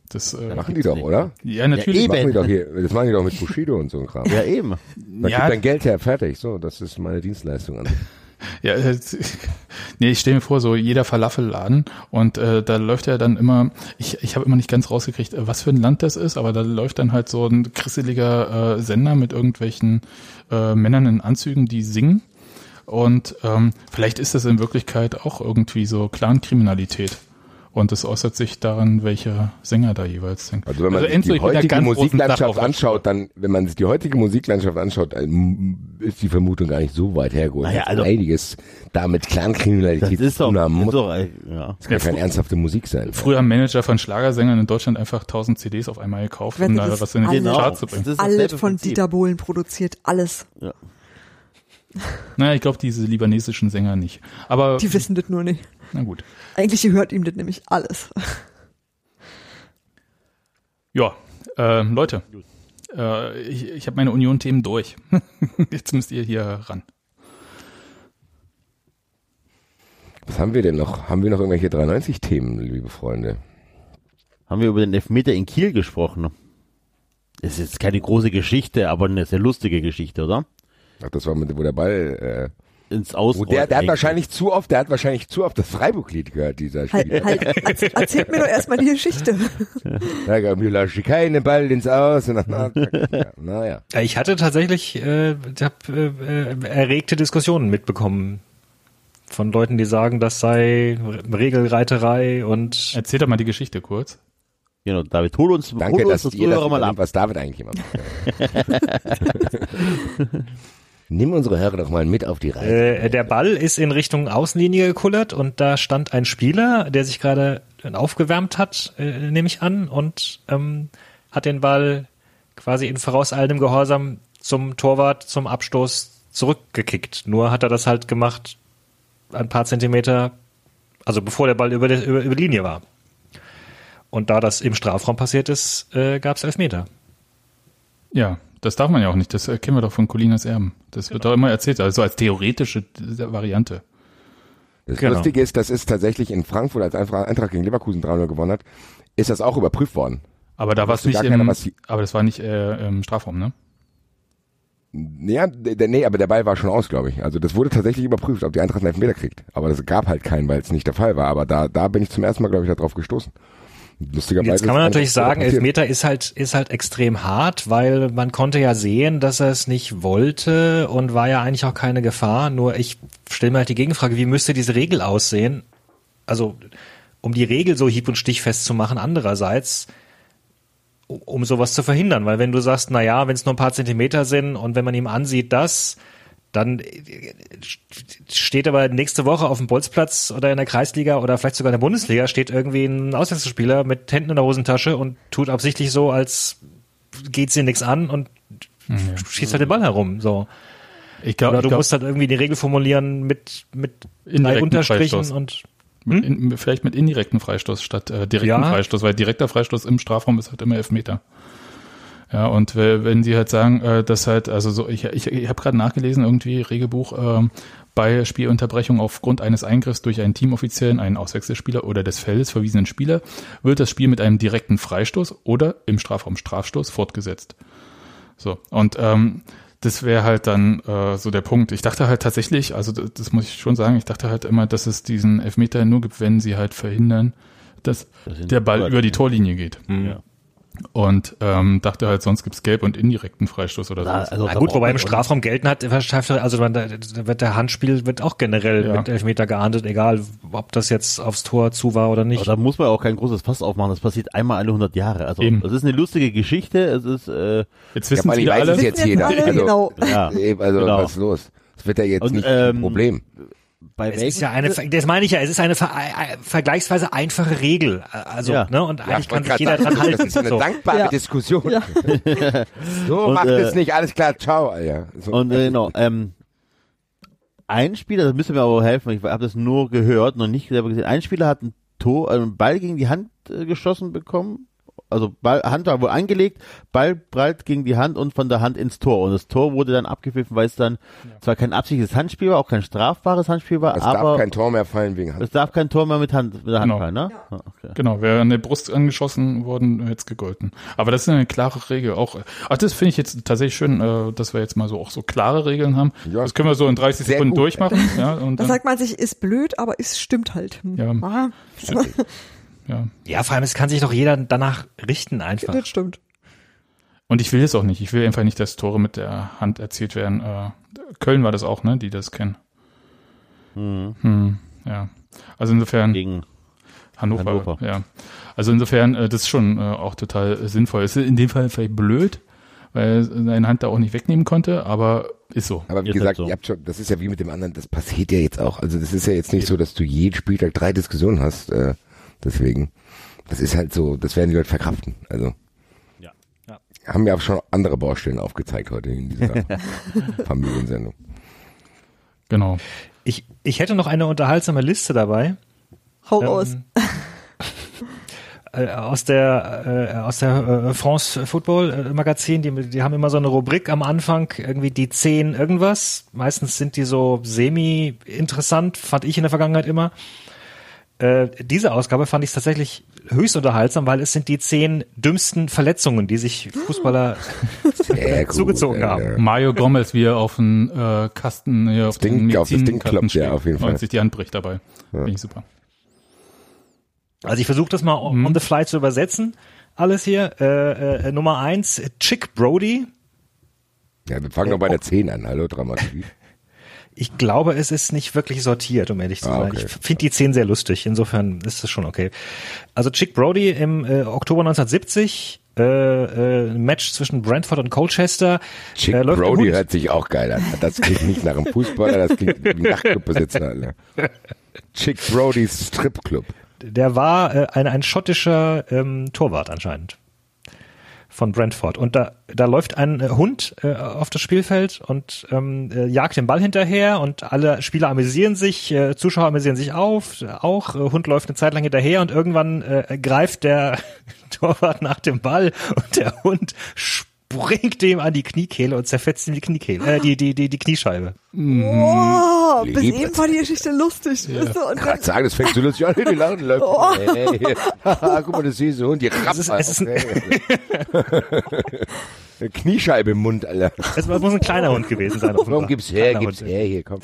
Das äh, machen die doch, oder? ja natürlich. eben. Machen die doch hier, das machen die doch mit Bushido und so ein Kram. Ja, eben. Da Ja. gibt dein Geld her, fertig. So, das ist meine Dienstleistung an. Ja, äh, nee, ich stelle mir vor, so jeder Falafelladen und äh, da läuft ja dann immer, ich, ich habe immer nicht ganz rausgekriegt, äh, was für ein Land das ist, aber da läuft dann halt so ein krisseliger äh, Sender mit irgendwelchen äh, Männern in Anzügen, die singen. Und ähm, vielleicht ist das in Wirklichkeit auch irgendwie so Clankriminalität. Und es äußert sich daran, welcher Sänger da jeweils singt. Also wenn man sich Enzo, die heutige Musiklandschaft anschaut, dann, wenn man sich die heutige Musiklandschaft anschaut, ist die Vermutung gar nicht so weit hergeholt. Naja, also- einiges da mit Das Clankriminalität ist zu doch, tun haben muss. doch ja. Das kann keine ernsthafte Musik sein. Früher Manager von Schlagersängern in Deutschland einfach 1000 CDs auf einmal gekauft, um da was in die alles- Charts zu bringen. Das ist Alles von Prinzip. Dieter Bohlen produziert. Alles. Naja, ich glaube, diese libanesischen Sänger nicht. Aber, Die wissen das nur nicht. Na gut. Eigentlich gehört ihm das nämlich alles. Ja, äh, Leute, äh, ich, ich habe meine Union-Themen durch. Jetzt müsst ihr hier ran. Was haben wir denn noch? Haben wir noch irgendwelche 93-Themen, liebe Freunde? Haben wir über den Elfmeter in Kiel gesprochen? Das ist jetzt keine große Geschichte, aber eine sehr lustige Geschichte, oder? Ach, das war mit, wo der Ball, Ins Aus. wo der, der hat wahrscheinlich zu oft, der hat wahrscheinlich zu oft das Freiburg-Lied gehört, dieser Spieler. Halt, halt, erz- erzählt mir doch erstmal die Geschichte. Da gab mir lasche keinen Ball ins Aus. Und dann, ja, naja. ich hatte tatsächlich äh, ich hab, äh, äh, erregte Diskussionen mitbekommen von Leuten, die sagen, das sei Regelreiterei und Erzähl doch mal die Geschichte kurz. Genau, David, hol uns, Danke, hol uns dass das ihr das mal ab. was David eigentlich immer macht. Nimm unsere Hörer doch mal mit auf die Reise. Äh, der Ball ist in Richtung Außenlinie gekullert und da stand ein Spieler, der sich gerade aufgewärmt hat, äh, nehme ich an, und ähm, hat den Ball quasi in vorauseilendem Gehorsam zum Torwart zum Abstoß zurückgekickt. Nur hat er das halt gemacht ein paar Zentimeter, also bevor der Ball über, der, über, über die Linie war. Und da das im Strafraum passiert ist, äh, gab es Elfmeter. Ja, das darf man ja auch nicht. Das kennen wir doch von Colinas Erben. Das wird doch immer erzählt, also als theoretische Variante. Das genau. Lustige ist, das ist tatsächlich in Frankfurt, als Eintracht Eintracht gegen Leverkusen 3-0 gewonnen hat, ist das auch überprüft worden. Aber da war es wusste nicht im, aber das war nicht äh, im Strafraum, ne? Ja, der, nee, aber der Ball war schon aus, glaube ich. Also das wurde tatsächlich überprüft, ob die Eintracht einen Elfmeter kriegt. Aber das gab halt keinen, weil es nicht der Fall war. Aber da, da bin ich zum ersten Mal, glaube ich, darauf gestoßen. Lustigerweise. Jetzt kann man natürlich sagen. Elfmeter ist halt, ist halt extrem hart, weil man konnte ja sehen, dass er es nicht wollte und war ja eigentlich auch keine Gefahr. Nur ich stelle mir halt die Gegenfrage, wie müsste diese Regel aussehen? Also, um die Regel so hieb- und stichfest zu machen, andererseits, um- sowas zu verhindern. Weil wenn du sagst, na ja, wenn es nur ein paar Zentimeter sind und wenn man ihm ansieht, das, dann äh, steht aber nächste Woche auf dem Bolzplatz oder in der Kreisliga oder vielleicht sogar in der Bundesliga steht irgendwie ein Auswechselspieler mit Händen in der Hosentasche und tut absichtlich so, als geht's dir nichts an und schießt halt den Ball herum. So. Ich glaube, Oder du glaub, musst halt irgendwie die Regel formulieren mit, mit drei Unterstrichen Freistoß. und in, vielleicht mit indirekten Freistoß statt äh, direkten Ja. Freistoß, weil direkter Freistoß im Strafraum ist halt immer Elfmeter. Ja, und we- wenn sie halt sagen, äh, dass halt, also so, ich, ich, ich habe gerade nachgelesen, irgendwie Regelbuch, ähm, bei Spielunterbrechung aufgrund eines Eingriffs durch einen Teamoffiziellen, einen Auswechselspieler oder des Feldes verwiesenen Spieler, wird das Spiel mit einem direkten Freistoß oder im Strafraum Strafstoß fortgesetzt. So, und ähm, das wäre halt dann äh, so der Punkt. Ich dachte halt tatsächlich, also das, das muss ich schon sagen, ich dachte halt immer, dass es diesen Elfmeter nur gibt, wenn sie halt verhindern, dass der Ball über die Torlinie geht. Ja. Und ähm, dachte halt, sonst gibt's gelb und indirekten Freistoß oder so. also Na gut, wobei im Strafraum gelten hat, also man, da da wird der Handspiel wird auch generell Ja. mit Elfmeter geahndet, egal ob das jetzt aufs Tor zu war oder Aber nicht. da muss man auch kein großes Fass aufmachen. Das passiert einmal alle 100 Jahre. Also Eben. das ist eine lustige Geschichte. Es ist äh, Jetzt Ja, wissen ich wieder weiß alle. es jetzt jeder. alle, Also, genau. ja. eben, also Genau. was ist los? Das wird ja jetzt Und, nicht ein ähm, Problem. Bei Es ist ja eine, das meine ich ja, es ist eine ver äh, vergleichsweise einfache Regel. Also, Ja. ne, und Ja, eigentlich ich kann sich jeder dran halten. Das ist eine So. dankbare Ja. Diskussion. Ja. So Und, macht äh, es nicht, alles klar, ciao. Alter. So. Und äh, genau, ähm, ein Spieler, das müsste mir aber helfen, ich habe das nur gehört, noch nicht selber gesehen. Ein Spieler hat ein Tor, äh, einen Ball gegen die Hand äh, geschossen bekommen. Also Ball, Hand war wohl angelegt, Ball prallt gegen die Hand und von der Hand ins Tor. Und das Tor wurde dann abgepfiffen, weil es dann zwar kein absichtliches Handspiel war, auch kein strafbares Handspiel war, es aber darf kein Tor mehr fallen wegen Hand. es darf kein Tor mehr mit Hand, mit der Hand Genau. fallen, ne? Ah, okay. Genau, wäre an der Brust angeschossen worden, hätte es gegolten. Aber das ist eine klare Regel. Auch, ach, das finde ich jetzt tatsächlich schön, äh, dass wir jetzt mal so auch so klare Regeln haben. Ja. Das können wir so in 30 Sehr Sekunden gut. durchmachen. Ja, und Da dann, sagt man sich, ist blöd, aber es stimmt halt. Ja. Ah, ja. Ja, vor allem, es kann sich doch jeder danach richten einfach. das stimmt. Und ich will es auch nicht. Ich will einfach nicht, dass Tore mit der Hand erzielt werden. Äh, Köln war das auch, ne, die das kennen. Hm, ja. Also insofern Gegen Hannover, Hannover. ja. Also insofern, äh, das ist schon äh, auch total sinnvoll. Es ist in dem Fall vielleicht blöd, weil er seine Hand da auch nicht wegnehmen konnte, aber ist so. Aber wie Ist gesagt, halt so. ihr habt schon, das ist ja wie mit dem anderen, das passiert ja jetzt auch. Also das ist ja jetzt nicht so, dass du jeden Spieltag drei Diskussionen hast. Äh, deswegen, das ist halt so, das werden die Leute verkraften. Also Ja. Ja. haben ja auch schon andere Baustellen aufgezeigt heute in dieser Familiensendung. Genau. Ich, ich hätte noch eine unterhaltsame Liste dabei. Hau Ähm, raus. äh, aus der äh, aus der äh, France Football äh, Magazin, die, die haben immer so eine Rubrik am Anfang, irgendwie die zehn irgendwas. Meistens sind die so semi interessant, fand ich in der Vergangenheit immer. Äh, diese Ausgabe fand ich tatsächlich höchst unterhaltsam, weil es sind die zehn dümmsten Verletzungen, die sich Fußballer gut, zugezogen äh, haben. Mario Gomez, wie er auf den äh, Kasten, hier auf Ding- den auf das Ding klopft, ja, auf jeden Fall. Und sich die Hand bricht dabei. Finde ich super. Also ich versuche das mal on on the fly zu übersetzen. Alles hier. Äh, äh, Nummer eins, Chick Brody. Ja, wir fangen doch bei der 10 an. Hallo, Dramaturgie. Ich glaube, es ist nicht wirklich sortiert, um ehrlich zu Ah, sein. okay. Ich finde die 10 sehr lustig. Insofern ist das schon okay. Also Chick Brody im äh, Oktober 1970, äh, äh, ein Match zwischen Brentford und Colchester. Chick äh, Brody hört sich auch geil an. Das klingt nicht nach einem Fußballer, das klingt wie Nachtclubbesitzer. Alter. Chick Brodys Stripclub. Der war äh, ein, ein schottischer ähm, Torwart anscheinend von Brentford. Und da, da läuft ein äh, Hund äh, auf das Spielfeld und ähm, äh, jagt den Ball hinterher und alle Spieler amüsieren sich, äh, Zuschauer amüsieren sich auf, auch. Äh, Hund läuft eine Zeit lang hinterher und irgendwann äh, greift der Torwart nach dem Ball und der Hund springt dem an die Kniekehle und zerfetzt ihm die Kniekehle, äh, die, die, die, die Kniescheibe. Oh, bis Lieb. eben war die Geschichte lustig. Weißt du? Und Gerade dann, sagen, das fängt so lustig an, die lachen, läuft. Oh. Hey, haha, guck mal, das süße Hund, die Rappe. ist- es ist Kniescheibe im Mund, Alter. Es muss ein kleiner Hund gewesen sein. Warum offenbar. gib's her, Kleiner gib's Hund. her, hier, komm.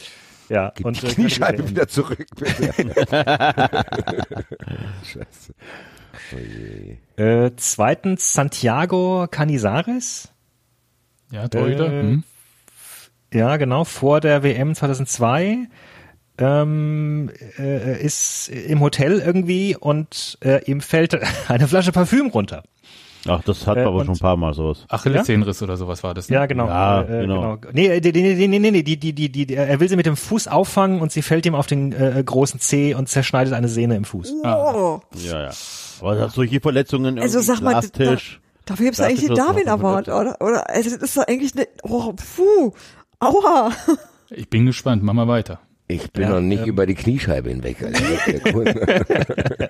Ja, Gib und die Kniescheibe wieder zurück, bitte. Scheiße. Oh je. Äh, zweitens Santiago Canizares. Ja, Torhüter. Äh, hm. Ja, genau, vor der WM 2002 ähm, äh, ist im Hotel irgendwie und äh, ihm fällt eine Flasche Parfüm runter. Ach, das hat Äh, man aber schon ein paar Mal sowas. Achillessehnenriss oder sowas war das. Ne? Ja, genau. Ja, äh, genau. Nee, die, die, die, nee, nee, nee, die, die, die, die, er will sie mit dem Fuß auffangen und sie fällt ihm auf den äh, großen Zeh und zerschneidet eine Sehne im Fuß. oh. Ja, ja. Aber das- solche Verletzungen, Also sag mal, da, dafür gibt's eigentlich Glastisch, Darwin Award, oder? Oder, also das ist doch eigentlich eine, oh, puh, aua. Ich bin gespannt. Mach mal weiter. Ich bin Ja, noch nicht ähm. über die Kniescheibe hinweg, Alter.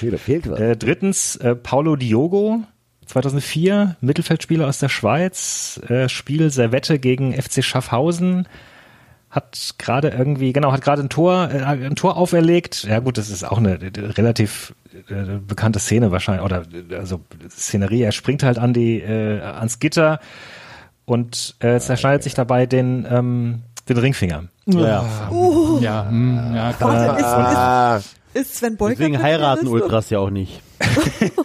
Da fehlt was. Äh, drittens äh, Paulo Diogo, 2004, Mittelfeldspieler aus der Schweiz, äh, Spiel Servette gegen FC Schaffhausen, hat gerade irgendwie, genau, hat gerade ein Tor, äh, ein Tor auferlegt. Ja gut, das ist auch eine äh, relativ äh, bekannte Szene wahrscheinlich, oder äh, also Szenerie, er springt halt an die, äh, ans Gitter und äh, zerschneidet sich dabei den, ähm, den Ringfinger. Ja. Uh, Ja, hm, ja, klar. Warte, ist, Ah, ist, ist Sven Beuker Deswegen heiraten? Ultras ja auch nicht.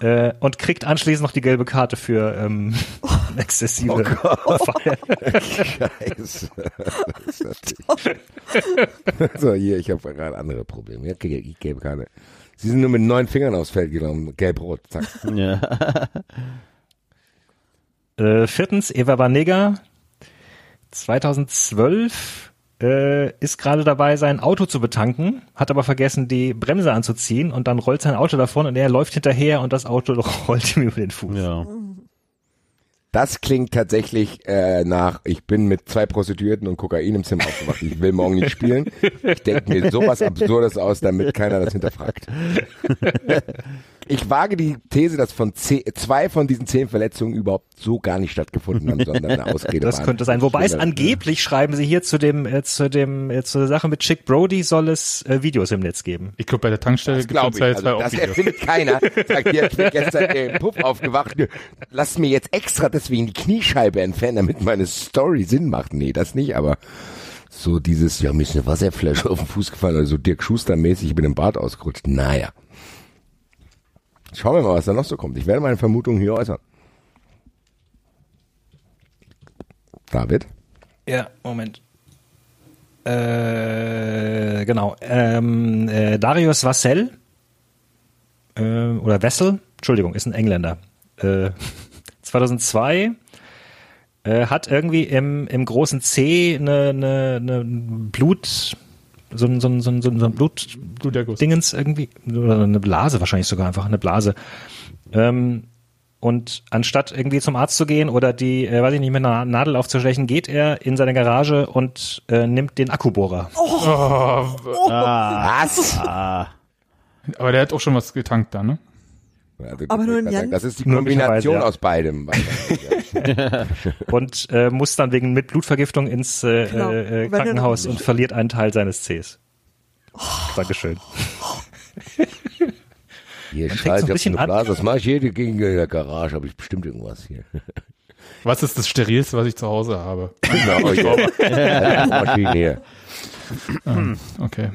Äh, und kriegt anschließend noch die gelbe Karte für ähm, exzessive Feier. Scheiße. So, hier, ich habe gerade andere Probleme. Ja, okay, ich gebe keine. Sie sind nur mit neun Fingern aufs Feld genommen. Gelb-rot, zack. Ja. Äh, viertens, Eva Banega, 2012, äh, ist gerade dabei, sein Auto zu betanken, hat aber vergessen, die Bremse anzuziehen und dann rollt sein Auto davon und er läuft hinterher und das Auto rollt ihm über den Fuß. ja. Das klingt tatsächlich äh, nach, ich bin mit zwei Prostituierten und Kokain im Zimmer aufgewacht. Ich will morgen nicht spielen. Ich denke mir sowas Absurdes aus, damit keiner das hinterfragt. Ich wage die These, dass von zehn, zwei von diesen zehn Verletzungen überhaupt so gar nicht stattgefunden haben, sondern eine Ausrede Das waren. könnte sein. Wobei es angeblich, schreiben sie hier zu dem, äh, zu dem, äh, zur Sache mit Chick Brody soll es äh, Videos im Netz geben. Ich glaube, bei der Tankstelle gibt es halt Also, zwei auch das Videos. erfindet keiner. Sagt, hier, ich bin gestern im Puff aufgewacht. Lass mir jetzt extra deswegen die Kniescheibe entfernen, damit meine Story Sinn macht. Nee, das nicht, aber so dieses, ja, mir ist eine Wasserflasche auf den Fuß gefallen, also Dirk Schuster mäßig, ich bin im Bad ausgerutscht. Naja. Schauen wir mal, was da noch so kommt. Ich werde meine Vermutungen hier äußern. David? Ja, Moment. Äh, genau. Ähm, äh, Darius Vassell äh, oder Wessel, Entschuldigung, ist ein Engländer. Äh, 2002 äh, hat irgendwie im, im großen C eine, eine, eine Blut, so ein, so ein, so ein, so ein Blut. Dingens irgendwie, oder eine Blase wahrscheinlich sogar einfach, eine Blase. Ähm, und anstatt irgendwie zum Arzt zu gehen oder die, äh, weiß ich nicht, mit einer Nadel aufzustechen, geht er in seine Garage und äh, nimmt den Akkubohrer. Oh, Ah, Was? ah. aber der hat auch schon was getankt da, ne? Also, Aber nur ich sagen, Jan- Das ist die Kombination ja. aus beidem. und äh, muss dann wegen mit Blutvergiftung ins äh, Genau. äh, Wenn er Krankenhaus und verliert einen Teil seines Cs. Dankeschön. Hier fängt's schreit so ein jetzt bisschen eine an. Blase. Was mache ich hier gegen der Garage? Habe ich bestimmt irgendwas hier. Was ist das Sterilste, was ich zu Hause habe? Genau, hier. Maschine hier. Okay.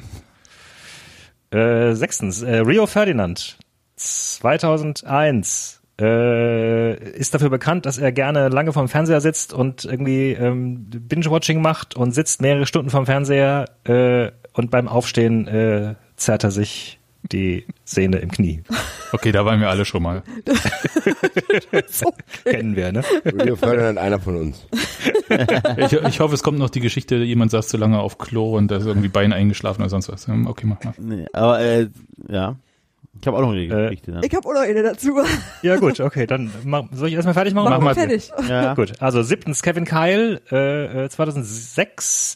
Äh, sechstens, äh, Rio Ferdinand 2001 äh, ist dafür bekannt, dass er gerne lange vorm Fernseher sitzt und irgendwie ähm, Binge-Watching macht und sitzt mehrere Stunden vorm Fernseher äh, und beim Aufstehen äh, zerrt er sich die Sehne im Knie. Okay, da waren wir alle schon mal. So, Kennen wir, ne? Wir fördern einer von uns. Ich, ich hoffe, es kommt noch die Geschichte, jemand saß zu lange auf Klo und da ist irgendwie Bein eingeschlafen oder sonst was. Hm, Okay, mach mal. Nee, aber äh, ja. Ich habe auch noch eine Äh, Geschichte. ne? ich habe auch noch eine dazu. Ja gut, okay, dann mach, soll ich erstmal fertig machen? Mach mal. mal fertig. ja. Gut, also siebtens, Kevin Kyle, äh, äh, 2006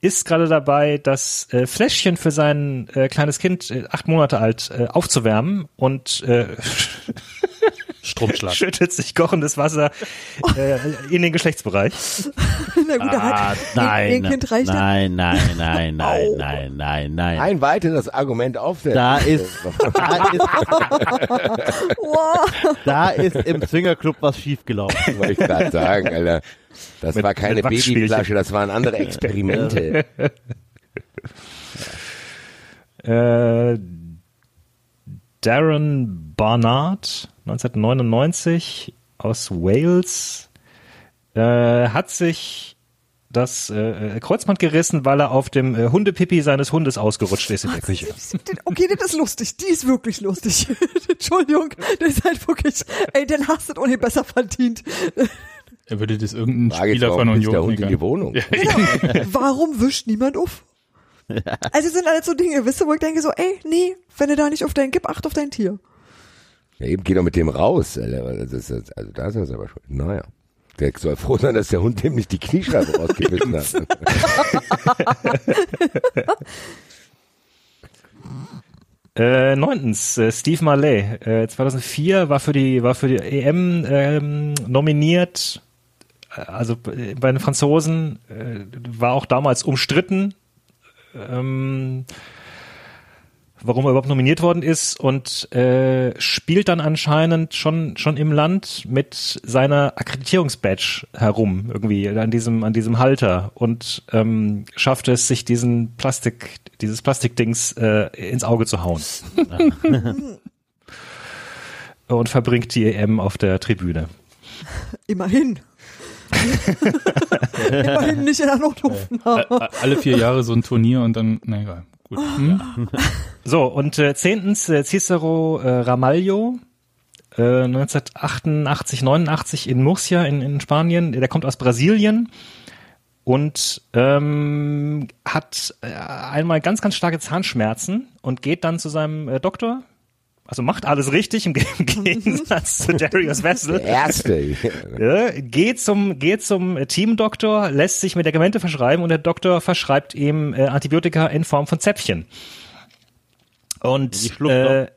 ist gerade dabei, das äh, Fläschchen für sein äh, kleines Kind, äh, acht Monate alt, äh, aufzuwärmen und äh, Stromschlag. schüttet sich kochendes Wasser äh, in den Geschlechtsbereich. Na gut, Ah, hat nein, Kind reicht ja. nein, nein, nein, nein, Au. nein, nein, nein. Ein weiteres Argument auf der Da ist, da ist, da ist im Swingerclub was schiefgelaufen. wollte ich gerade sagen, Alter. Das Mit- war keine. Babyflasche, das waren andere Experimente. Äh, Darren Barnard, 1999 aus Wales, äh, hat sich das äh, Kreuzband gerissen, weil er auf dem äh, Hundepipi seines Hundes ausgerutscht ist in der Küche. Okay, das ist lustig. Die ist wirklich lustig. Entschuldigung, das ist halt wirklich, ey, den hast du ohne besser verdient. Er würde das irgendein Frage Spieler von Union der Hund in die Wohnung? Warum wischt niemand auf? Also es sind alles so Dinge, wisst ihr, wo ich denke so, ey, nee, wenn du da nicht auf dein, gib Acht auf dein Tier. Ja, eben geh doch mit dem raus. Das ist, also da ist er aber schon. Naja. Der soll froh sein, dass der Hund dem nicht die Kniescheibe rausgebissen hat. Äh, neuntens, äh, Steve Marley, äh, 2004 war für die war für die EM ähm, nominiert, Äh, also b- bei den Franzosen äh, war auch damals umstritten. Ähm, warum er überhaupt nominiert worden ist und äh, spielt dann anscheinend schon schon im Land mit seiner Akkreditierungsbadge herum irgendwie an diesem an diesem Halter und ähm, schafft es sich diesen Plastik dieses Plastikdings äh, ins Auge zu hauen und verbringt die EM auf der Tribüne. Immerhin. Immerhin nicht in der Notaufnahme. Ä- Alle vier Jahre so ein Turnier und dann, na egal. Gut. Hm? So, und äh, zehntens äh, Cicero äh, Ramalho, äh, 1988, 89 in Murcia in, in Spanien. Der kommt aus Brasilien und ähm, hat äh, einmal ganz, ganz starke Zahnschmerzen und geht dann zu seinem äh, Doktor. Also macht alles richtig im, Ge- im Gegensatz zu Darius Wessel. Der erste. Ja, geht zum, geht zum äh, Teamdoktor, lässt sich Medikamente verschreiben und der Doktor verschreibt ihm äh, Antibiotika in Form von Zäpfchen. Und äh,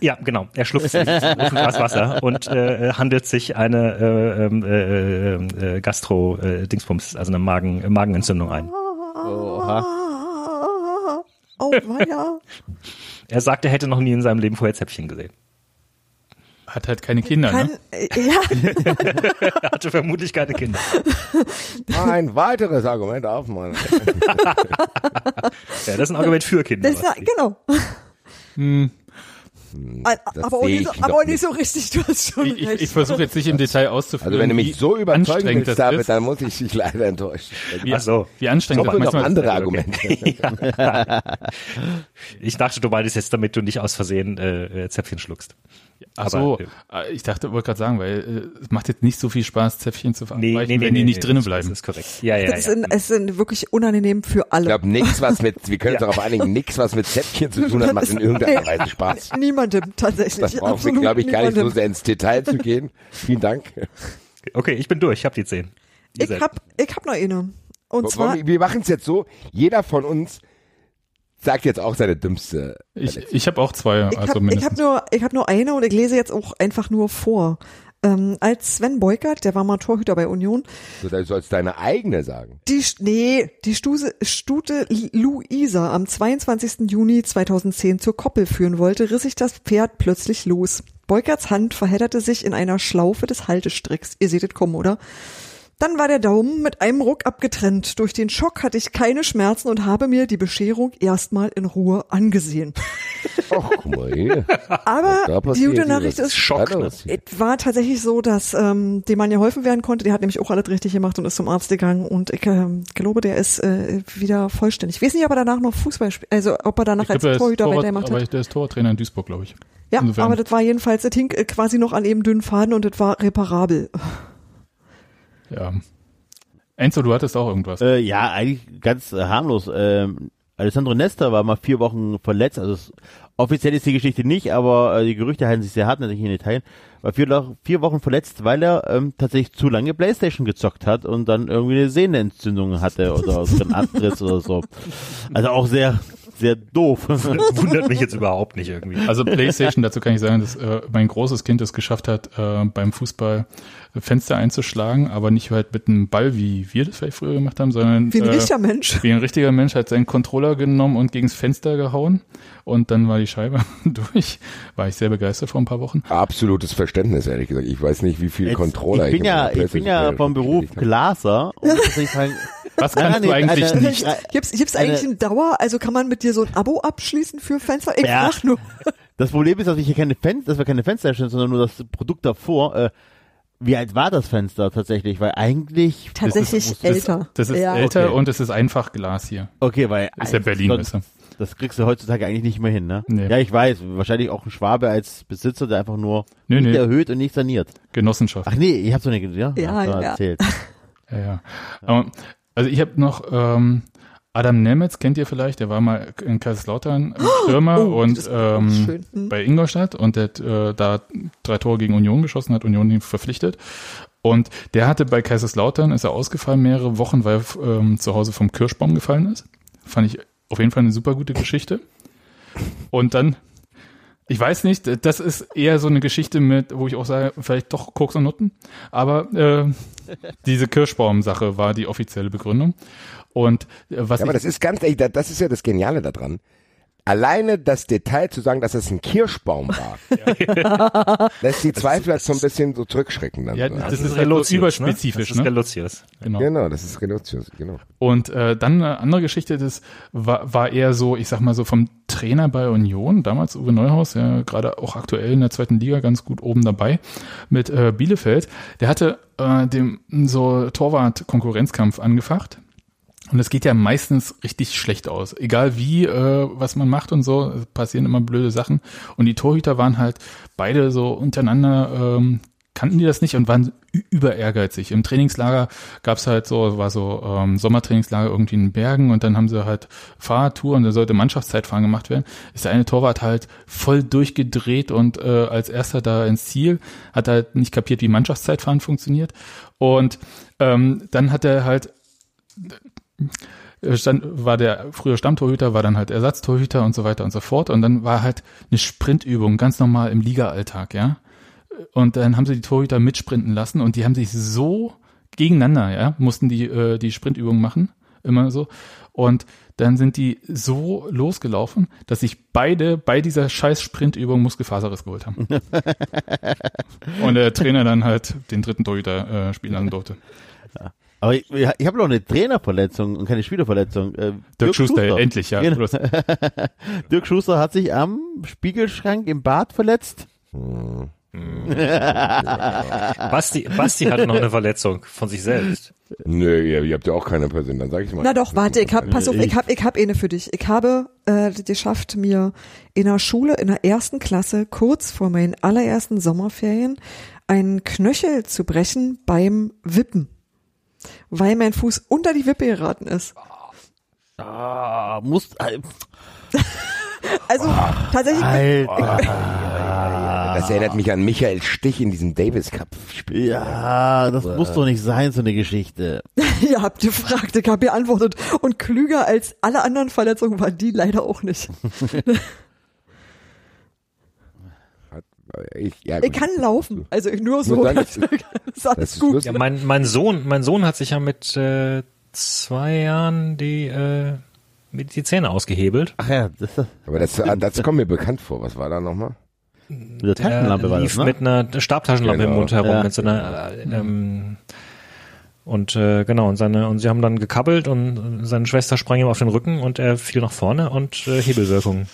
ja, genau, er schluckt sich auf ein Glas Wasser und äh, handelt sich eine äh, ähm, äh, äh, Gastro-Dingsbums, also eine Magen, äh, Magenentzündung ein. Oha. Oh, weia. Er sagt, er hätte noch nie in seinem Leben vorher Zäpfchen gesehen. Hat halt keine Kinder, Kann, ne? äh, ja, Er hatte vermutlich keine Kinder. Ein weiteres Argument auf, Mann. Ja, das ist ein Argument für Kinder. das genau. Hm. Aber, das aber, auch nicht so, ich aber noch auch nicht so richtig, du hast schon Ich, ich, recht. ich versuche jetzt nicht im Detail auszuführen. Also wenn du mich so überzeugen willst, das David, ist, dann muss ich dich leider enttäuschen. wie, Ach so. wie anstrengend Doch das noch manchmal andere ist. Argumente. Ich dachte, du meintest jetzt, damit du nicht aus Versehen äh, äh, Zäpfchen schluckst. Ach so, Aber, äh, ich dachte, wollte gerade sagen, weil äh, es macht jetzt nicht so viel Spaß, Zäpfchen zu Nee, verabreichen, nee, nee, wenn die nee, nicht nee, drinnen bleiben. Das ist korrekt. Ja, ja, Das ja. sind, es sind wirklich unangenehm für Ich alle. glaube, nichts, was mit, wir können uns Ja. darauf einigen, nichts, was mit Zäpfchen zu tun hat, macht in irgendeiner Weise Spaß. Niemandem tatsächlich. Das brauchen wir, glaube ich, gar nicht so sehr ins Detail zu gehen. Vielen Dank. Okay, ich bin durch, ich habe die zehn. Ihr Ich seid- hab, ich hab noch eine. Und zwar, Wir wir machen es jetzt so, jeder von uns sagt jetzt auch seine dümmste. Ich, ich habe auch zwei, ich also hab, ich mindestens. hab nur, ich hab nur eine und ich lese jetzt auch einfach nur vor. Ähm, als Sven Beukert, der war mal Torhüter bei Union, So, Du sollst deine eigene sagen. die, nee, die Stuse, Stute Luisa am 22. Juni 2010 zur Koppel führen wollte, riss sich das Pferd plötzlich los. Beukerts Hand verhedderte sich in einer Schlaufe des Haltestricks. Ihr seht es kommen, oder? Dann war der Daumen mit einem Ruck abgetrennt. Durch den Schock hatte ich keine Schmerzen und habe mir die Bescherung erstmal in Ruhe angesehen. Ach, guck mal hier. Aber die gute Nachricht ist, Schock, es war tatsächlich so, dass ähm, dem Mann ja geholfen werden konnte. Der hat nämlich auch alles richtig gemacht und ist zum Arzt gegangen. Und ich ähm, glaube, der ist äh, wieder vollständig. Ich weiß nicht, ob er danach noch Fußball spielt, also ob er danach Ich als glaub, er Torhüter Torwart, weitergemacht aber hat. der ist Torwarttrainer in Duisburg, glaube ich. Ja, insofern- aber das war jedenfalls, das hing äh, quasi noch an eben dünnen Faden und das war reparabel. Ja. Enzo, du hattest auch irgendwas. Äh, ja, eigentlich ganz äh, harmlos. Ähm, Alessandro Nesta war mal vier Wochen verletzt. Also es, offiziell ist die Geschichte nicht, aber äh, die Gerüchte halten sich sehr hart, natürlich in Italien. War vier, vier Wochen verletzt, weil er ähm, tatsächlich zu lange Playstation gezockt hat und dann irgendwie eine Sehnenentzündung hatte oder so einen Abriss oder so. Also auch sehr, sehr doof. Wundert mich jetzt überhaupt nicht irgendwie. Also Playstation, dazu kann ich sagen, dass äh, mein großes Kind es geschafft hat, äh, beim Fußball Fenster einzuschlagen, aber nicht halt mit einem Ball, wie wir das vielleicht früher gemacht haben, sondern Wie ein äh, richtiger Mensch. wie ein richtiger Mensch hat seinen Controller genommen und gegens Fenster gehauen und dann war die Scheibe durch. War ich sehr begeistert vor ein paar Wochen. Absolutes Verständnis, ehrlich gesagt. Ich weiß nicht, wie viel Jetzt, Controller ich bin in ja, ich bin ja vom Beruf. Glaser und ich sagen, Was kannst du Nein, eigentlich eine- nicht? Gibt's, gibt's eigentlich Eine- ein Dauer, also kann man mit dir so ein Abo abschließen für Fenster? Ich Ja. frag nur. Das Problem ist, dass ich hier keine Fenster, dass wir keine Fenster stellen, sondern nur das Produkt davor. Äh, wie alt war das Fenster tatsächlich? Weil eigentlich Tatsächlich das- älter. Das ist ja. älter okay. und es ist einfach Glas hier. okay, weil Ist ja Berlin, du. das kriegst du heutzutage eigentlich nicht mehr hin, ne? Nee. Ja, ich weiß. Wahrscheinlich auch ein Schwabe als Besitzer, der einfach nur Nee, nicht nee. erhöht und nicht saniert. Genossenschaft. Ach nee, ich hab so eine, ja, Ja, du ja. erzählt. Ja, ja. Aber, also ich habe noch ähm, Adam Nemetz, kennt ihr vielleicht, der war mal in Kaiserslautern äh, Stürmer Oh, und ähm. Hm. bei Ingolstadt und der hat äh, da drei Tore gegen Union geschossen, hat Union ihn verpflichtet. Und der hatte bei Kaiserslautern, ist er ausgefallen mehrere Wochen, weil er ähm, zu Hause vom Kirschbaum gefallen ist. Fand ich auf jeden Fall eine super gute Geschichte. Und dann, ich weiß nicht, das ist eher so eine Geschichte mit, wo ich auch sage, vielleicht doch Koks und Nutten. Aber äh, diese Kirschbaum-Sache war die offizielle Begründung. Und äh, was Ja, aber ich, das ist ganz das ist ja das Geniale daran. Alleine das Detail zu sagen, dass es ein Kirschbaum war, lässt die Zweifler so ein bisschen so zurückschrecken dann. Ja, so. das, Das ist ist Relotius, ne? überspezifisch, Das ist ne? Relotius. Genau. Genau, das ist Relotius, genau. Und äh, dann eine andere Geschichte, das war, war eher so, ich sag mal so vom Trainer bei Union, damals Uwe Neuhaus, ja gerade auch aktuell in der zweiten Liga ganz gut oben dabei mit äh, Bielefeld. Der hatte äh, dem so Torwart-Konkurrenzkampf angefacht. Und es geht ja meistens richtig schlecht aus. Egal wie, äh, was man macht und so, passieren immer blöde Sachen. Und die Torhüter waren halt beide so untereinander, ähm, kannten die das nicht und waren über ehrgeizig. Im Trainingslager gab's halt so, war so ähm, Sommertrainingslager irgendwie in den Bergen und dann haben sie halt Fahrradtour und da sollte Mannschaftszeitfahren gemacht werden. Ist der eine Torwart halt voll durchgedreht und äh, als erster da ins Ziel, hat halt nicht kapiert, wie Mannschaftszeitfahren funktioniert. Und ähm, dann hat er halt stand, war der früher Stammtorhüter, war dann halt Ersatztorhüter und so weiter und so fort. Und dann war halt eine Sprintübung, ganz normal im Liga-Alltag, ja. Und dann haben sie die Torhüter mitsprinten lassen und die haben sich so gegeneinander, ja, mussten die äh, die Sprintübung machen, immer so. Und dann sind die so losgelaufen, dass sich beide bei dieser scheiß Sprintübung Muskelfaserriss geholt haben. und der Trainer dann halt den dritten Torhüter äh, spielen lassen durfte. Aber ich, ich habe noch eine Trainerverletzung und keine Spielerverletzung. Äh, Dirk, Schuster, endlich, ja. Genau. Dirk Schuster hat sich am Spiegelschrank im Bad verletzt. Basti, Basti hatte noch eine Verletzung von sich selbst. Nö, ihr, ihr habt ja auch keine Person, dann sag ich mal. Na doch, warte, ich hab, pass auf, ich hab, ich hab eine für dich. Ich habe äh, geschafft, mir in der Schule, in der ersten Klasse, kurz vor meinen allerersten Sommerferien, einen Knöchel zu brechen beim Wippen. Weil mein Fuß unter die Wippe geraten ist. Ah, muss, äh, Also tatsächlich, Alter. Das erinnert mich an Michael Stich in diesem Davis Cup Spiel. Ja, das muss doch nicht sein, so eine Geschichte. ihr habt gefragt, ich habe geantwortet. Und klüger als alle anderen Verletzungen war die leider auch nicht. Ich, ja, Ich gut. kann laufen. Also ich nur so. Sagen, Das das- ist das alles ist gut. Ja, mein, mein Sohn, mein Sohn hat sich ja mit äh, zwei Jahren die, äh, mit die Zähne ausgehebelt. Ach ja, das, das Aber das, das kommt mir bekannt vor. Was war da nochmal? mit der Taschenlampe er war lief das, ne? mit einer Stabtaschenlampe Genau. im Mund herum, Ja. mit so einer, äh, ähm, und äh, genau, und seine, und sie haben dann gekabbelt und seine Schwester sprang ihm auf den Rücken und er fiel nach vorne und äh, Hebelwirkung.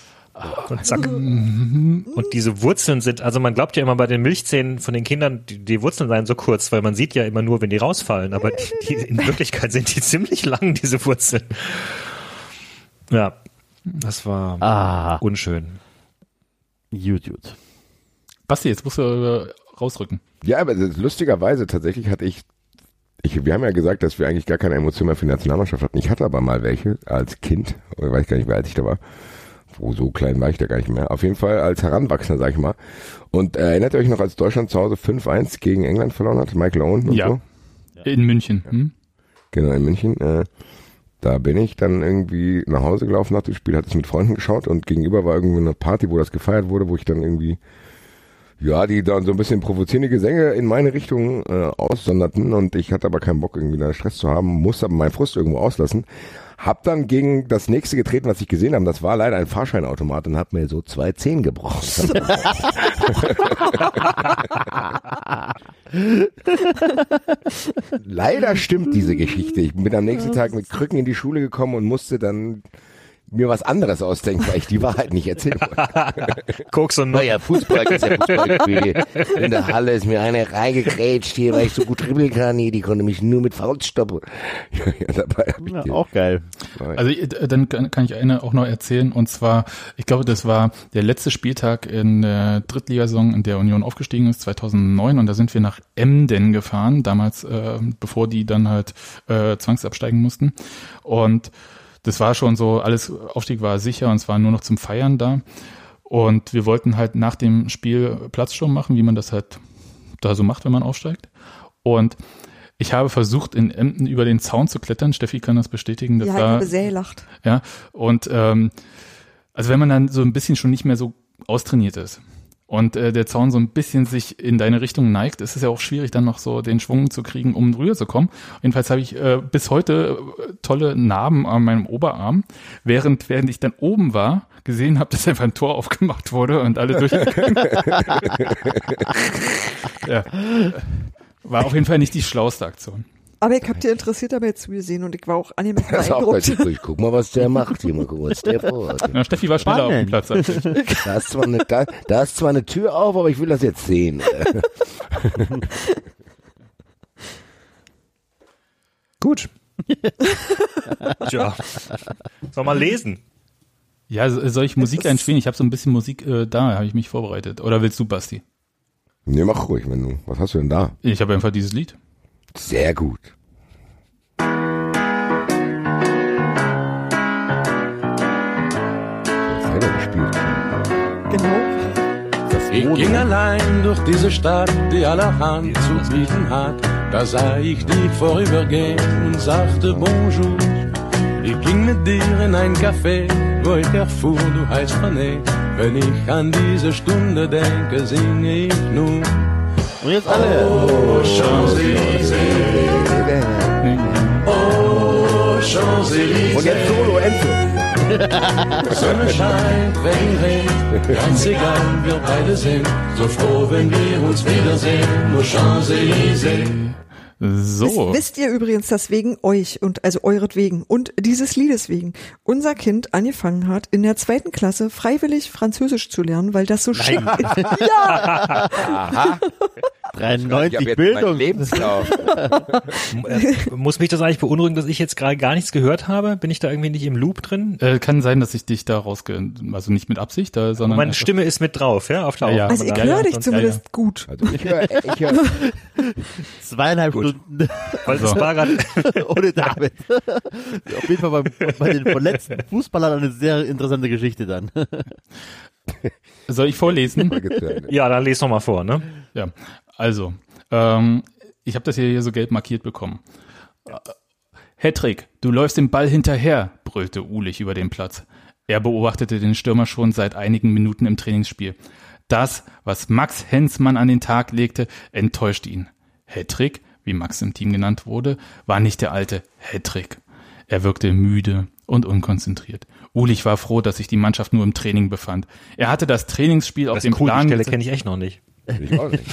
Und zack. Und diese Wurzeln sind, also man glaubt ja immer bei den Milchzähnen von den Kindern, die, die Wurzeln seien so kurz, weil man sieht ja immer nur, wenn die rausfallen, aber die, die, in Wirklichkeit sind die ziemlich lang, diese Wurzeln. Ja, das war Ah, unschön. YouTube. Basti, jetzt musst du rausrücken. Ja, aber lustigerweise tatsächlich hatte ich, ich, wir haben ja gesagt, dass wir eigentlich gar keine Emotionen mehr für die Nationalmannschaft hatten. Ich hatte aber mal welche als Kind, oder weiß gar nicht, wie alt ich da war. Wo so klein war ich da gar nicht mehr. Auf jeden Fall als Heranwachsender, sag ich mal. Und äh, erinnert ihr euch noch, als Deutschland zu Hause 5-1 gegen England verloren hat? Michael Owen und Ja. so? In München. Hm? Genau, in München. Äh, da bin ich dann irgendwie nach Hause gelaufen nach dem Spiel, hatte es mit Freunden geschaut und gegenüber war irgendwie eine Party, wo das gefeiert wurde, wo ich dann irgendwie, ja, die dann so ein bisschen provozierende Gesänge in meine Richtung äh, aussonderten und ich hatte aber keinen Bock irgendwie da Stress zu haben, musste aber meinen Frust irgendwo auslassen. Hab dann gegen das nächste getreten, was ich gesehen habe. Das war leider ein Fahrscheinautomat und hab mir so zwei Zehen gebrochen. Leider stimmt diese Geschichte. Ich bin am nächsten Tag mit Krücken in die Schule gekommen und musste dann mir was anderes ausdenken, weil ich die Wahrheit nicht erzählen wollte. Koks und Naja, Fußball ist ja Fußballspiel. In der Halle ist mir eine reingegrätscht hier, weil ich so gut dribbeln kann. Hier, die konnte mich nur mit Faust stoppen. Ja, ja, dabei hab ich Ja, auch geil. Also äh, dann kann kann ich eine auch noch erzählen und zwar, ich glaube, das war der letzte Spieltag in der Drittligasaison, in der Union aufgestiegen ist, 2009 und da sind wir nach Emden gefahren, damals, äh, bevor die dann halt äh, zwangsabsteigen mussten und das war schon so, alles Aufstieg war sicher und es war nur noch zum Feiern da und wir wollten halt nach dem Spiel Platzsturm machen, wie man das halt da so macht, wenn man aufsteigt und ich habe versucht, in Emden über den Zaun zu klettern. Steffi kann das bestätigen. Das Ja, ich habe sehr gelacht. ja, und ähm, also wenn man dann so ein bisschen schon nicht mehr so austrainiert ist und äh, der Zaun so ein bisschen sich in deine Richtung neigt, ist es ja auch schwierig, dann noch so den Schwung zu kriegen, um drüber zu kommen. Jedenfalls habe ich äh, bis heute äh, tolle Narben an meinem Oberarm, während während ich dann oben war, gesehen habe, dass einfach ein Tor aufgemacht wurde und alle durch. ja. War auf jeden Fall nicht die schlauste Aktion. Aber ich hab dir interessiert dabei zugesehen und ich war auch angemessen Das ist auch beeindruckt. übrig. Guck mal, was der macht. Hier mal gucken, was der vorhat. Na, Steffi war schneller auf dem Platz ich. Da ist, zwar eine, da, da ist zwar eine Tür auf, aber ich will das jetzt sehen. Gut. Tja. Soll mal lesen. Ja, so- soll ich Musik einspielen? Ich habe so ein bisschen Musik äh, da, habe ich mich vorbereitet. Oder willst du, Basti? Nee, mach ruhig, wenn du. Was hast du denn da? Ich habe einfach dieses Lied. Sehr gut. Selber gespielt. Genau. Das Ich ging allein durch diese Stadt, die allerhand zu bieten hat. Da sah ich dich vorübergehen und sagte Bonjour. Ich ging mit dir in ein Café, wo ich erfuhr, du heißt René. Wenn ich an diese Stunde denke, singe ich nun. Und jetzt alle. Oh, Champs-Élysées, Und jetzt Solo, Enzo. Sonne scheint, Regen regnet, ganz egal, wir beide sind so froh, wenn wir uns wiedersehen. Nur Champs-Élysées. So. Wisst, wisst ihr übrigens, dass wegen euch und also euretwegen und dieses Liedes wegen unser Kind angefangen hat, in der zweiten Klasse freiwillig Französisch zu lernen, weil das so schön ist. Ja, Aha. 93 hab jetzt Bildung. Lebenslauf. Äh, Muss mich das eigentlich beunruhigen, dass ich jetzt gerade gar nichts gehört habe? Bin ich da irgendwie nicht im Loop drin? Äh, kann sein, dass ich dich da rausge... Also nicht mit Absicht, da, sondern... Meine Stimme ist mit drauf, ja, auf der Ja, ja. also ich Ja, höre ja, dich zumindest gut. Also ich höre, ich höre, Zweieinhalb Gut. Stunden das war gerade ohne David. Auf jeden Fall bei, bei den verletzten Fußballern eine sehr interessante Geschichte dann. Soll ich vorlesen? Ja, dann les noch mal vor, ne? Ja, also, ähm, ich habe das hier, so gelb markiert bekommen. Äh, Hattrick, du läufst dem Ball hinterher, brüllte Ulich über den Platz. Er beobachtete den Stürmer schon seit einigen Minuten im Trainingsspiel. Das, was Max Hensmann an den Tag legte, enttäuschte ihn. Hattrick, wie Max im Team genannt wurde, war nicht der alte Hattrick. Er wirkte müde und unkonzentriert. Ulich war froh, dass sich die Mannschaft nur im Training befand. Er hatte das Trainingsspiel auf Das dem ist cool, die Plan Stelle gesetzt- kenne ich echt noch nicht. Ich auch nicht.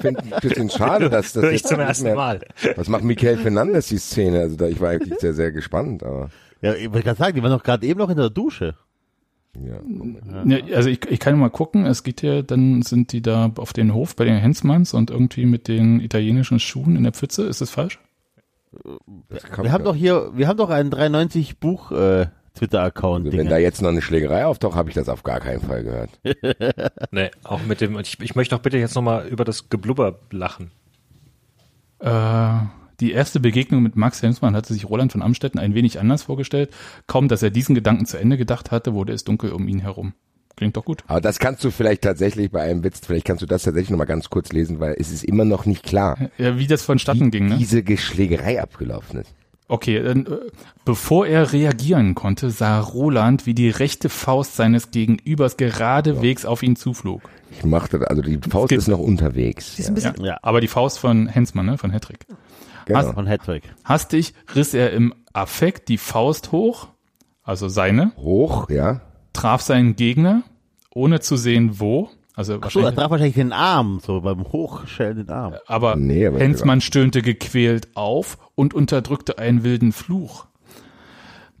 finde ein bisschen schade, dass das Hör ich zum ersten mehr- Mal. Was macht Michael Fernandes die Szene? Also da, ich war eigentlich sehr, sehr gespannt, aber Ja, ich wollte gerade sagen, die waren doch gerade eben noch in der Dusche. ja. Ja, also ich, ich kann mal gucken, es geht ja, dann sind die da auf den Hof bei den Hensmanns und irgendwie mit den italienischen Schuhen in der Pfütze. Ist das falsch? Das Wir haben ja. doch hier, wir haben doch einen 390 Buch äh, Twitter-Account. Also, wenn da jetzt noch eine Schlägerei auftaucht, habe ich das auf gar keinen Fall gehört. Nee, auch mit dem, ich, ich möchte auch bitte jetzt noch mal über das Geblubber lachen. Äh, die erste Begegnung mit Max Hensmann hatte sich Roland von Amstetten ein wenig anders vorgestellt. Kaum, dass er diesen Gedanken zu Ende gedacht hatte, wurde es dunkel um ihn herum. Klingt doch gut. Aber das kannst du vielleicht tatsächlich bei einem Witz, vielleicht kannst du das tatsächlich noch mal ganz kurz lesen, weil es ist immer noch nicht klar, Ja, wie das vonstatten ging, ne? diese Geschlägerei abgelaufen ist. Okay, dann, äh, bevor er reagieren konnte, sah Roland, wie die rechte Faust seines Gegenübers geradewegs auf ihn zuflog. Ich machte, also die Faust ist noch unterwegs. Ist Ja, bisschen, Ja, Aber die Faust von Hensmann, ne? Von Hattrick. genau. von Hattrick. Hastig riss er im Affekt die Faust hoch, also seine, Hoch, ja. traf seinen Gegner, ohne zu sehen wo. Also So, er wahrscheinlich, traf wahrscheinlich den Arm, so beim Hochschellen den Arm. aber Nee, aber- Hensmann stöhnte gequält auf und unterdrückte einen wilden Fluch.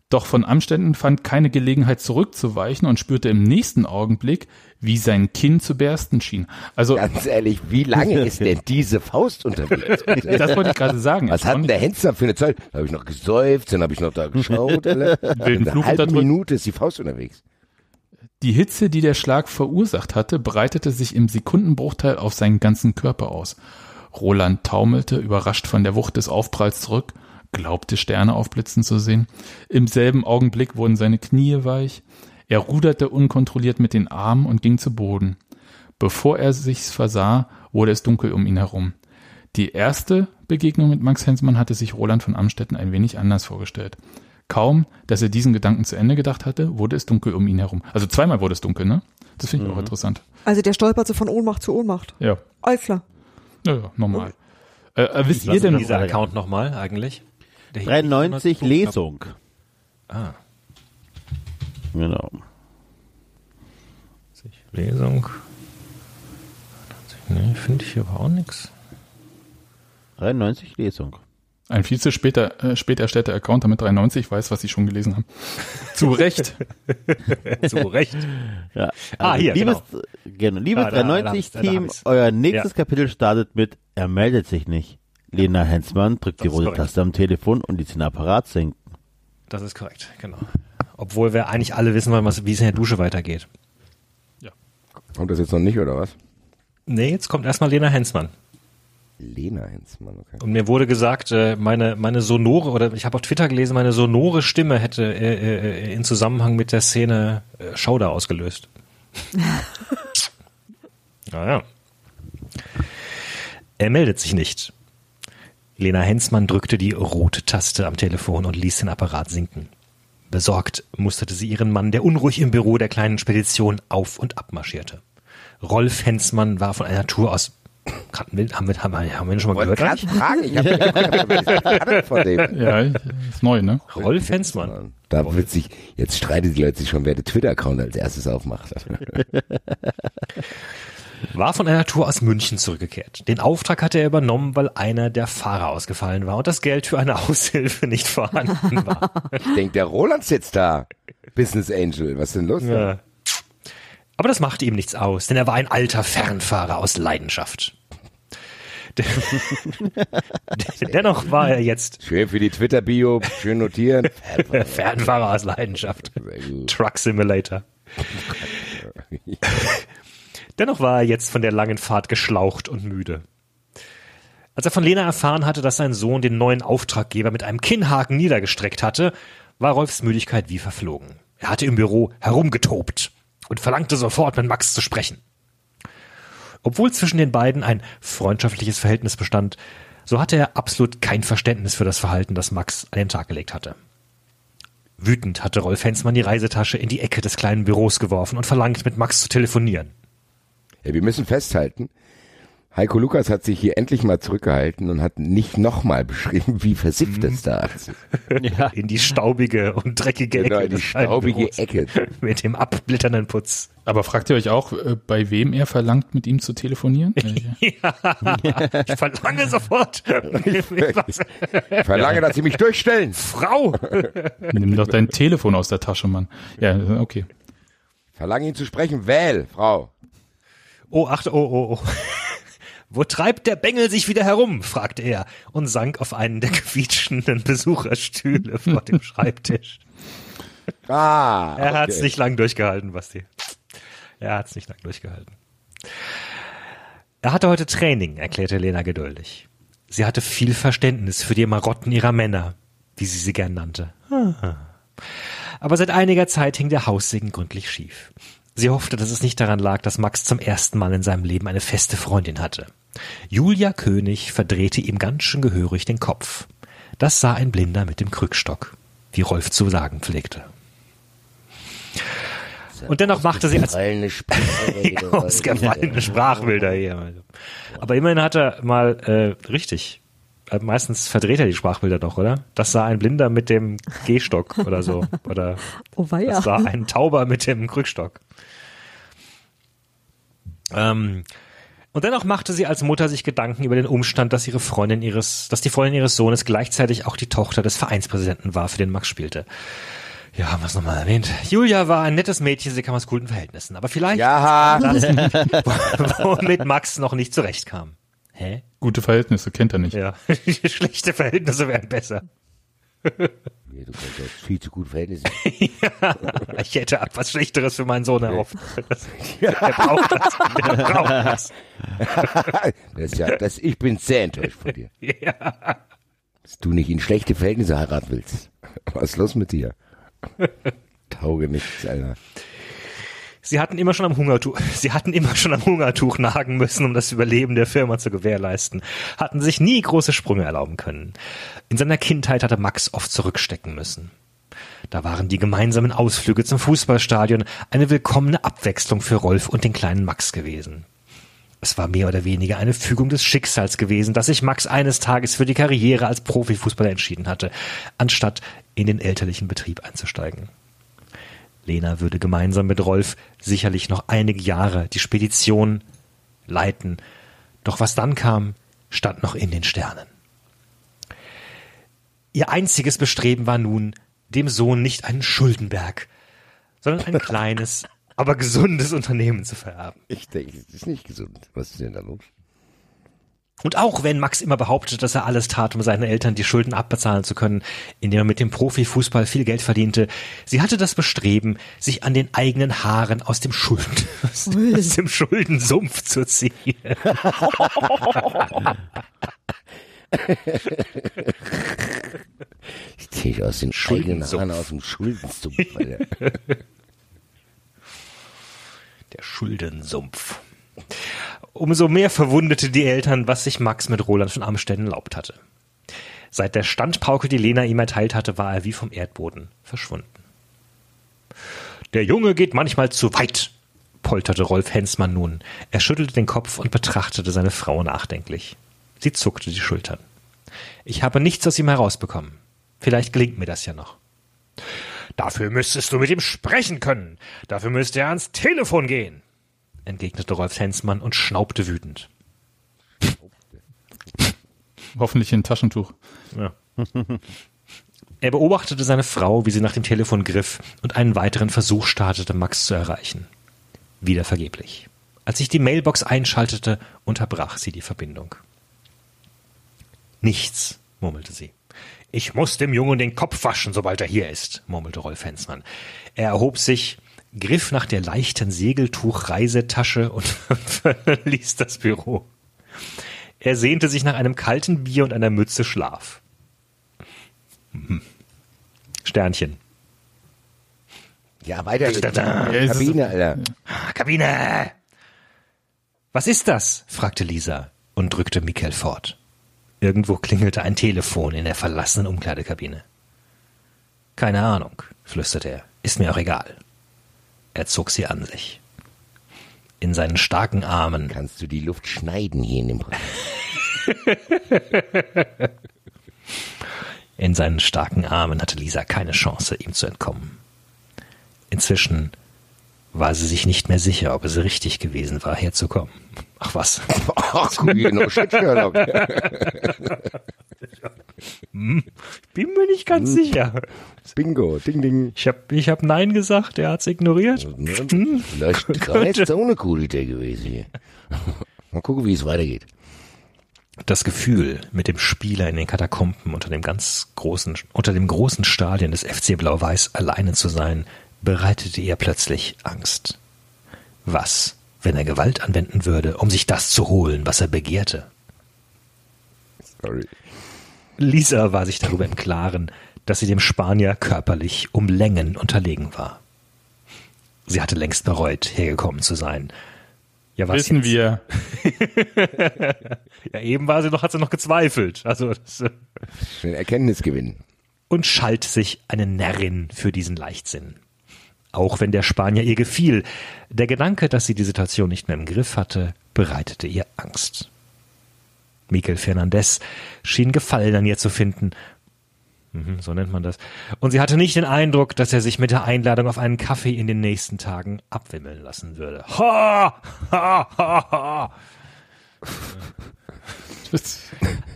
Doch von Amständen fand keine Gelegenheit zurückzuweichen und spürte im nächsten Augenblick, wie sein Kinn zu bersten schien. Also, Ganz ehrlich, wie lange ist denn diese Faust unterwegs? das wollte ich gerade sagen. Was hat denn der Hensler für eine Zeit? Da habe ich noch gesäuft, dann habe ich noch da geschaut. Alter. Wilden Eine Fluch halbe unterdrückt. Minute ist die Faust unterwegs. Die Hitze, die der Schlag verursacht hatte, breitete sich im Sekundenbruchteil auf seinen ganzen Körper aus. Roland taumelte, überrascht von der Wucht des Aufpralls zurück, glaubte Sterne aufblitzen zu sehen. Im selben Augenblick wurden seine Knie weich. Er ruderte unkontrolliert mit den Armen und ging zu Boden. Bevor er sich's versah, wurde es dunkel um ihn herum. Die erste Begegnung mit Max Hensmann hatte sich Roland von Amstetten ein wenig anders vorgestellt. Kaum, dass er diesen Gedanken zu Ende gedacht hatte, wurde es dunkel um ihn herum. Also zweimal wurde es dunkel, ne? Das finde ich auch interessant. Also der stolpert so von Ohnmacht zu Ohnmacht. Ja, Alles klar. ja, ja normal. Äh, äh, wisst Was ihr ist denn denn, dieser Account nochmal eigentlich? Der hieß 93 immer- Lesung. Ah, Genau. Lesung. Nee, finde ich hier aber auch nichts. 93 Lesung. Ein viel zu später, äh, spät erstellter Account, damit 93 weiß, was sie schon gelesen haben. Zu Recht. Zu Recht. Ja. Ah, hier, liebes, genau. Liebes Ah, da- da hab's, da hab 390-Team, ich's. euer nächstes Ja. Kapitel startet mit Er meldet sich nicht. Lena Hensmann drückt die Das ist rote. Taste am Telefon und die den Apparat sinken. Das ist korrekt, genau. Obwohl wir eigentlich alle wissen wollen, was, wie es in der Dusche weitergeht. Kommt das jetzt noch nicht, oder was? Nee, jetzt kommt erstmal Lena Hensmann. Lena Hensmann, okay. Und mir wurde gesagt, äh, meine, meine sonore, oder ich habe auf Twitter gelesen, meine sonore Stimme hätte äh, äh, in Zusammenhang mit der Szene äh, Schauder ausgelöst. naja. Er meldet sich nicht. Lena Hensmann drückte die rote Taste am Telefon und ließ den Apparat sinken. Besorgt musterte sie ihren Mann, der unruhig im Büro der kleinen Spedition auf und abmarschierte. Rolf Hensmann war von einer Tour aus. Haben, wir, haben, wir, haben wir ihn schon mal Wollte gehört? fragen, ich habe von dem. Ja, ist neu, ne? Rolf Hensmann. Da wird sich, jetzt streitet die Leute sich schon, wer den Twitter-Account als erstes aufmacht. war von einer Tour aus München zurückgekehrt. Den Auftrag hatte er übernommen, weil einer der Fahrer ausgefallen war und das Geld für eine Aushilfe nicht vorhanden war. Ich denke, der Roland sitzt da. Business Angel, was ist denn los? Ja. Aber das machte ihm nichts aus, denn er war ein alter Fernfahrer aus Leidenschaft. Dennoch war er jetzt Schön für die Twitter-Bio, schön notieren. Fernfahrer aus Leidenschaft. Truck Simulator. Dennoch war er jetzt von der langen Fahrt geschlaucht und müde. Als er von Lena erfahren hatte, dass sein Sohn den neuen Auftraggeber mit einem Kinnhaken niedergestreckt hatte, war Rolfs Müdigkeit wie verflogen. Er hatte im Büro herumgetobt und verlangte sofort mit Max zu sprechen. Obwohl zwischen den beiden ein freundschaftliches Verhältnis bestand, so hatte er absolut kein Verständnis für das Verhalten, das Max an den Tag gelegt hatte. Wütend hatte Rolf Hensmann die Reisetasche in die Ecke des kleinen Büros geworfen und verlangt, mit Max zu telefonieren. Ja, wir müssen festhalten, Heiko Lukas hat sich hier endlich mal zurückgehalten und hat nicht nochmal beschrieben, wie versifft es da ist. Ja. In die staubige und dreckige Genau, Ecke in die staubige. Ecke. Mit dem abblitternden Putz. Aber fragt ihr euch auch, äh, bei wem er verlangt, mit ihm zu telefonieren? Äh, Ich verlange sofort. Ich verlange, dass sie mich durchstellen. Frau! Nimm doch dein Telefon aus der Tasche, Mann. Ja, okay. Verlange ihn zu sprechen. Wähl, Frau. Oh, achte, oh, oh, oh. Wo treibt der Bengel sich wieder herum? fragte er und sank auf einen der quietschenden Besucherstühle vor dem Schreibtisch. Ah, Er hat's okay. nicht lang durchgehalten, Basti. Er hat's nicht lang durchgehalten. Er hatte heute Training, erklärte Lena geduldig. Sie hatte viel Verständnis für die Marotten ihrer Männer, wie sie sie gern nannte. Aber seit einiger Zeit hing der Haussegen gründlich schief. Sie hoffte, dass es nicht daran lag, dass Max zum ersten Mal in seinem Leben eine feste Freundin hatte. Julia König verdrehte ihm ganz schön gehörig den Kopf. Das sah ein Blinder mit dem Krückstock, wie Rolf zu sagen pflegte. Und dennoch machte sie als Ausgefallene Sprachbilder hier. Aber immerhin hat er mal äh, richtig. Äh, Meistens verdreht er die Sprachbilder doch, oder? Das sah ein Blinder mit dem Gehstock oder so. Oder Oh das war ein Tauber mit dem Krückstock. Ähm, und dennoch machte sie als Mutter sich Gedanken über den Umstand, dass ihre Freundin ihres, dass die Freundin ihres Sohnes gleichzeitig auch die Tochter des Vereinspräsidenten war, für den Max spielte. Ja, haben wir es nochmal erwähnt. Julia war ein nettes Mädchen, sie kam aus guten Verhältnissen, aber vielleicht Ja, das, womit Max noch nicht zurechtkam. Hä? Gute Verhältnisse, kennt er nicht. Ja, schlechte Verhältnisse wären besser. du kannst auch viel zu gut Verhältnisse. Ich hätte etwas Schlechteres für meinen Sohn erhofft. Das, der braucht das. Der braucht das. Das ja, das, ich bin sehr enttäuscht von dir. Ja. Dass du nicht in schlechte Verhältnisse heiraten willst. Was ist los mit dir? Tauge nichts, Alter. Sie hatten immer schon am Hungertuch, sie hatten immer schon am Hungertuch nagen müssen, um das Überleben der Firma zu gewährleisten, hatten sich nie große Sprünge erlauben können. In seiner Kindheit hatte Max oft zurückstecken müssen. Da waren die gemeinsamen Ausflüge zum Fußballstadion eine willkommene Abwechslung für Rolf und den kleinen Max gewesen. Es war mehr oder weniger eine Fügung des Schicksals gewesen, dass sich Max eines Tages für die Karriere als Profifußballer entschieden hatte, anstatt in den elterlichen Betrieb einzusteigen. Lena würde gemeinsam mit Rolf sicherlich noch einige Jahre die Spedition leiten, doch was dann kam, stand noch in den Sternen. Ihr einziges Bestreben war nun, dem Sohn nicht einen Schuldenberg, sondern ein kleines, aber gesundes Unternehmen zu vererben. Ich denke, das ist nicht gesund. Was ist denn da los? Und auch wenn Max immer behauptet, dass er alles tat, um seinen Eltern die Schulden abbezahlen zu können, indem er mit dem Profifußball viel Geld verdiente, sie hatte das Bestreben, sich an den eigenen Haaren aus dem Schulden, aus, aus dem Schuldensumpf zu ziehen. Ich ziehe aus den eigenen Haaren aus dem Schuldensumpf. Der Schuldensumpf. Umso mehr verwundete die Eltern, was sich Max mit Roland von Amstetten erlaubt hatte. Seit der Standpauke, die Lena ihm erteilt hatte, war er wie vom Erdboden verschwunden. Der Junge geht manchmal zu weit, polterte Rolf Hensmann nun. Er schüttelte den Kopf und betrachtete seine Frau nachdenklich. Sie zuckte die Schultern. Ich habe nichts aus ihm herausbekommen. Vielleicht gelingt mir das ja noch. Dafür müsstest du mit ihm sprechen können. Dafür müsste er ans Telefon gehen, entgegnete Rolf Hensmann und schnaubte wütend. Hoffentlich in ein Taschentuch. Ja. Er beobachtete seine Frau, wie sie nach dem Telefon griff und einen weiteren Versuch startete, Max zu erreichen. Wieder vergeblich. Als sich die Mailbox einschaltete, unterbrach sie die Verbindung. Nichts, murmelte sie. Ich muss dem Jungen den Kopf waschen, sobald er hier ist, murmelte Rolf Hensmann. Er erhob sich, griff nach der leichten Segeltuch-Reisetasche und verließ das Büro. Er sehnte sich nach einem kalten Bier und einer Mütze Schlaf. Mhm. Sternchen. Ja, weiter. Ist- Kabine, Alter. Ah, Kabine! Was ist das? fragte Lisa und drückte Mikkel fort. Irgendwo klingelte ein Telefon in der verlassenen Umkleidekabine. Keine Ahnung, flüsterte er. Ist mir auch egal. Er zog sie an sich. In seinen starken Armen Kannst du die Luft schneiden hier in dem? In seinen starken Armen hatte Lisa keine Chance, ihm zu entkommen. Inzwischen war sie sich nicht mehr sicher, ob es richtig gewesen war, herzukommen. Ach was. Ach, guck hier, no shit, Sherlock. Bin mir nicht ganz sicher. Bingo, ding, ding. Ich habe ich hab Nein gesagt, er hat's ignoriert. Vielleicht nicht so eine coole Idee gewesen hier. Mal gucken, wie es weitergeht. Das Gefühl, mit dem Spieler in den Katakomben unter dem ganz großen, unter dem großen Stadion des FC Blau-Weiß alleine zu sein, bereitete ihr plötzlich Angst. Was, wenn er Gewalt anwenden würde, um sich das zu holen, was er begehrte? Sorry. Lisa war sich darüber im Klaren, dass sie dem Spanier körperlich um Längen unterlegen war. Sie hatte längst bereut, hergekommen zu sein. Ja, was Wissen jetzt? wir. Ja, eben war sie noch, hat sie noch gezweifelt. Also, das, äh, Schnell Erkenntnisgewinn. und schalt sich eine Närrin für diesen Leichtsinn. Auch wenn der Spanier ihr gefiel, der Gedanke, dass sie die Situation nicht mehr im Griff hatte, bereitete ihr Angst. Mikel Fernandez schien Gefallen an ihr zu finden. Mhm, so nennt man das. Und sie hatte nicht den Eindruck, dass er sich mit der Einladung auf einen Kaffee in den nächsten Tagen abwimmeln lassen würde. Ha! Ha! Ha! Ha!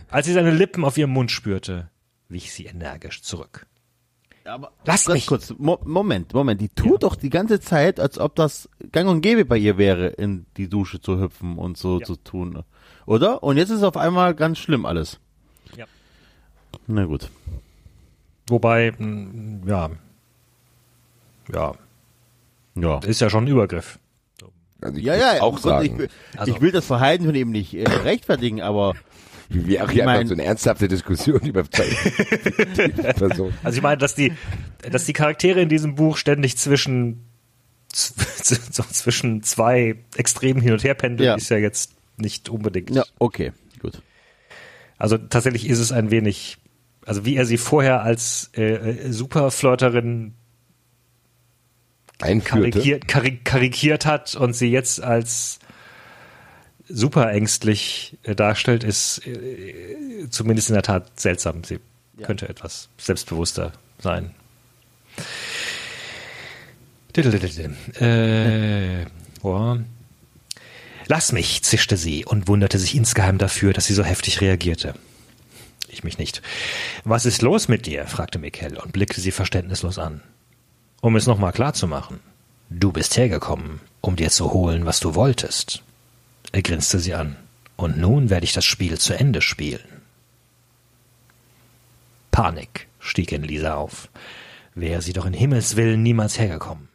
Als sie seine Lippen auf ihrem Mund spürte, wich sie energisch zurück. Aber Lass mich. kurz, Mo Moment, Moment, die tut doch die ganze Zeit, als ob das gang und gäbe bei ihr wäre, in die Dusche zu hüpfen und so Ja. zu tun. Oder? Und jetzt ist auf einmal ganz schlimm alles. Ja. Na gut. Wobei, mh, ja, ja, Ja. ist ja schon ein Übergriff. Also ich Ja, ja, auch sagen. Ich, will- Also- ich will das Verhalten von ihm nicht äh, rechtfertigen, aber wie auch ich hier mein- einfach so eine ernsthafte Diskussion über Zeit. Person. Also ich meine, dass die, dass die Charaktere in diesem Buch ständig zwischen so zwischen zwei Extremen hin und her pendeln, Ja. ist ja jetzt nicht unbedingt. ja, okay, gut. Also tatsächlich ist es ein wenig Also wie er sie vorher als äh, äh, Superflirterin karikiert, karik karikiert hat und sie jetzt als super ängstlich äh, darstellt, ist äh, zumindest in der Tat seltsam. Sie könnte etwas selbstbewusster sein. Äh, boah. Lass mich, zischte sie und wunderte sich insgeheim dafür, dass sie so heftig reagierte. Ich mich nicht. Was ist los mit dir? fragte Mikkel und blickte sie verständnislos an. Um es nochmal klar zu. Du bist hergekommen, um dir zu holen, was du wolltest. Er grinste sie an. Und nun werde ich das Spiel zu Ende spielen. Panik stieg in Lisa auf. Wäre sie doch in Himmels Willen niemals hergekommen.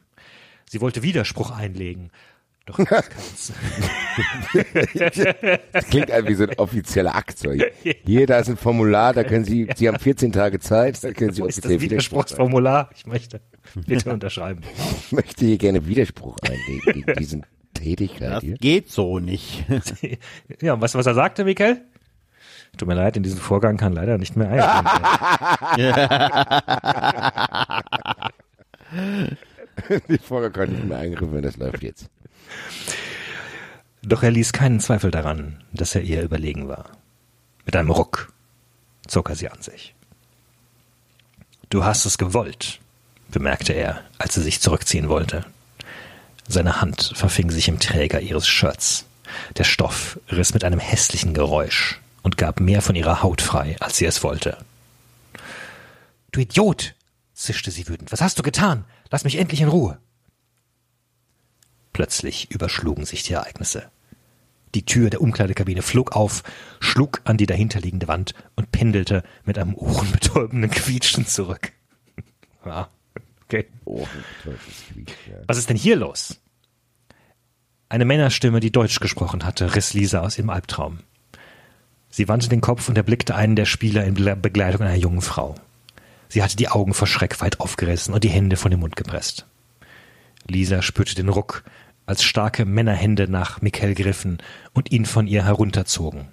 Sie wollte Widerspruch einlegen. Doch keins. Das klingt halt wie so ein offizieller Akt. So. Hier, da ist ein Formular, da können Sie, Sie haben 14 Tage Zeit, da können Sie Wo ist das offiziell Widerspruch Widerspruchsformular? Ich möchte bitte unterschreiben. Ich möchte hier gerne Widerspruch einlegen gegen diesen Tätigkeit Das hier. geht so nicht. Ja, und weißt du, was er sagte, Mikkel? Tut mir leid, in diesen Vorgang kann leider nicht mehr eingehen. Die Folge kann nicht mehr eingriffen, werden, das läuft jetzt. Doch er ließ keinen Zweifel daran, dass er ihr überlegen war. Mit einem Ruck zog er sie an sich. Du hast es gewollt, bemerkte er, als sie sich zurückziehen wollte. Seine Hand verfing sich im Träger ihres Shirts. Der Stoff riss mit einem hässlichen Geräusch und gab mehr von ihrer Haut frei, als sie es wollte. Du Idiot! zischte sie wütend. Was hast du getan? Lass mich endlich in Ruhe. Plötzlich überschlugen sich die Ereignisse. Die Tür der Umkleidekabine flog auf, schlug an die dahinterliegende Wand und pendelte mit einem ohrenbetäubenden Quietschen zurück. Ja, okay. Was ist denn hier los? Eine Männerstimme, die Deutsch gesprochen hatte, riss Lisa aus ihrem Albtraum. Sie wandte den Kopf und erblickte einen der Spieler in Begleitung einer jungen Frau. Sie hatte die Augen vor Schreck weit aufgerissen und die Hände vor den Mund gepresst. Lisa spürte den Ruck, als starke Männerhände nach Mikkel griffen und ihn von ihr herunterzogen.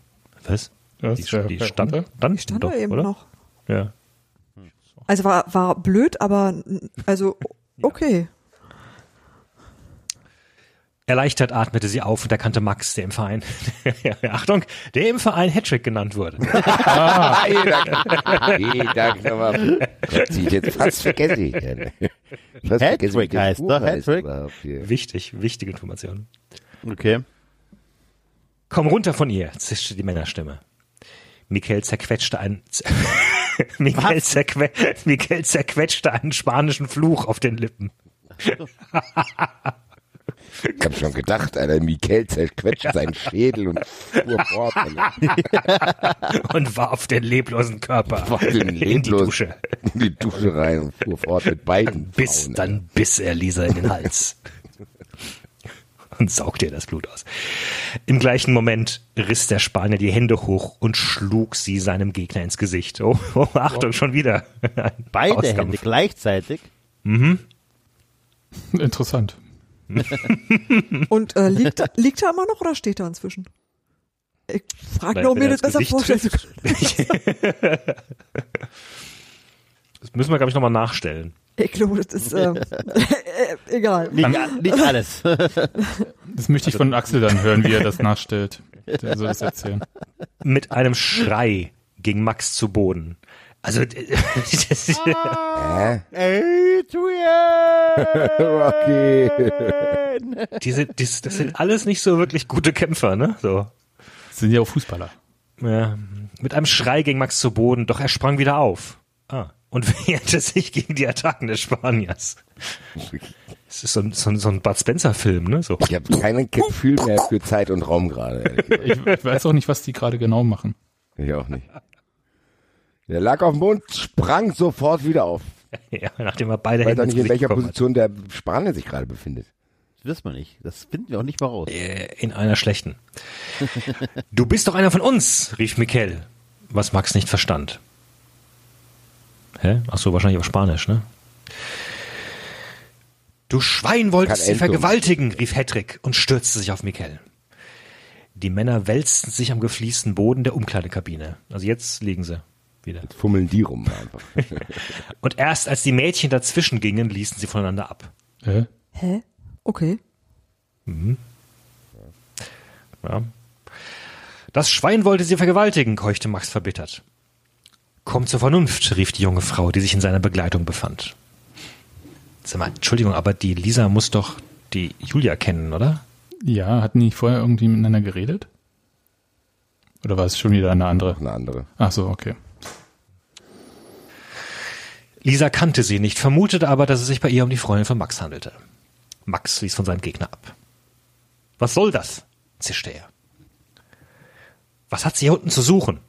Was? Was? Die, die stand, dann Die stand doch, eben oder? noch. Ja. Also war, war blöd, aber n- also okay. Erleichtert atmete sie auf und erkannte Max, der im Verein, Achtung, der im Verein Hattrick genannt wurde. Gott, ich jetzt fast vergesse. ich. Fast wie Hattrick heißt doch, Hattrick. Wichtig, wichtige Information. Okay. Komm runter von ihr, zischte die Männerstimme. Mikkel zerquetschte einen, Mikkel, zerque Mikkel zerquetschte einen spanischen Fluch auf den Lippen. Ich hab schon gedacht, Alter, Mikel zerquetscht seinen Schädel und fuhr fort. Und warf den leblosen Körper Warf den in die leblosen- Dusche. In die Dusche rein und fuhr fort mit beiden Biss, Frauen, dann biss er Lisa in den Hals. und saugte ihr das Blut aus. Im gleichen Moment riss der Spanier die Hände hoch und schlug sie seinem Gegner ins Gesicht. Oh, oh Achtung, schon wieder. Ein Beide Faustkampf. Hände gleichzeitig. Interessant. Und äh, liegt, liegt er immer noch oder steht er inzwischen? Ich frage nur, um wenn mir das besser vorstellen zu können. Das müssen wir, glaube ich, nochmal nachstellen. Ich glaube, das ist äh, äh, egal. Nicht, nicht alles. Das möchte ich von Axel dann hören, wie er das nachstellt. Der soll das erzählen. Mit einem Schrei ging Max zu Boden. Also, das ist, Hä? Adrian! Rocky. diese, dies, das sind alles nicht so wirklich gute Kämpfer, ne? So. Das sind ja auch Fußballer. Ja. Mit einem Schrei ging Max zu Boden, doch er sprang wieder auf. Ah. Und wehrte sich gegen die Attacken des Spaniers. Das ist so ein, so ein, so ein Bud Spencer-Film, ne? So. Ich habe kein Gefühl mehr für Zeit und Raum gerade. Ich, ich weiß auch nicht, was die gerade genau machen. Ich auch nicht. Der lag auf dem Boden, sprang sofort wieder auf. Ja, nachdem er beide Ich weiß Hände auch ins nicht, in welcher bekommen hat. Position der Spanier sich gerade befindet. Das wissen wir nicht. Das finden wir auch nicht mal raus. Äh, In einer schlechten. Du bist doch einer von uns, rief Mikkel, was Max nicht verstand. Hä? Ach so, wahrscheinlich auf Spanisch, ne? Du Schwein wolltest sie vergewaltigen, rief Hedrick und stürzte sich auf Mikkel. Die Männer wälzten sich am gefliesten Boden der Umkleidekabine. Also jetzt liegen sie. Wieder. Jetzt fummeln die rum einfach. Und erst als die Mädchen dazwischen gingen, ließen sie voneinander ab. Äh? Hä? Okay. Ja. Das Schwein wollte sie vergewaltigen, keuchte Max verbittert. Komm zur Vernunft, rief die junge Frau, die sich in seiner Begleitung befand. Sag mal, Entschuldigung, aber die Lisa muss doch die Julia kennen, oder? Ja, hatten die vorher irgendwie miteinander geredet? Oder war es schon wieder eine andere? Eine andere. Ach so, okay. Lisa kannte sie nicht, vermutete aber, dass es sich bei ihr um die Freundin von Max handelte. Max ließ von seinem Gegner ab. Was soll das? zischte er. Was hat sie hier unten zu suchen?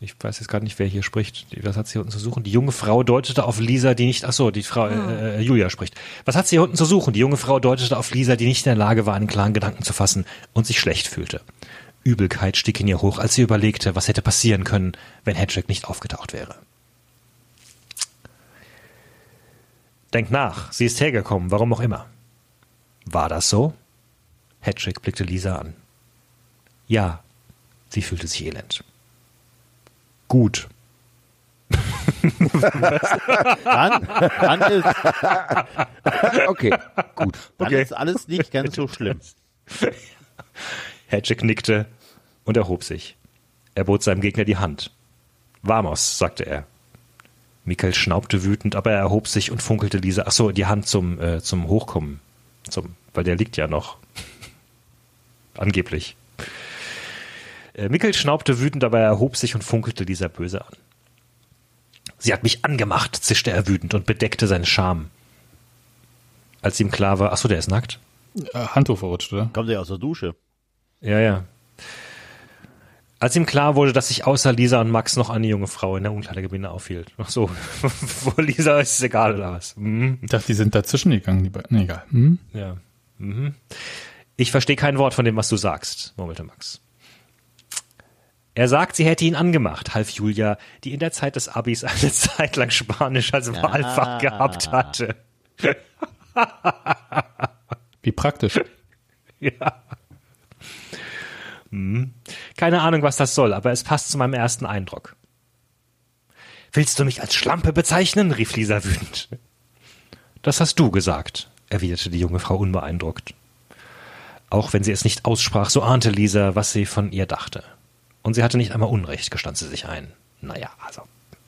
Ich weiß jetzt gar nicht, wer hier spricht. Was hat sie hier unten zu suchen? Die junge Frau deutete auf Lisa, die nicht, ach so, die Frau, äh, äh, Julia spricht. Was hat sie hier unten zu suchen? Die junge Frau deutete auf Lisa, die nicht in der Lage war, einen klaren Gedanken zu fassen und sich schlecht fühlte. Übelkeit stieg in ihr hoch, als sie überlegte, was hätte passieren können, wenn Hedrick nicht aufgetaucht wäre. Denk nach, sie ist hergekommen, warum auch immer. War das so? Hedrick blickte Lisa an. Ja, sie fühlte sich elend. Gut. Dann, dann, ist, Okay, gut. dann Okay. ist alles nicht ganz so schlimm. Hedrick nickte und erhob sich. Er bot seinem Gegner die Hand. Vamos, sagte er. Mikkel schnaubte wütend, aber er erhob sich und funkelte Lisa, ach so, die Hand zum, äh, zum Hochkommen. Zum, weil der liegt ja noch. Angeblich. Äh, Mikkel schnaubte wütend, aber er erhob sich und funkelte Lisa böse an. Sie hat mich angemacht, zischte er wütend und bedeckte seine Scham. Als ihm klar war, ach so, der ist nackt. Äh, Handtuch verrutscht, oder? Kommt er aus der Dusche? Ja, ja. Als ihm klar wurde, dass sich außer Lisa und Max noch eine junge Frau in der Umkleidekabine aufhielt. Ach so, vor Lisa ist es egal oder was? Mhm. Ich dachte, die sind dazwischen gegangen, die beiden. Nee, egal. Hm? Ja. Mhm. Ich verstehe kein Wort von dem, was du sagst, murmelte Max. Er sagt, sie hätte ihn angemacht, half Julia, die in der Zeit des Abis eine Zeit lang Spanisch als Wahlfach gehabt hatte. Wie praktisch. Ja. Hm. Keine Ahnung, was das soll, aber es passt zu meinem ersten Eindruck. Willst du mich als Schlampe bezeichnen? rief Lisa wütend. Das hast du gesagt, erwiderte die junge Frau unbeeindruckt. Auch wenn sie es nicht aussprach, so ahnte Lisa, was sie von ihr dachte. Und sie hatte nicht einmal Unrecht, gestand sie sich ein. Naja, also,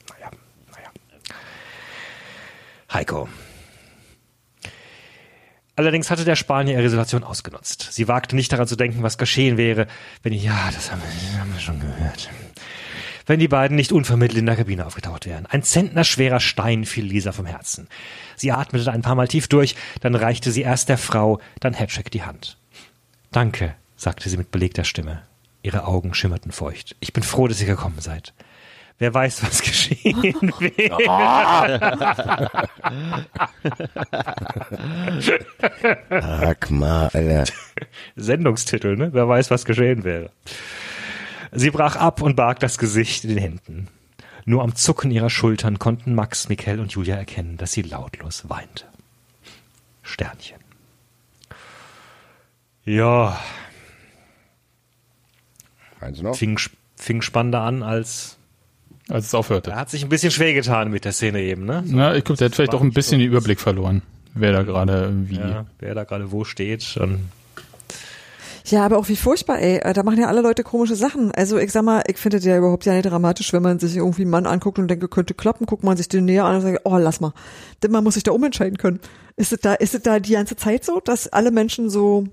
naja, naja. Heiko, Allerdings hatte der Spanier ihre Situation ausgenutzt. Sie wagte nicht daran zu denken, was geschehen wäre, wenn ja, das haben wir, haben wir schon gehört. Wenn die beiden nicht unvermittelt in der Kabine aufgetaucht wären. Ein zentnerschwerer Stein fiel Lisa vom Herzen. Sie atmete ein paar Mal tief durch, dann reichte sie erst der Frau, dann Hedrick die Hand. Danke, sagte sie mit belegter Stimme. Ihre Augen schimmerten feucht. Ich bin froh, dass ihr gekommen seid. Wer weiß, was geschehen wäre. Sag mal, Alter. Sendungstitel, ne? Wer weiß, was geschehen wäre. Sie brach ab und barg das Gesicht in den Händen. Nur am Zucken ihrer Schultern konnten Max, Mikkel und Julia erkennen, dass sie lautlos weinte. Sternchen. Ja, fing, fing spannender an, als Als es aufhörte. er hat sich ein bisschen schwer getan mit der Szene eben, ne? Na, ich glaube, der hat vielleicht auch ein bisschen den Überblick verloren, wer da gerade wie. Ja, wer da gerade wo steht. Und Ja, aber auch wie furchtbar, ey. Äh, Da machen ja alle Leute komische Sachen. Also ich sag mal, ich finde das ja überhaupt ja nicht dramatisch, wenn man sich irgendwie einen Mann anguckt und denkt, könnte klappen, guckt man sich den näher an und sagt, oh, lass mal. Denn man muss sich da umentscheiden können. Ist es da, ist es da die ganze Zeit so, dass alle Menschen so,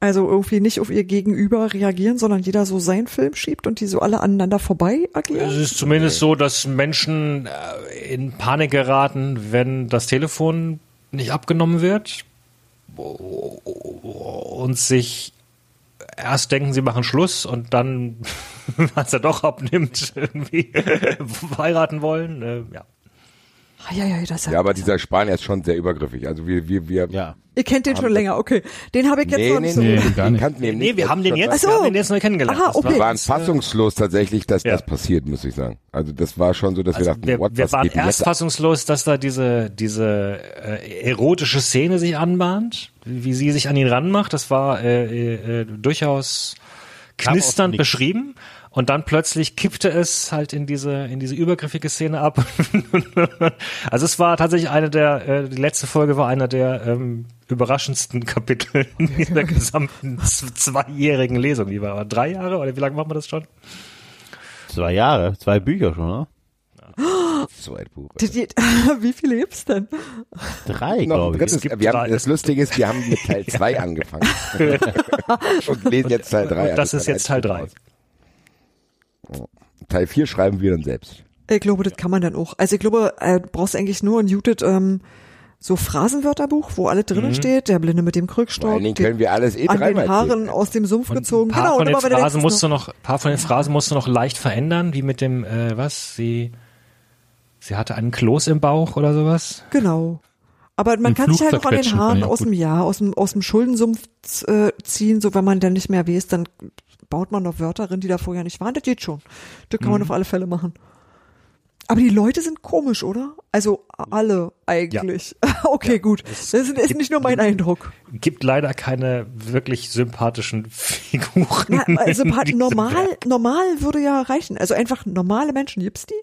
also irgendwie nicht auf ihr Gegenüber reagieren, sondern jeder so seinen Film schiebt und die so alle aneinander vorbei Es agieren? ist zumindest so, dass Menschen äh, in Panik geraten, wenn das Telefon nicht abgenommen wird und sich erst denken, sie machen Schluss und dann, als er doch abnimmt, irgendwie heiraten wollen. Äh, ja. Ah, ja, ja, das ja, aber dieser Spanier ist schon sehr übergriffig. Also wir, wir, wir Ja. Ihr kennt den schon länger, okay. Den habe ich jetzt noch nicht so. Nee, gar nicht. kannten ihn Nee, nicht. wir haben den jetzt, Ach so. wir haben den jetzt neu kennengelernt. Aha, okay. Wir waren fassungslos tatsächlich, dass Ja. das passiert, muss ich sagen. Also das war schon so, dass wir Also dachten, wir, what, wir was waren erst fassungslos, dass da diese, diese äh, erotische Szene sich anbahnt, wie, sie sich an ihn ranmacht. Das war äh, äh, äh, durchaus knisternd beschrieben. Und dann plötzlich kippte es halt in diese, in diese übergriffige Szene ab. also es war tatsächlich eine der, äh, die letzte Folge war einer der ähm, überraschendsten Kapitel in dieser gesamten zweijährigen Lesung. Die war drei Jahre oder wie lange machen wir das schon? Zwei Jahre, zwei Bücher schon, oder? Zweitbuch. Die, die, wie viele gibt's denn? Drei, ein glaube ich. wir drei. haben, das Lustige ist, wir haben mit Teil 2 angefangen. und lesen jetzt Teil 3. Und das ist jetzt Teil drei. Teil 4 schreiben wir dann selbst. Ich glaube, das kann man dann auch. Also ich glaube, äh, du brauchst eigentlich nur ein Judith ähm, so Phrasenwörterbuch, wo alles drinnen steht. Der Blinde mit dem Vor allen Krückstock, die, können wir alles eh an den Haaren erzählen. aus dem Sumpf Und gezogen. ein paar Genau, von und den Phrasen musst du noch, ein paar von den Phrasen musst du noch leicht verändern, wie mit dem, äh, was? Sie, sie hatte einen Kloß im Bauch oder sowas. Genau. Aber man kann sich halt auch an den Haaren auch aus dem Jahr, aus dem, aus dem Schuldensumpf äh, ziehen, so wenn man dann nicht mehr weiß, dann baut man noch Wörter rein, die da vorher nicht waren. Das geht schon. Das kann man Mhm. auf alle Fälle machen. Aber die Leute sind komisch, oder? Also alle eigentlich. okay, gut. Das ist, ist nicht nur mein Eindruck. Gibt leider keine wirklich sympathischen Figuren. Na, also normal, Werk. normal würde ja reichen. Also einfach normale Menschen, gibt's die?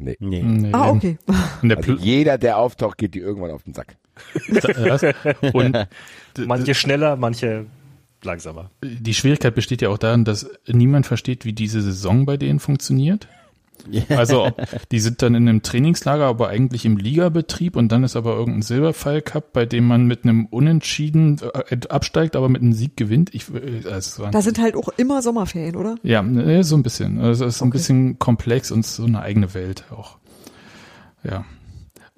Nee. Nee. Nee, Ah, okay. Also jeder, der auftaucht, geht die irgendwann auf den Sack. und Manche schneller, manche langsamer. die Schwierigkeit besteht ja auch darin, dass niemand versteht, wie diese Saison bei denen funktioniert. Also die sind dann in einem Trainingslager, aber eigentlich im Ligabetrieb und dann ist aber irgendein Silberpfeil Cup, bei dem man mit einem Unentschieden äh, absteigt, aber mit einem Sieg gewinnt. Ich, äh, war, Da sind halt auch immer Sommerferien, oder? ja, ne, so ein bisschen. Also es ist ein bisschen komplex und so eine eigene Welt auch. Ja.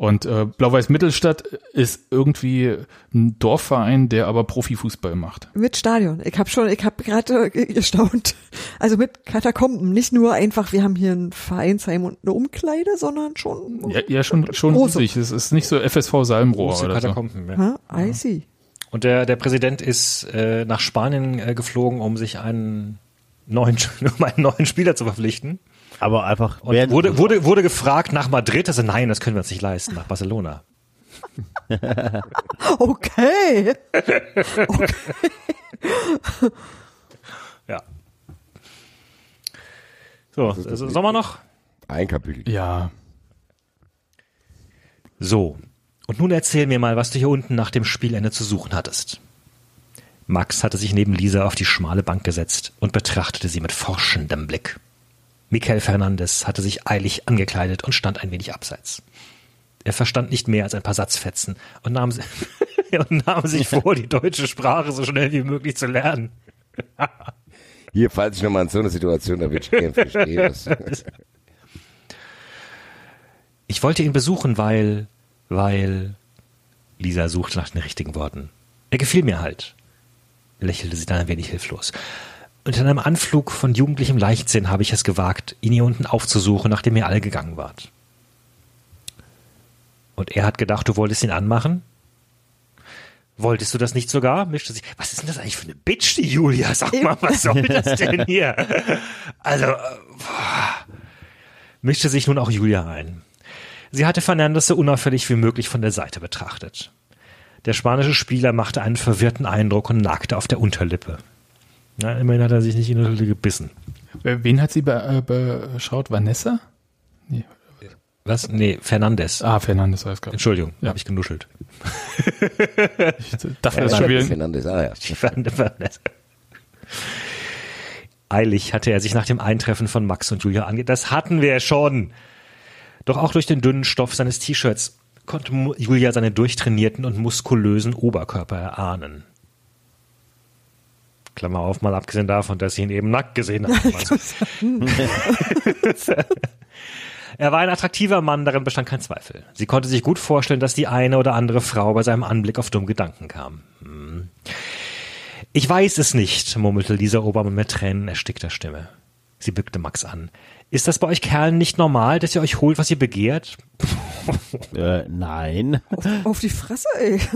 Und äh, Blau-Weiß Mittelstadt ist irgendwie ein Dorfverein, der aber Profifußball macht. Mit Stadion. Ich habe schon, ich habe gerade gestaunt. Also mit Katakomben. Nicht nur einfach, wir haben hier ein Vereinsheim und eine Umkleide, sondern schon. Ja, ja schon, schon Große. riesig. Es ist nicht so FSV Salmrohr Große oder so. Katakomben, ja. Ha? I see. Und der, der Präsident ist äh, nach Spanien äh, geflogen, um sich einen neuen, um einen neuen Spieler zu verpflichten. Aber einfach Und wurde, wurde, wurde gefragt nach Madrid. Also nein, das können wir uns nicht leisten, nach Barcelona. Okay. Ja. So, also, sollen wir noch? Ein Kapitel. Ja, So. Und nun erzähl mir mal, was du hier unten nach dem Spielende zu suchen hattest. Max hatte sich neben Lisa auf die schmale Bank gesetzt und betrachtete sie mit forschendem Blick. Michael Fernandes hatte sich eilig angekleidet und stand ein wenig abseits. Er verstand nicht mehr als ein paar Satzfetzen und nahm, und nahm sich vor, die deutsche Sprache so schnell wie möglich zu lernen. Hier, falls ich nochmal in so eine Situation erwischt werde, verstehe das. Ich wollte ihn besuchen, weil, weil Lisa suchte nach den richtigen Worten. Er gefiel mir halt, lächelte sie dann ein wenig hilflos. In einem Anflug von jugendlichem Leichtsinn habe ich es gewagt, ihn hier unten aufzusuchen, nachdem ihr alle gegangen wart. Und er hat gedacht, du wolltest ihn anmachen? Wolltest du das nicht sogar? Mischte sich. Was ist denn das eigentlich für eine Bitch, die Julia? Sag mal, was soll das denn hier? Also, äh, boah. mischte sich nun auch Julia ein. Sie hatte Fernandes so unauffällig wie möglich von der Seite betrachtet. Der spanische Spieler machte einen verwirrten Eindruck und nagte auf der Unterlippe. Na, immerhin hat er sich nicht in die Unterlippe gebissen. Wen hat sie be äh, beschaut? Vanessa? Nee. Was? Nee, Fernandes. Ah, Fernandes war es gerade. Entschuldigung, Ja. habe ich genuschelt. Ich dachte, das schon. Fernandes, ah, ja. Fernandes. Eilig hatte er sich nach dem Eintreffen von Max und Julia ange... Das hatten wir schon. Doch auch durch den dünnen Stoff seines T-Shirts konnte Julia seine durchtrainierten und muskulösen Oberkörper erahnen. Klammer auf, mal abgesehen davon, dass sie ihn eben nackt gesehen hat. er war ein attraktiver Mann, darin bestand kein Zweifel. Sie konnte sich gut vorstellen, dass die eine oder andere Frau bei seinem Anblick auf dumme Gedanken kam. Hm. Ich weiß es nicht, murmelte Lisa Obermann mit Tränen erstickter Stimme. Sie bückte Max an. Ist das bei euch Kerlen nicht normal, dass ihr euch holt, was ihr begehrt? Äh, nein. Auf die Fresse, ey.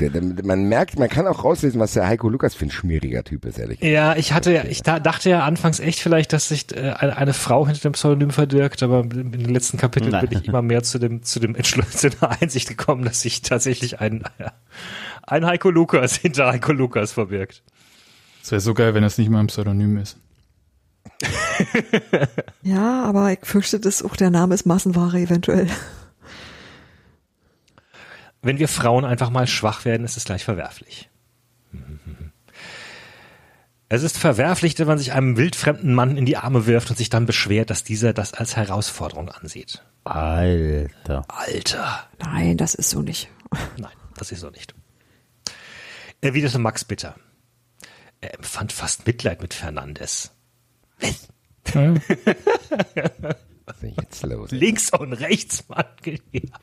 Der, der, man merkt, man kann auch rauslesen, was der Heiko Lukas für ein schmieriger Typ ist, ehrlich. Ja, ich hatte, ja- ich da, dachte ja anfangs echt vielleicht, dass sich äh, eine, eine Frau hinter dem Pseudonym verbirgt, aber in den letzten Kapiteln Nein. bin ich immer mehr zu dem, zu dem Entschluss, zu der Einsicht gekommen, dass sich tatsächlich ein, ein Heiko Lukas hinter Heiko Lukas verbirgt. Es wäre so geil, wenn das nicht mal ein Pseudonym ist. Ja, aber ich fürchte, dass auch der Name ist Massenware eventuell. Wenn wir Frauen einfach mal schwach werden, ist es gleich verwerflich. Es ist verwerflich, wenn man sich einem wildfremden Mann in die Arme wirft und sich dann beschwert, dass dieser das als Herausforderung ansieht. Alter. Alter. Nein, das ist so nicht. Nein, das ist so nicht. Erwiderte Max bitter. Er empfand fast Mitleid mit Fernandes. Was ist denn jetzt los? Links und rechts, Mann.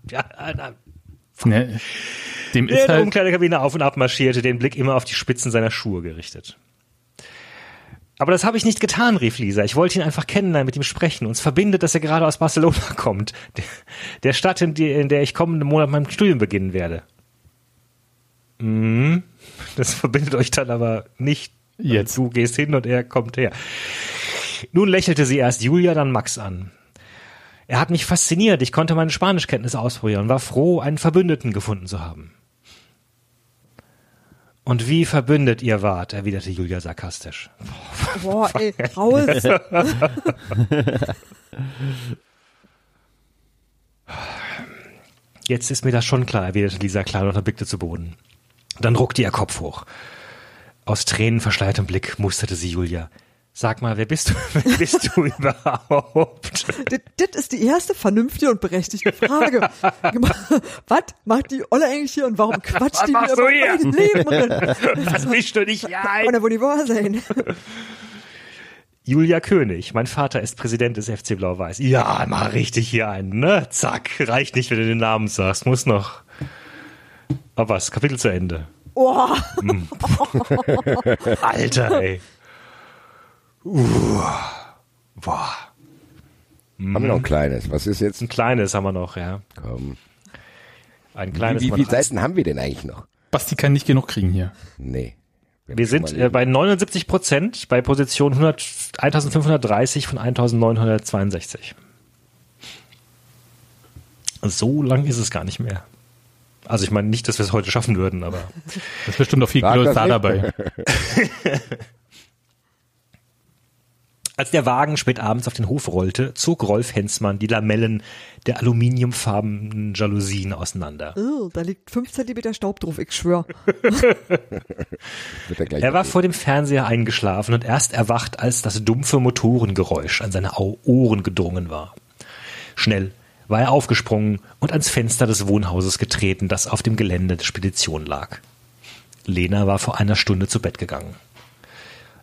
Ja, Ne, dem Der ist halt, Umkleidekabine auf und ab marschierte, den Blick immer auf die Spitzen seiner Schuhe gerichtet. Aber das habe ich nicht getan, rief Lisa. Ich wollte ihn einfach kennenlernen, mit ihm sprechen. Uns verbindet, dass er gerade aus Barcelona kommt. Der, der Stadt, in, die, in der ich kommenden Monat mein Studium beginnen werde. Mhm. Das verbindet euch dann aber nicht. Jetzt. Du gehst hin und er kommt her. Nun lächelte sie erst Julia, dann Max an. Er hat mich fasziniert. Ich konnte meine Spanischkenntnisse ausprobieren und war froh, einen Verbündeten gefunden zu haben. Und wie verbündet ihr wart, erwiderte Julia sarkastisch. Boah, ey, raus. Jetzt ist mir das schon klar, erwiderte Lisa klar und blickte zu Boden. Dann ruckte ihr Kopf hoch. Aus Tränen verschleiertem Blick musterte sie Julia. Sag mal, wer bist du, wer bist du überhaupt? Das, das ist die erste vernünftige und berechtigte Frage. Was macht die Olle eigentlich hier und warum quatscht die mir über mein Leben? Das mischst du nicht hier ein. Nicht wahr sein. Julia König, mein Vater ist Präsident des FC Blau-Weiß. Ja, mach richtig hier ein, ne? Zack, reicht nicht, wenn du den Namen sagst, muss noch. Aber was, Kapitel zu Ende. Oh, Alter, ey. Uh, boah, Haben wir noch ein kleines? Was ist jetzt? ein kleines haben wir noch, ja. Komm. Ein Wie, kleines. wie mal viele drei- Seiten haben wir denn eigentlich noch? Basti kann nicht genug kriegen hier. Nee. Wir sind äh, bei 79 Prozent bei Position 100, 1530 von 1962. So lang ist es gar nicht mehr. Also ich meine nicht, dass wir es heute schaffen würden, aber Das ist bestimmt auch viel nicht. dabei. als der Wagen spät abends auf den Hof rollte, zog Rolf Hensmann die Lamellen der aluminiumfarbenen Jalousien auseinander. oh, da liegt fünf Zentimeter Staub drauf, ich schwör. Er war vor dem Fernseher eingeschlafen und erst erwacht, als das dumpfe Motorengeräusch an seine Ohren gedrungen war. Schnell war er aufgesprungen und ans Fenster des Wohnhauses getreten, das auf dem Gelände der Spedition lag. Lena war vor einer Stunde zu Bett gegangen.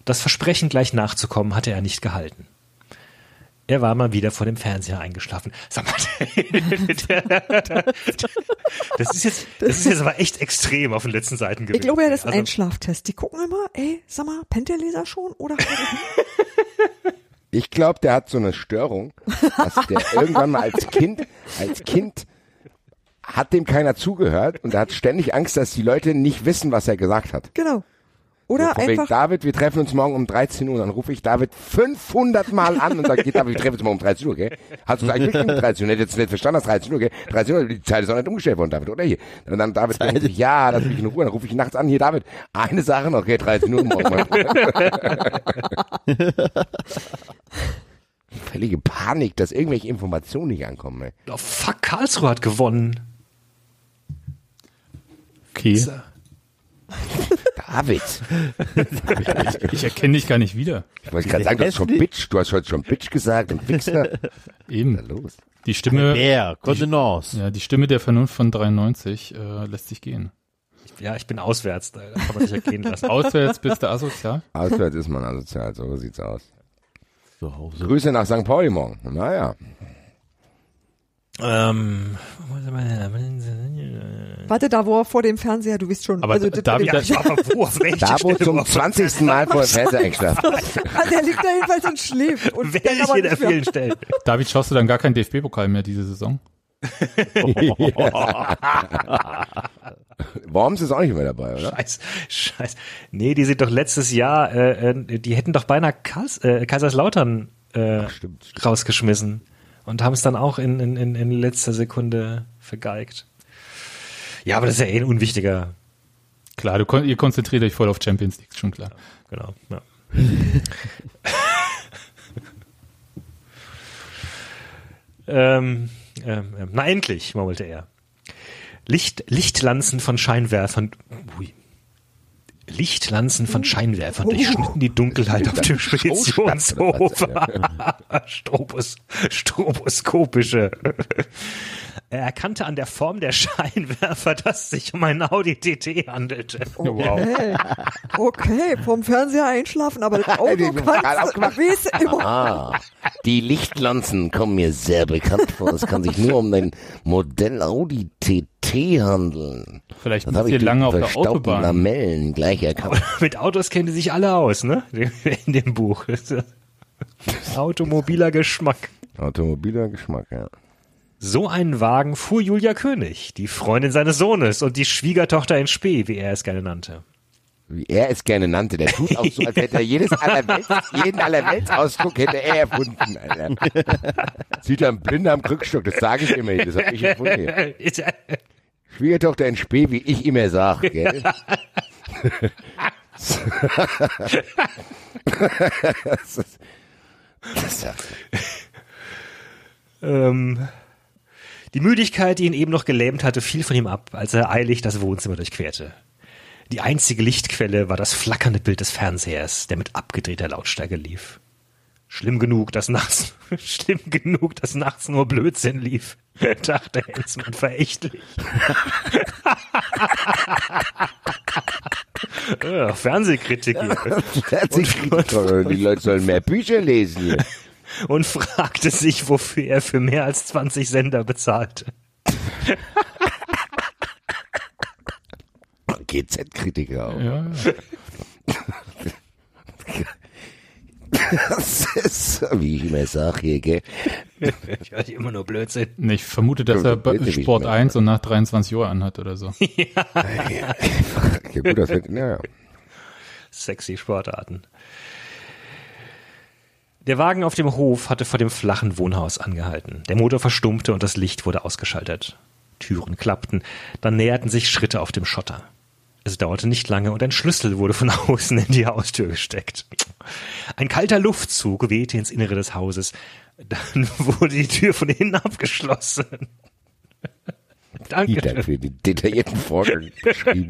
Das Versprechen, gleich nachzukommen, hatte er nicht gehalten. Er war mal wieder vor dem Fernseher eingeschlafen. Sag mal, das ist jetzt, das ist jetzt aber echt extrem auf den letzten Seiten gewesen. Ich glaube ja, das ist ein Also- Einschlaftest. Die gucken immer, ey, sag mal, pennt der Leser schon? Oder? Ich glaube, der hat so eine Störung, dass der irgendwann mal als Kind, als Kind hat dem keiner zugehört und er hat ständig Angst, dass die Leute nicht wissen, was er gesagt hat. genau. Oder So, einfach, David, wir treffen uns morgen um 13 Uhr. Dann rufe ich David 500 Mal an und sage, David, wir treffen uns morgen um 13 Uhr, gell? Hast du es eigentlich bestimmt 13 Uhr? Hättest du nicht verstanden, dass 13 Uhr, gell? 13 Uhr, die Zeit ist auch nicht umgestellt worden, David, oder hier? Und dann David, dann rufe ich, ja, lass mich in Ruhe. Dann rufe ich nachts an, hier, David, eine Sache noch, gell? 13 Uhr morgen. Völlige Panik, dass irgendwelche Informationen nicht ankommen, ey. Oh, fuck, Karlsruhe hat gewonnen. Okay. David. Ich erkenne dich gar nicht wieder. Ich wollte gerade sagen, du hast schon Bitch, du hast heute schon Bitch gesagt und Wichser. Ist da Eben. los? Die Stimme, Der, Kontenance. ja, die Stimme der Vernunft von 93 äh, lässt sich gehen. Ja, ich bin auswärts, da kann man sich ergehen lassen. Auswärts bist du asozial. Auswärts ist man asozial, so sieht's aus. Zu Hause. Grüße nach St. Pauli morgen. Naja. Ähm, warte da, wo er vor dem Fernseher, du weißt schon. Aber also, das- David, ja, war aber wo, auf Da wo zum überhaupt? 20. Mal vor dem Fernseher eingeschlafen. Ah, der liegt da jedenfalls und schläft. Und Welche der vielen Stellen? David, schaust du dann gar keinen DFB-Pokal mehr diese Saison? Worms ist auch nicht mehr dabei, oder? Scheiß, scheiß. Nee, die sind doch letztes Jahr, äh, äh, die hätten doch beinahe Kais, äh, Kaiserslautern äh, stimmt, rausgeschmissen und haben es dann auch in, in, in, letzter Sekunde vergeigt. Ja, aber das ist ja eh ein unwichtiger. Klar, du, kon- ihr konzentriert euch voll auf Champions League, schon klar. Genau. Ja. ähm, ähm, ähm, na endlich, murmelte er. Licht, Lichtlanzen von Scheinwerfern. Ui. Lichtlanzen von Scheinwerfern durchschnitten die Dunkelheit auf dem Speditionshof. Strobos, stroboskopische. Er erkannte an der Form der Scheinwerfer, dass es sich um einen Audi TT handelte. Okay. okay, vom Fernseher einschlafen, aber das Auto kannst du, du immer. Ah, die Lichtlanzen kommen mir sehr bekannt vor. Es kann sich nur um den Modell Audi TT handeln. Vielleicht Das müsst ihr lange auf der Autobahn. Lamellen gleich erkannt. Mit Autos kennen die sich alle aus, ne? In dem Buch. Automobiler Geschmack. Automobiler Geschmack, ja. So einen Wagen fuhr Julia König, die Freundin seines Sohnes und die Schwiegertochter in Spee, wie er es gerne nannte. Wie er es gerne nannte. Der tut auch so, als hätte er jedes Allerwelts, jeden Allerweltsausdruck hätte er erfunden, Alter. Sieht er ein Blinder am Krückstock, das sage ich immer, das habe ich erfunden. Schwiegertochter in Spee, wie ich immer sag, gell? das ist, das ist, ähm, die Müdigkeit, die ihn eben noch gelähmt hatte, fiel von ihm ab, als er eilig das Wohnzimmer durchquerte. Die einzige Lichtquelle war das flackernde Bild des Fernsehers, der mit abgedrehter Lautstärke lief. Schlimm genug, dass nachts, schlimm genug, dass nachts nur Blödsinn lief, dachte Hensmann verächtlich. ja, Fernsehkritik hier. Die Leute sollen mehr Bücher lesen hier. Und fragte sich, wofür er für mehr als 20 Sender bezahlte. GZ-Kritiker auch. Ja. Das ist, wie ich immer sag hier, gell? Ich höre immer nur Blödsinn. Nee, ich vermute, dass er Sport mehr. 1 und nach 23 Uhr anhat oder so. Ja, gut, das wird, ja, ja. Sexy Sportarten. Der Wagen auf dem Hof hatte vor dem flachen Wohnhaus angehalten. Der Motor verstummte und das Licht wurde ausgeschaltet. Türen klappten, dann näherten sich Schritte auf dem Schotter. Es dauerte nicht lange und ein Schlüssel wurde von außen in die Haustür gesteckt. Ein kalter Luftzug wehte ins Innere des Hauses. Dann wurde die Tür von innen abgeschlossen. Vielen Dank Danke. für den detaillierten Vorgang beschrieben.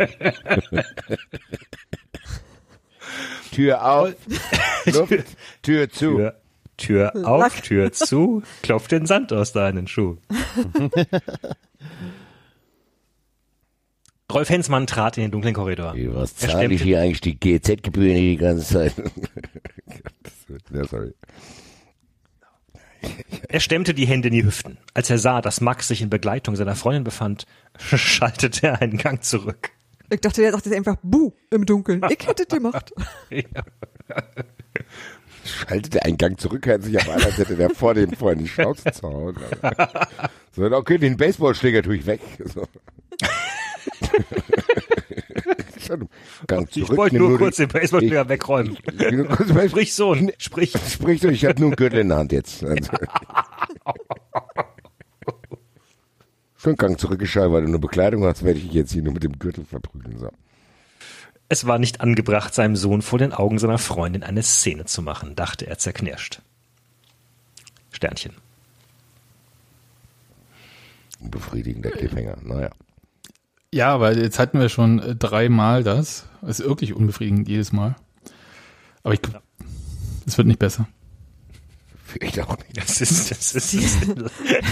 Tür auf, Luft, Tür zu. Tür, Tür auf, Tür zu, klopft den Sand aus deinen Schuh. Rolf Hensmann trat in den dunklen Korridor. Was Er zahle ich stemmte- hier eigentlich die GZ-Gebühren die ganze Zeit? Ja, sorry. Er stemmte die Hände in die Hüften. Als er sah, dass Max sich in Begleitung seiner Freundin befand, schaltete er einen Gang zurück. Ich dachte, der sagt jetzt einfach Buh im Dunkeln. Ich hätte das gemacht. Schaltet der einen Gang zurück, hört sich auf an, als hätte der vor dem vorhin die Schnauze zu hauen. So, okay, den Baseballschläger tue ich weg. So. Ich wollte nimm nur die- kurz den Baseballschläger wegräumen. Nur Sprich Sohn, sprich. Sprich doch, ich habe nur einen Gürtel in der Hand jetzt. Also. Schon Gang zurückgeschaltet, weil du nur Bekleidung hast, werde ich jetzt hier nur mit dem Gürtel verprügeln. So. Es war nicht angebracht, seinem Sohn vor den Augen seiner Freundin eine Szene zu machen, dachte er zerknirscht. Sternchen. Befriedigender Cliffhanger. Naja. Ja, aber jetzt hatten wir schon äh, dreimal das. Das ist wirklich unbefriedigend jedes Mal. Aber ich, es wird nicht besser. Ich auch nicht. Das ist, das ist,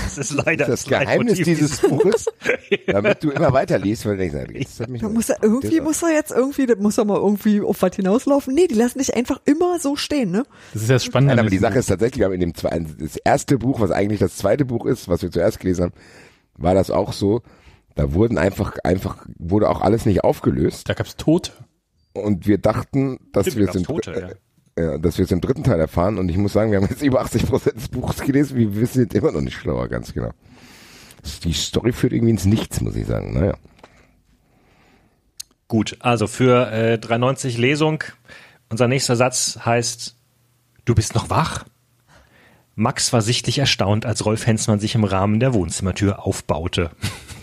das ist leider Das Geheimnis dieses Buches, damit du immer weiter liest, weil du denkst, jetzt hat mich Da muss er irgendwie, muss er jetzt irgendwie, das muss er mal irgendwie auf was hinauslaufen. Nee, die lassen dich einfach immer so stehen, ne? Das ist ja das Spannende. Nein, aber die Sache ist tatsächlich, wir haben in dem zweiten, das erste Buch, was eigentlich das zweite Buch ist, was wir zuerst gelesen haben, war das auch so. Da wurden einfach, einfach, wurde auch alles nicht aufgelöst. Da gab's Tote. Und wir dachten, dass Stimmt, wir da es im, gab's Tote, äh, ja, dass wir es im dritten Teil erfahren. Und ich muss sagen, wir haben jetzt über 80 Prozent des Buches gelesen. Wir wissen jetzt immer noch nicht schlauer, ganz genau. Die Story führt irgendwie ins Nichts, muss ich sagen. Naja. Gut, also für äh, 390 Lesung, unser nächster Satz heißt, du bist noch wach? Max war sichtlich erstaunt, als Rolf Hensmann sich im Rahmen der Wohnzimmertür aufbaute.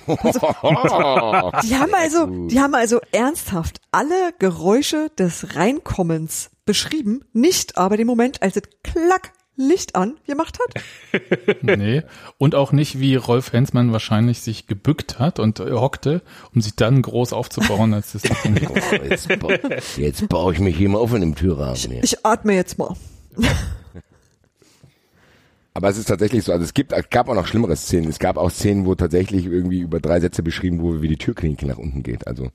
Die haben also, die haben also ernsthaft alle Geräusche des Reinkommens beschrieben, nicht aber den Moment, als es klack Licht an gemacht hat. Nee. Und auch nicht, wie Rolf Hensmann wahrscheinlich sich gebückt hat und äh, hockte, um sich dann groß aufzubauen, als das Oh, jetzt, ba jetzt baue ich mich hier mal auf in dem Türrahmen. hier. Ich atme jetzt mal. Aber es ist tatsächlich so, also es gibt, es gab auch noch schlimmere Szenen. Es gab auch Szenen, wo tatsächlich irgendwie über drei Sätze beschrieben wurde, wie die Türklinke nach unten geht. Also,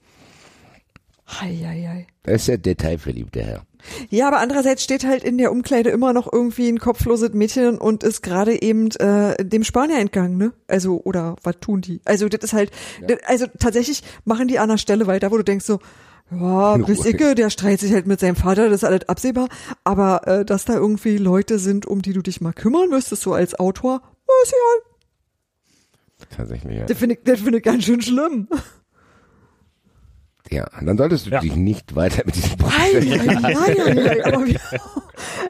Hei, hei, hei. Das ist ja detailverliebt, der Herr. Ja, aber andererseits steht halt in der Umkleide immer noch irgendwie ein kopfloses Mädchen und ist gerade eben äh, dem Spanier entgangen, ne? Also, oder was tun die? Also, das ist halt, das, also tatsächlich machen die an einer Stelle weiter, wo du denkst so, ja, bis. Icke, der streitet sich halt mit seinem Vater, das ist alles absehbar. Aber äh, dass da irgendwie Leute sind, um die du dich mal kümmern müsstest, so als Autor, ist ja, tatsächlich, ja. das finde ich, das finde ich ganz schön schlimm. Ja, dann solltest du Ja. dich nicht weiter mit diesem Podcast ei, ei, ei, ei, aber wie,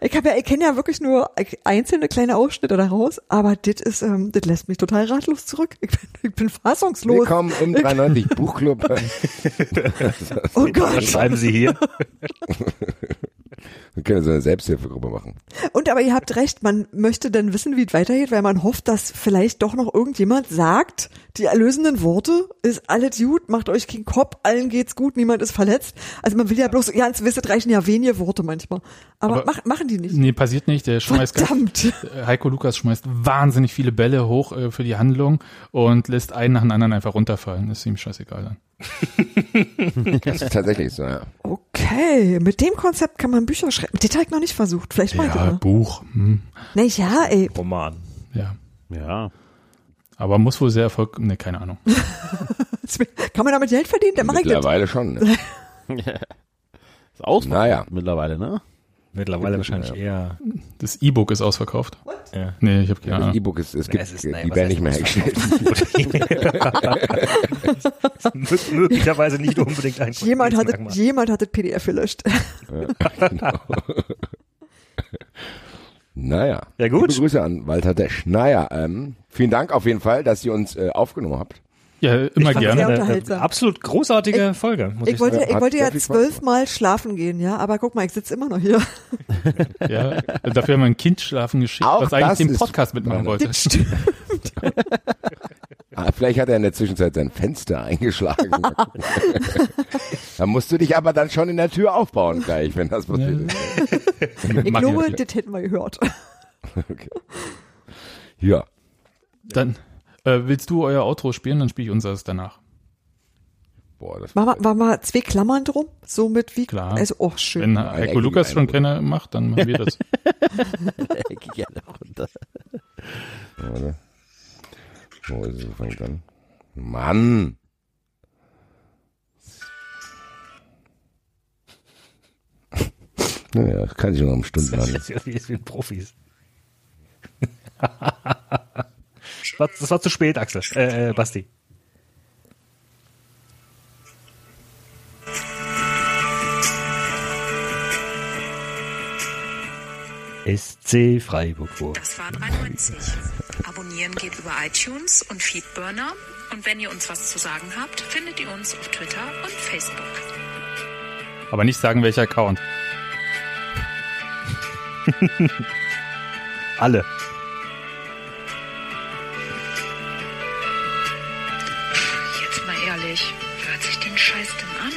ich habe ja, ich kenne ja wirklich nur einzelne kleine Ausschnitte daraus, aber das ist, ähm, das lässt mich total ratlos zurück. Ich bin, ich bin fassungslos. Willkommen im 93 Buchclub. Oh Was Gott. schreiben Sie hier? Wir können so eine Selbsthilfegruppe machen. Und aber ihr habt recht, man möchte dann wissen, wie es weitergeht, weil man hofft, dass vielleicht doch noch irgendjemand sagt, die erlösenden Worte, ist alles gut, macht euch keinen Kopf, allen geht's gut, niemand ist verletzt. Also man will ja bloß, ja, ins Wisset reichen ja wenige Worte manchmal. Aber, Aber- mach, machen die nicht. Nee, passiert nicht. Der schmeißt ganz, Verdammt. äh, Heiko Lukas schmeißt wahnsinnig viele Bälle hoch äh, für die Handlung und lässt einen nach dem anderen einfach runterfallen. Ist ihm scheißegal dann. Das ist tatsächlich so, ja. Okay, mit dem Konzept kann man Bücher schreiben. Das habe ich noch nicht versucht. Vielleicht mal Ja. Buch. Hm, Na ja, ey. Roman. ja. Ja. Aber muss wohl sehr erfolg. Nee, keine Ahnung. Kann man damit Geld verdienen? Dann mache ich das. Mittlerweile schon. Ne? Ist ausverkauft Naja. mittlerweile, ne? Mittlerweile wahrscheinlich eher. Das E-Book ist ausverkauft. Ja. Nee, ich habe keine Das Ahnung. E-Book ist, es gibt, es ist- die naja, was werden nicht mehr hergestellt. Mö- Möglicherweise nicht unbedingt ein Jemand hat, das- Qualitätsmerkmal. jemand hat das PDF gelöscht. Naja. Ja, gut. Liebe Grüße an Walter Desch. Naja, ähm, vielen Dank auf jeden Fall, dass ihr uns äh, aufgenommen habt. Ja, immer Ich gerne. sehr das eine, unterhaltsam. absolut großartige Folge, muss ich, Ich wollte, sagen. ich wollte ja zwölfmal schlafen gehen, ja, aber guck mal, ich sitze immer noch hier. Ja, dafür haben wir ein Kind schlafen geschickt, Auch was eigentlich den Podcast mitmachen wollte. Das stimmt. Ah, vielleicht hat er in der Zwischenzeit sein Fenster eingeschlagen. da musst du dich aber dann schon in der Tür aufbauen gleich, wenn das passiert ist. Ich glaube, ich. das hätten wir gehört. Okay. Ja. Dann äh, willst du euer Outro spielen, dann spiele ich unseres danach. Boah, das War mal, war mal zwei Klammern drum, so mit wie, Klar. also, oh, schön. Wenn Ein Heiko Lukas schon keine macht, dann machen wir das. Geht ja noch runter. Warte. Wo ist es? Fängt an? Mann! Naja, das kann sich noch um Stunden Das an. ist jetzt wie wie Profis. Das war zu spät, Axel. Äh, äh, Basti. SC Freiburg vor. Das war 93. Abonnieren geht über iTunes und Feedburner. Und wenn ihr uns was zu sagen habt, findet ihr uns auf Twitter und Facebook. Aber nicht sagen, welcher Account. Alle. nicht. Hört sich den Scheiß denn an?